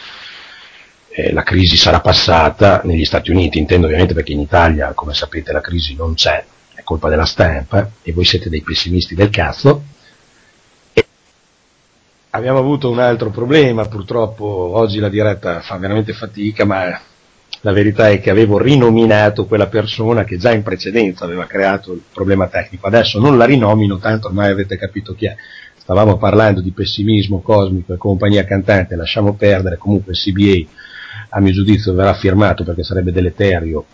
eh, la crisi sarà passata negli Stati Uniti, intendo ovviamente perché in Italia, come sapete, la crisi non c'è, è colpa della stampa e voi siete dei pessimisti del cazzo. Abbiamo avuto un altro problema, purtroppo oggi la diretta fa veramente fatica, ma la verità è che avevo rinominato quella persona che già in precedenza aveva creato il problema tecnico, adesso non la rinomino, tanto ormai avete capito chi è. Stavamo parlando di pessimismo cosmico e compagnia cantante, lasciamo perdere, comunque il CBA a mio giudizio verrà firmato perché sarebbe deleterio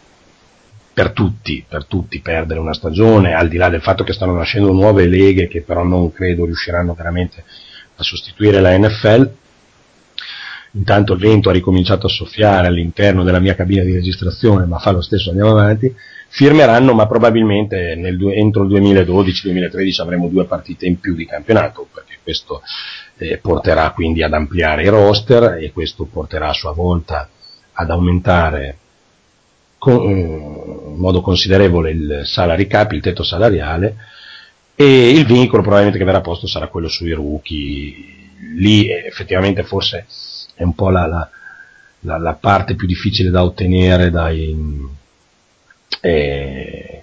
per tutti, per tutti perdere una stagione, al di là del fatto che stanno nascendo nuove leghe che però non credo riusciranno veramente a sostituire la NFL. Intanto il vento ha ricominciato a soffiare all'interno della mia cabina di registrazione, ma fa lo stesso, andiamo avanti. Firmeranno, ma probabilmente nel entro il 2012-2013 avremo due partite in più di campionato, perché questo eh, porterà quindi ad ampliare i roster e questo porterà a sua volta ad aumentare con, in modo considerevole il salary cap, il tetto salariale e il vincolo probabilmente che verrà posto sarà quello sui rookie. Lì eh, effettivamente forse è un po' la, la- la- la parte più difficile da ottenere dai, eh,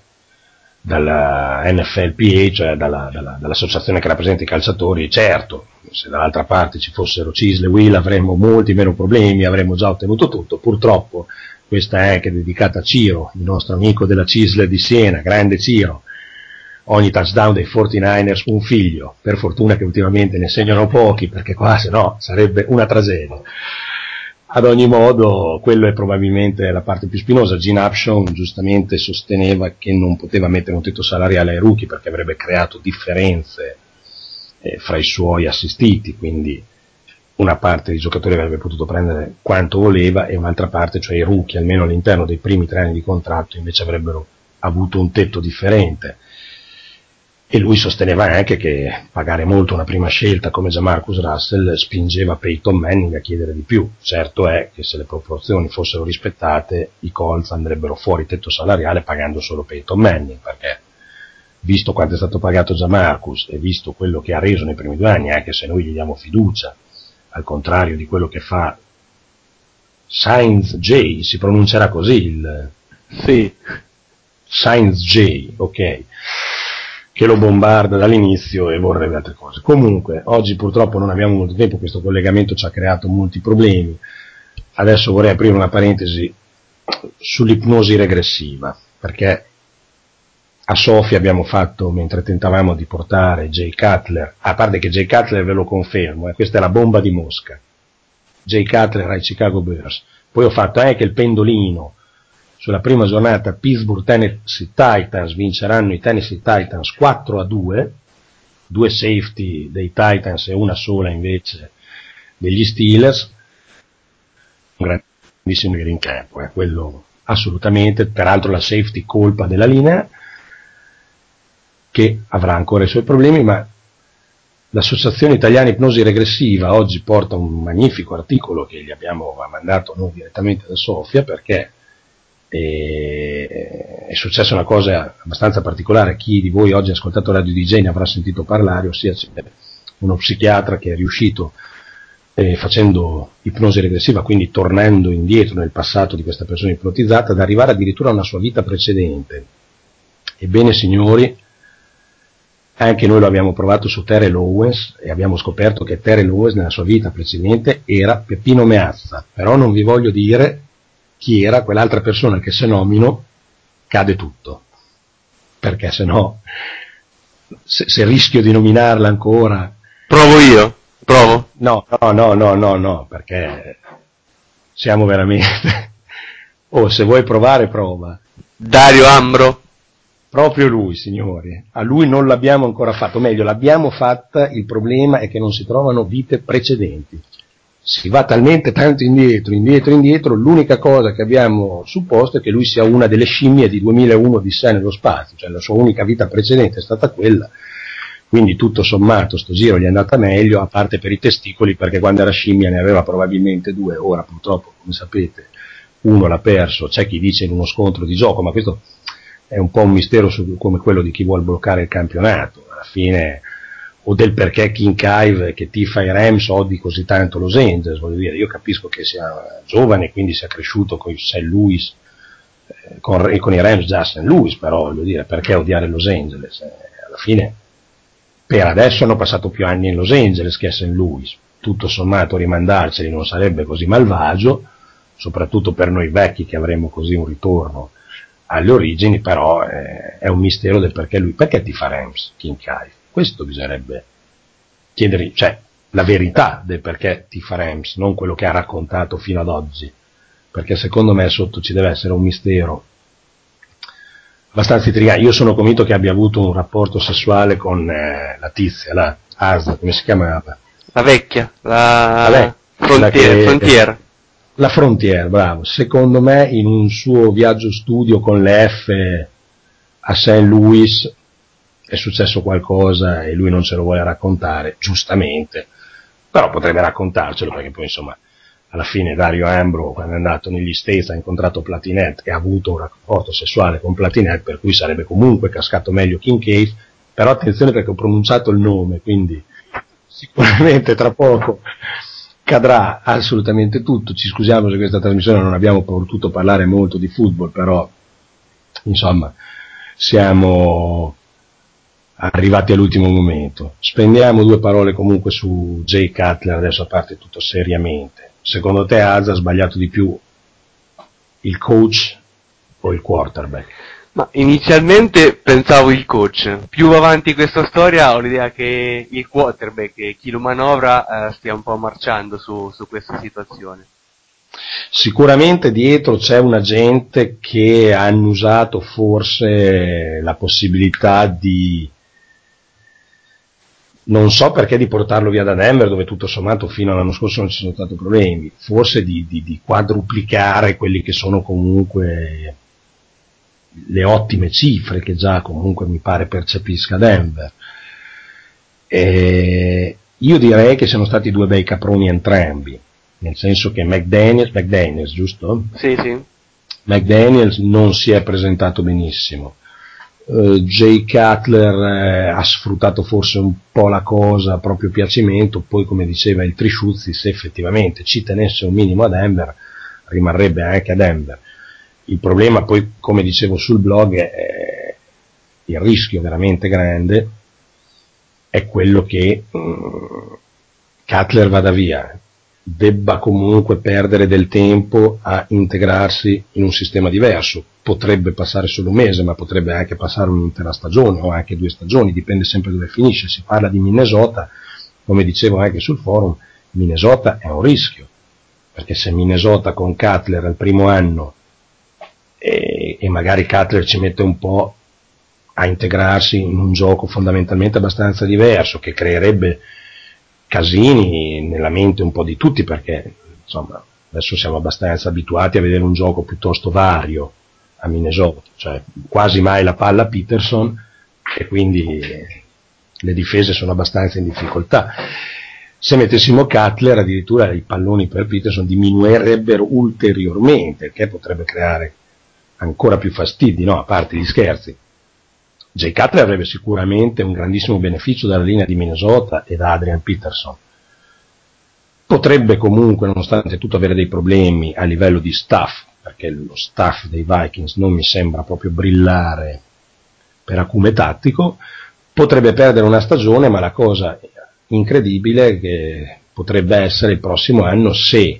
dalla NFLPA, cioè dalla- dalla- dall'associazione che rappresenta i calciatori, certo, se dall'altra parte ci fossero Cisle e Will avremmo molti meno problemi, avremmo già ottenuto tutto, purtroppo questa è anche dedicata a Ciro, il nostro amico della Cisle di Siena, grande Ciro, ogni touchdown dei 49ers un figlio, per fortuna che ultimamente ne segnano pochi, perché qua se no sarebbe una tragedia. Ad ogni modo, quello è probabilmente la parte più spinosa. Gene Upshaw giustamente sosteneva che non poteva mettere un tetto salariale ai rookie perché avrebbe creato differenze eh, fra i suoi assistiti, quindi una parte dei giocatori avrebbe potuto prendere quanto voleva e un'altra parte, cioè i rookie, almeno all'interno dei primi tre anni di contratto, invece avrebbero avuto un tetto differente. E lui sosteneva anche che pagare molto una prima scelta come Jamarcus Russell spingeva Peyton Manning a chiedere di più. Certo è che se le proporzioni fossero rispettate, i Colts andrebbero fuori tetto salariale pagando solo Peyton Manning, perché visto quanto è stato pagato Jamarcus e visto quello che ha reso nei primi due anni, anche se noi gli diamo fiducia, al contrario di quello che fa Sainz J, si pronuncerà così il... Sì. Sainz J, ok che lo bombarda dall'inizio e vorrebbe altre cose. Comunque, oggi purtroppo non abbiamo molto tempo, questo collegamento ci ha creato molti problemi. Adesso vorrei aprire una parentesi sull'ipnosi regressiva, perché a Sofia abbiamo fatto, mentre tentavamo di portare Jay Cutler, a parte che Jay Cutler ve lo confermo, eh, questa è la bomba di Mosca, Jay Cutler ai Chicago Bears, poi ho fatto anche il pendolino, sulla prima giornata Pittsburgh Tennessee Titans vinceranno i Tennessee Titans 4 a 2, due safety dei Titans e una sola invece degli Steelers, un grandissimo in campo, eh, quello assolutamente, peraltro la safety colpa della linea, che avrà ancora i suoi problemi, ma l'Associazione Italiana Ipnosi Regressiva oggi porta un magnifico articolo che gli abbiamo mandato noi direttamente da Sofia perché e è successa una cosa abbastanza particolare, chi di voi oggi ha ascoltato Radio DJ ne avrà sentito parlare, ossia c'è uno psichiatra che è riuscito eh, facendo ipnosi regressiva, quindi tornando indietro nel passato di questa persona ipnotizzata, ad arrivare addirittura a una sua vita precedente. Ebbene signori, anche noi lo abbiamo provato su Terrell Owens e abbiamo scoperto che Terrell Owens nella sua vita precedente era Peppino Meazza, però non vi voglio dire chi era quell'altra persona che se nomino cade tutto. Perché se no, se, se rischio di nominarla ancora... Provo io, provo. No, no, no, no, no, no, perché siamo veramente... Oh, se vuoi provare, prova. Dario Ambro. Proprio lui, signori. A lui non l'abbiamo ancora fatto. Meglio, l'abbiamo fatta, il problema è che non si trovano vite precedenti si va talmente tanto indietro, indietro, indietro, l'unica cosa che abbiamo supposto è che lui sia una delle scimmie di 2001 di sé nello spazio, cioè la sua unica vita precedente è stata quella, quindi tutto sommato sto giro gli è andata meglio, a parte per i testicoli, perché quando era scimmia ne aveva probabilmente due, ora purtroppo, come sapete, uno l'ha perso, c'è chi dice in uno scontro di gioco, ma questo è un po' un mistero su, come quello di chi vuole bloccare il campionato, alla fine o del perché King Kive che tifa i Rams odi così tanto Los Angeles, voglio dire, io capisco che sia giovane quindi sia cresciuto con St. Louis eh, con, con i Rams già St. Louis, però voglio dire, perché odiare Los Angeles? Eh, alla fine, per adesso hanno passato più anni in Los Angeles che a St. Louis, tutto sommato rimandarceli non sarebbe così malvagio, soprattutto per noi vecchi che avremmo così un ritorno alle origini, però eh, è un mistero del perché lui, perché tifa Rams, King Kive? Questo bisognerebbe chiedere, cioè la verità del perché tifa Rams, non quello che ha raccontato fino ad oggi, perché secondo me sotto ci deve essere un mistero abbastanza intrigante. Io sono convinto che abbia avuto un rapporto sessuale con eh, la tizia, la Asa, come si chiamava? La vecchia, la quella frontiera. frontiera. La Frontier, bravo. Secondo me in un suo viaggio studio con le F a St. Louis è successo qualcosa e lui non ce lo vuole raccontare, giustamente. Però potrebbe raccontarcelo perché poi insomma alla fine Dario Ambro quando è andato negli States ha incontrato Platinette e ha avuto un rapporto sessuale con Platinette per cui sarebbe comunque cascato meglio King Cave, però attenzione perché ho pronunciato il nome, quindi sicuramente tra poco cadrà assolutamente tutto. Ci scusiamo se questa trasmissione non abbiamo potuto parlare molto di football, però insomma siamo arrivati all'ultimo momento. Spendiamo due parole comunque su Jay Cutler, adesso a parte tutto seriamente. Secondo te Azza ha sbagliato di più il coach o il quarterback? Ma inizialmente pensavo il coach. Più avanti questa storia ho l'idea che il quarterback e chi lo manovra eh, stia un po' marciando su, su questa situazione. Sicuramente dietro c'è un agente che ha annusato forse la possibilità di non so perché di portarlo via da Denver dove tutto sommato fino all'anno scorso non ci sono stati problemi, forse di, di- di quadruplicare quelli che sono comunque le ottime cifre che già comunque mi pare percepisca Denver. E io direi che siano stati due bei caproni entrambi, nel senso che McDaniels, McDaniels giusto? Sì, sì. McDaniels non si è presentato benissimo. Eh, Jay Cutler eh, ha sfruttato forse un po' la cosa a proprio piacimento, poi come diceva il Trisciuzzi, se effettivamente ci tenesse un minimo a Denver, rimarrebbe anche a Denver. Il problema poi, come dicevo sul blog, è il rischio veramente grande è quello che mm, Cutler vada via, debba comunque perdere del tempo a integrarsi in un sistema diverso. Potrebbe passare solo un mese, ma potrebbe anche passare un'intera stagione o anche due stagioni, dipende sempre dove finisce. Si parla di Minnesota, come dicevo anche sul forum, Minnesota è un rischio, perché se Minnesota con Cutler al primo anno e, e magari Cutler ci mette un po' a integrarsi in un gioco fondamentalmente abbastanza diverso, che creerebbe casini nella mente un po' di tutti perché insomma adesso siamo abbastanza abituati a vedere un gioco piuttosto vario a Minnesota, cioè quasi mai la palla a Peterson e quindi le difese sono abbastanza in difficoltà. Se mettessimo Cutler addirittura i palloni per Peterson diminuirebbero ulteriormente, che potrebbe creare ancora più fastidi, no? a parte gli scherzi. Jay Cutler avrebbe sicuramente un grandissimo beneficio dalla linea di Minnesota e da Adrian Peterson. Potrebbe comunque, nonostante tutto, avere dei problemi a livello di staff, perché lo staff dei Vikings non mi sembra proprio brillare per acume tattico. Potrebbe perdere una stagione, ma la cosa incredibile è che potrebbe essere il prossimo anno se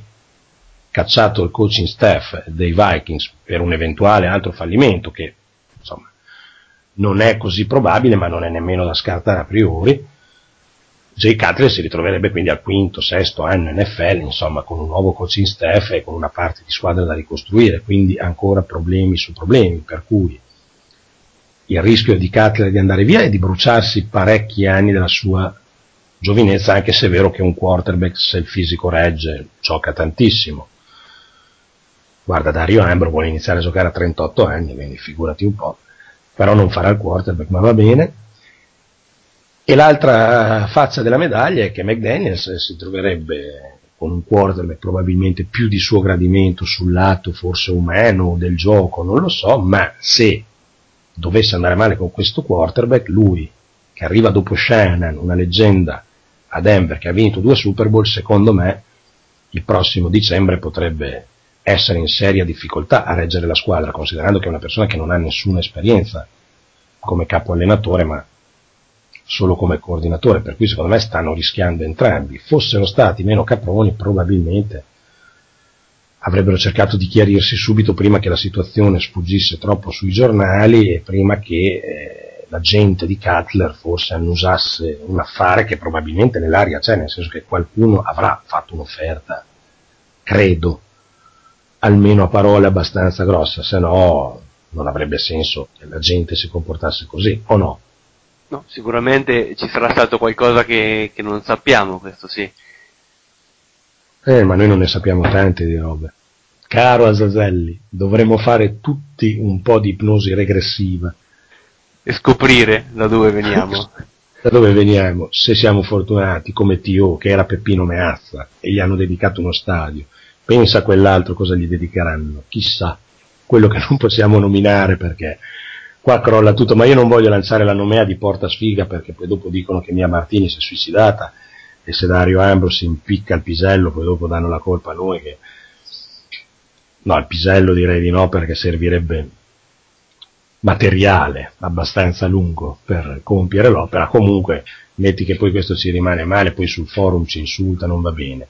cacciato il coaching staff dei Vikings per un eventuale altro fallimento, che insomma non è così probabile, ma non è nemmeno da scartare a priori. Jay Cutler si ritroverebbe quindi al quinto, sesto anno NFL, insomma, con un nuovo coaching staff e con una parte di squadra da ricostruire, quindi ancora problemi su problemi, per cui il rischio di Cutler di andare via è di bruciarsi parecchi anni della sua giovinezza, anche se è vero che un quarterback, se il fisico regge, gioca tantissimo. Guarda, Dario Ambro vuole iniziare a giocare a 38 anni, quindi figurati un po' però non farà il quarterback, ma va bene. E l'altra faccia della medaglia è che McDaniels si troverebbe con un quarterback probabilmente più di suo gradimento sul lato forse umano del gioco, non lo so, ma se dovesse andare male con questo quarterback, lui che arriva dopo Shannon, una leggenda a Denver che ha vinto due Super Bowl, secondo me il prossimo dicembre potrebbe essere in seria difficoltà a reggere la squadra, considerando che è una persona che non ha nessuna esperienza come capo allenatore, ma solo come coordinatore, per cui secondo me stanno rischiando entrambi. Fossero stati meno caproni, probabilmente avrebbero cercato di chiarirsi subito prima che la situazione sfuggisse troppo sui giornali e prima che eh, la gente di Cutler forse annusasse un affare che probabilmente nell'aria c'è, nel senso che qualcuno avrà fatto un'offerta, credo, almeno a parole abbastanza grossa, se no non avrebbe senso che la gente si comportasse così, o no? No, sicuramente ci sarà stato qualcosa che, che non sappiamo, questo sì. Eh, ma noi non ne sappiamo tante di robe. Caro Azazelli, dovremmo fare tutti un po' di ipnosi regressiva. E scoprire da dove veniamo. Da dove veniamo? Se siamo fortunati, come Tio, che era Peppino Meazza, e gli hanno dedicato uno stadio. Pensa a quell'altro cosa gli dedicheranno, chissà. Quello che non possiamo nominare perché qua crolla tutto, ma io non voglio lanciare la nomea di Porta Sfiga perché poi dopo dicono che Mia Martini si è suicidata e se Dario Ambrose impicca il pisello poi dopo danno la colpa a noi che... No, il pisello direi di no perché servirebbe materiale abbastanza lungo per compiere l'opera, comunque metti che poi questo ci rimane male, poi sul forum ci insulta, non va bene.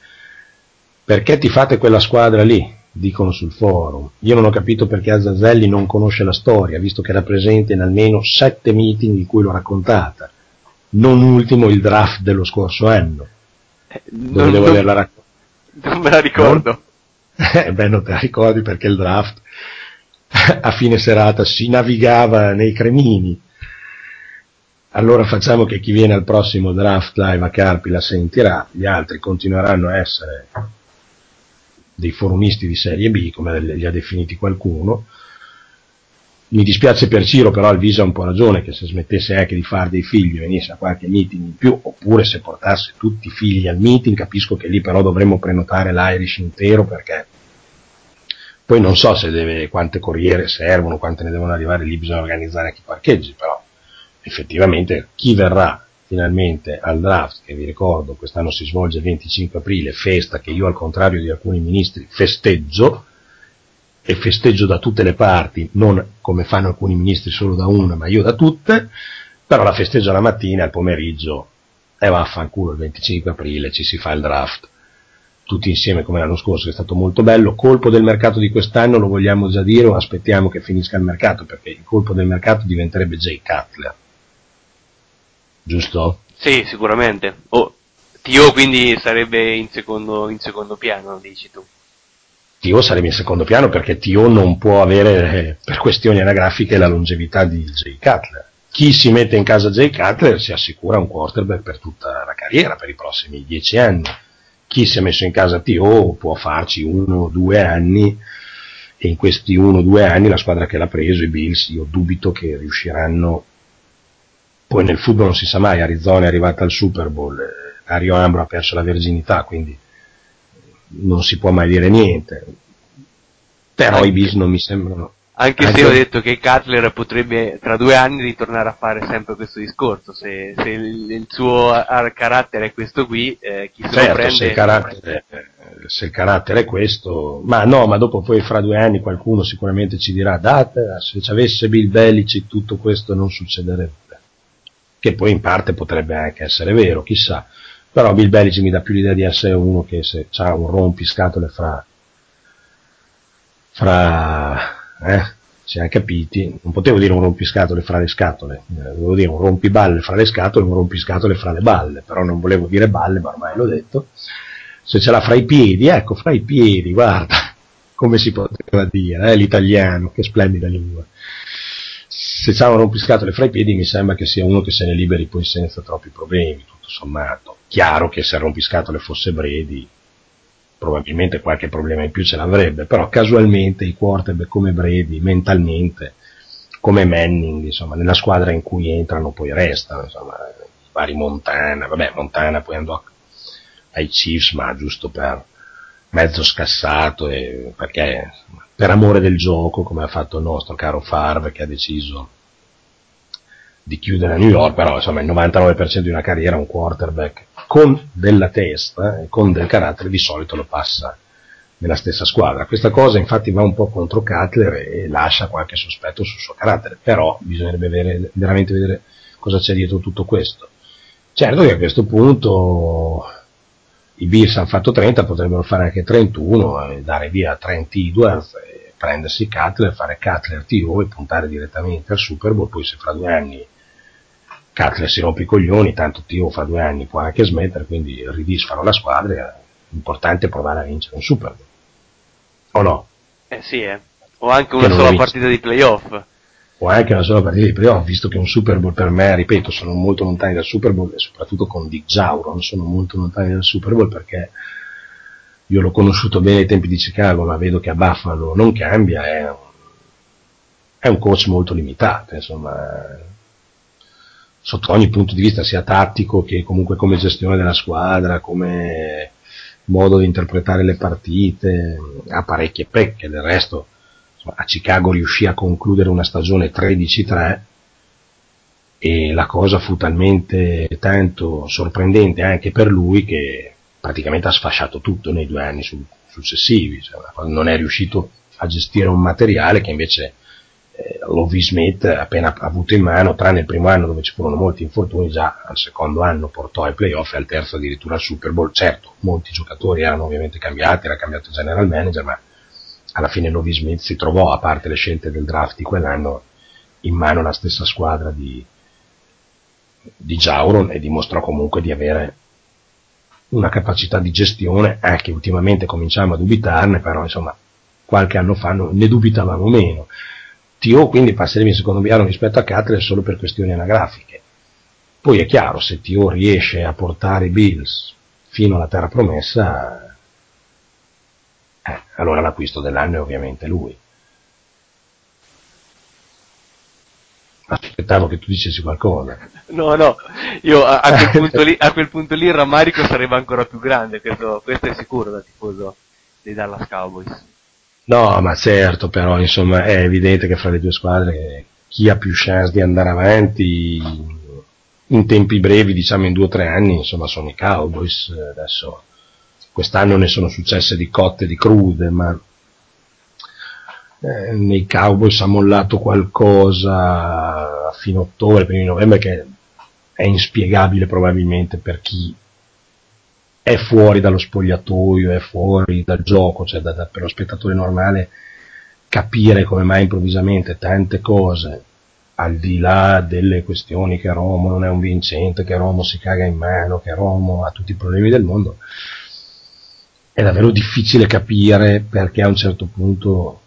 Perché ti fate quella squadra lì? Dicono sul forum. Io non ho capito perché Azazelli non conosce la storia, visto che era presente in almeno sette meeting in cui l'ho raccontata. Non ultimo il draft dello scorso anno. Dove non- non- averla raccontata. Non me la ricordo. Eh, beh, non te la ricordi perché il draft a fine serata si navigava nei cremini. Allora facciamo che chi viene al prossimo draft live a Carpi la sentirà, gli altri continueranno a essere dei forumisti di serie B, come li ha definiti qualcuno. Mi dispiace per Ciro, però Alvisa ha un po' ragione, che se smettesse anche di fare dei figli venisse a qualche meeting in più, oppure se portasse tutti i figli al meeting, capisco che lì però dovremmo prenotare l'Irish intero perché poi non so se deve, quante corriere servono, quante ne devono arrivare, lì bisogna organizzare anche i parcheggi, però effettivamente chi verrà finalmente al draft, che vi ricordo quest'anno si svolge il 25 aprile, festa che io al contrario di alcuni ministri festeggio, e festeggio da tutte le parti, non come fanno alcuni ministri solo da una, ma io da tutte, però la festeggio la mattina, al pomeriggio, e vaffanculo il 25 aprile ci si fa il draft tutti insieme come l'anno scorso, che è stato molto bello. Colpo del mercato di quest'anno lo vogliamo già dire o aspettiamo che finisca il mercato? Perché il colpo del mercato diventerebbe Jay Cutler. Giusto? Sì, sicuramente. Oh, Tio quindi sarebbe in secondo, in secondo piano, dici tu. Tio sarebbe in secondo piano perché Tio non può avere, eh, per questioni anagrafiche, la longevità di Jay Cutler. Chi si mette in casa Jay Cutler si assicura un quarterback per tutta la carriera, per i prossimi dieci anni chi si è messo in casa TO può farci uno o due anni e in questi uno o due anni la squadra che l'ha preso, i Bills, io dubito che riusciranno poi nel football non si sa mai, Arizona è arrivata al Super Bowl, eh, Dario Ambro ha perso la verginità, quindi non si può mai dire niente. Però i Bills non mi sembrano. Anche, se ho detto che Cutler potrebbe tra due anni ritornare a fare sempre questo discorso, se, se il, il suo carattere è questo qui, eh, chi se lo Certo, prende... se il, carattere, eh, se il carattere è questo, ma no, ma dopo poi fra due anni qualcuno sicuramente ci dirà, date, se ci avesse Bill Belichick tutto questo non succederebbe. Che poi in parte potrebbe anche essere vero, chissà. Però Bill Belichick mi dà più l'idea di essere uno che se ha un rompiscatole fra, fra, eh, siamo capiti, non potevo dire un rompiscatole fra le scatole, eh, volevo dire un rompiballe fra le scatole e un rompiscatole fra le balle, però non volevo dire balle, ma ormai l'ho detto. Se ce l'ha fra i piedi, ecco, fra i piedi, guarda, come si poteva dire, eh, l'italiano, che splendida lingua. Se c'ha un rompiscatole fra i piedi mi sembra che sia uno che se ne liberi poi senza troppi problemi, tutto sommato. Chiaro che se il rompiscatole fosse Brady, probabilmente qualche problema in più ce l'avrebbe, però casualmente i quarterback come Brady, mentalmente, come Manning, insomma, nella squadra in cui entrano poi restano, insomma, i vari Montana, vabbè, Montana poi andò ai Chiefs, ma giusto per mezzo scassato e perché insomma, per amore del gioco, come ha fatto il nostro caro Favre che ha deciso di chiudere a New York, però insomma il 99% di una carriera un quarterback con della testa e con del carattere di solito lo passa nella stessa squadra. Questa cosa infatti va un po' contro Cutler e lascia qualche sospetto sul suo carattere, però bisognerebbe vedere, veramente vedere cosa c'è dietro tutto questo. Certo che a questo punto i Bills hanno fatto 30, potrebbero fare anche 31 e dare via Trent Edwards prendersi Cutler, fare Cutler TO e puntare direttamente al Super Bowl, poi se fra due anni Cutler si rompe i coglioni, tanto Tio fra due anni può anche smettere, quindi ridisfano la squadra, l'importante è provare a vincere un Super Bowl. O no? Eh sì, eh. O anche Che una sola partita di playoff. O anche una sola partita di playoff, visto che un Super Bowl per me, ripeto, sono molto lontani dal Super Bowl e soprattutto con Dick Jauron sono molto lontani dal Super Bowl perché io l'ho conosciuto bene ai tempi di Chicago, ma vedo che a Buffalo non cambia, è un, è un coach molto limitato, insomma, sotto ogni punto di vista, sia tattico che comunque come gestione della squadra, come modo di interpretare le partite, ha parecchie pecche, del resto a Chicago riuscì a concludere una stagione 13-3 e la cosa fu talmente tanto sorprendente anche per lui che praticamente ha sfasciato tutto nei due anni su- successivi, cioè, non è riuscito a gestire un materiale che invece eh, Lovie Smith appena avuto in mano, tranne il primo anno dove ci furono molti infortuni, già al secondo anno portò ai playoff e al terzo addirittura al Super Bowl. Certo, molti giocatori erano ovviamente cambiati, era cambiato il general manager, ma alla fine Lovie Smith si trovò, a parte le scelte del draft di quell'anno, in mano la stessa squadra di, di Jauron e dimostrò comunque di avere una capacità di gestione, anche ultimamente cominciamo a dubitarne, però insomma qualche anno fa ne dubitavamo meno. T.O. quindi passerebbe in secondo piano rispetto a Cutler solo per questioni anagrafiche. Poi è chiaro, se T.O. riesce a portare Bills fino alla terra promessa, eh, allora l'acquisto dell'anno è ovviamente lui. Aspettavo che tu dicessi qualcosa. No, no, io a, a quel punto lì, a quel punto lì il rammarico sarebbe ancora più grande, questo, questo è sicuro da tifoso dei Dallas Cowboys. No, ma certo, però insomma è evidente che fra le due squadre chi ha più chance di andare avanti in tempi brevi, diciamo in due o tre anni, insomma sono i Cowboys. Adesso quest'anno ne sono successe di cotte di crude, ma eh, nei Cowboys ha mollato qualcosa a fine ottobre, primi novembre che è inspiegabile probabilmente per chi è fuori dallo spogliatoio, è fuori dal gioco, cioè da- da- per lo spettatore normale capire come mai improvvisamente tante cose, al di là delle questioni che Romo non è un vincente, che Romo si caga in mano, che Romo ha tutti i problemi del mondo, è davvero difficile capire perché a un certo punto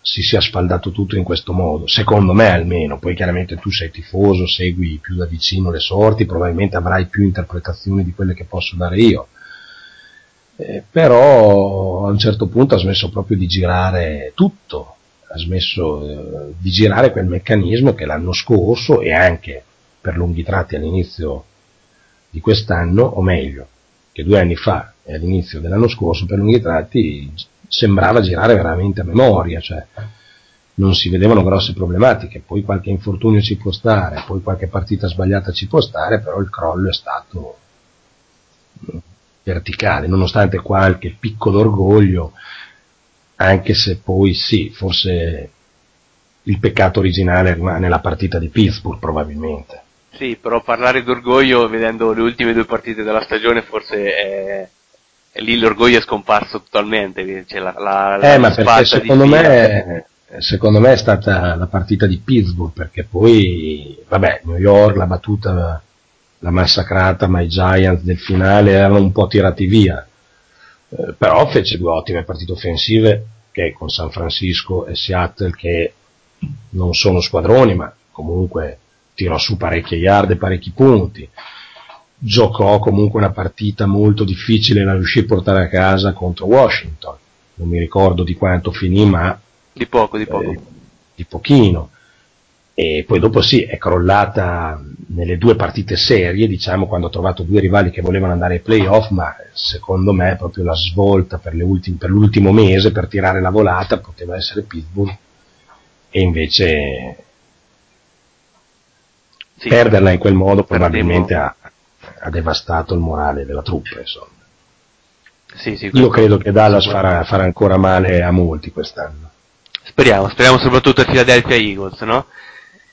si sia spaldato tutto in questo modo, secondo me almeno, poi chiaramente tu sei tifoso, segui più da vicino le sorti, probabilmente avrai più interpretazioni di quelle che posso dare io, Eh, però a un certo punto ha smesso proprio di girare tutto, ha smesso eh, di girare quel meccanismo che l'anno scorso e anche per lunghi tratti all'inizio di quest'anno, o meglio, che due anni fa e all'inizio dell'anno scorso per lunghi tratti sembrava girare veramente a memoria, cioè non si vedevano grosse problematiche, poi qualche infortunio ci può stare, poi qualche partita sbagliata ci può stare, però il crollo è stato verticale, nonostante qualche piccolo orgoglio, anche se poi sì, forse il peccato originale rimane la partita di Pittsburgh probabilmente. Sì, però parlare d'orgoglio vedendo le ultime due partite della stagione forse è, è lì l'orgoglio è scomparso totalmente, c'è la, la, la Eh, ma perché secondo me, secondo me è stata la partita di Pittsburgh, perché poi, vabbè, New York l'ha battuta, l'ha massacrata, ma i Giants del finale erano un po' tirati via. Eh, però fece due ottime partite offensive, che con San Francisco e Seattle, che non sono squadroni, ma comunque tirò su parecchie yard e parecchi punti. Giocò comunque una partita molto difficile, la riuscì a portare a casa contro Washington. Non mi ricordo di quanto finì, ma Di poco, di poco. eh, di pochino. E poi dopo sì, è crollata nelle due partite serie, diciamo, quando ha trovato due rivali che volevano andare ai playoff, ma secondo me è proprio la svolta per, ultime- per l'ultimo mese, per tirare la volata, poteva essere Pittsburgh, e invece perderla in quel modo probabilmente ha, ha devastato il morale della truppa, insomma. Sì, sì, Io credo che Dallas farà, farà ancora male a molti quest'anno. Speriamo, speriamo soprattutto a Philadelphia Eagles, no?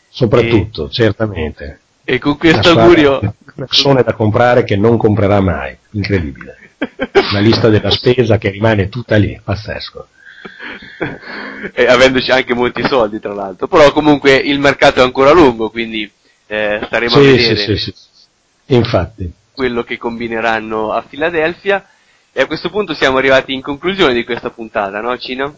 Soprattutto, certamente. E con questo Una augurio persone da comprare che non comprerà mai, incredibile. La lista della spesa che rimane tutta lì, pazzesco. e avendoci anche molti soldi tra l'altro, però comunque il mercato è ancora lungo, quindi eh, staremo a Sì, vedere sì, sì, sì. Infatti, quello che combineranno a Philadelphia. E a questo punto siamo arrivati in conclusione di questa puntata, no Cino?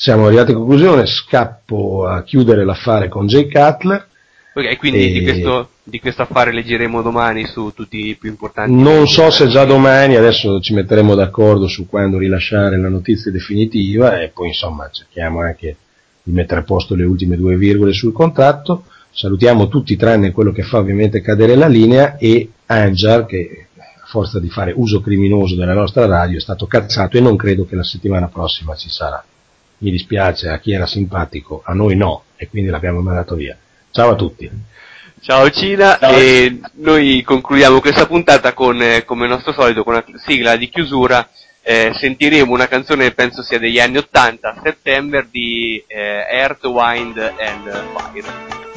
siamo arrivati a conclusione, scappo a chiudere l'affare con Jay Cutler. Ok, quindi di, E- questo, di questo affare leggeremo domani su tutti i più importanti. Non so se già domani, adesso ci metteremo d'accordo su quando rilasciare la notizia definitiva e poi insomma cerchiamo anche di mettere a posto le ultime due virgole sul contratto. Salutiamo tutti tranne quello che fa ovviamente cadere la linea e Anjar che a forza di fare uso criminoso della nostra radio è stato cazzato e non credo che la settimana prossima ci sarà. Mi dispiace a chi era simpatico, a noi no e quindi l'abbiamo mandato via. Ciao a tutti. Ciao Cina, e noi concludiamo questa puntata con, eh, come al nostro solito, con una sigla di chiusura. Eh, sentiremo una canzone, penso sia degli anni 80, September, di eh, Earth, Wind and Fire.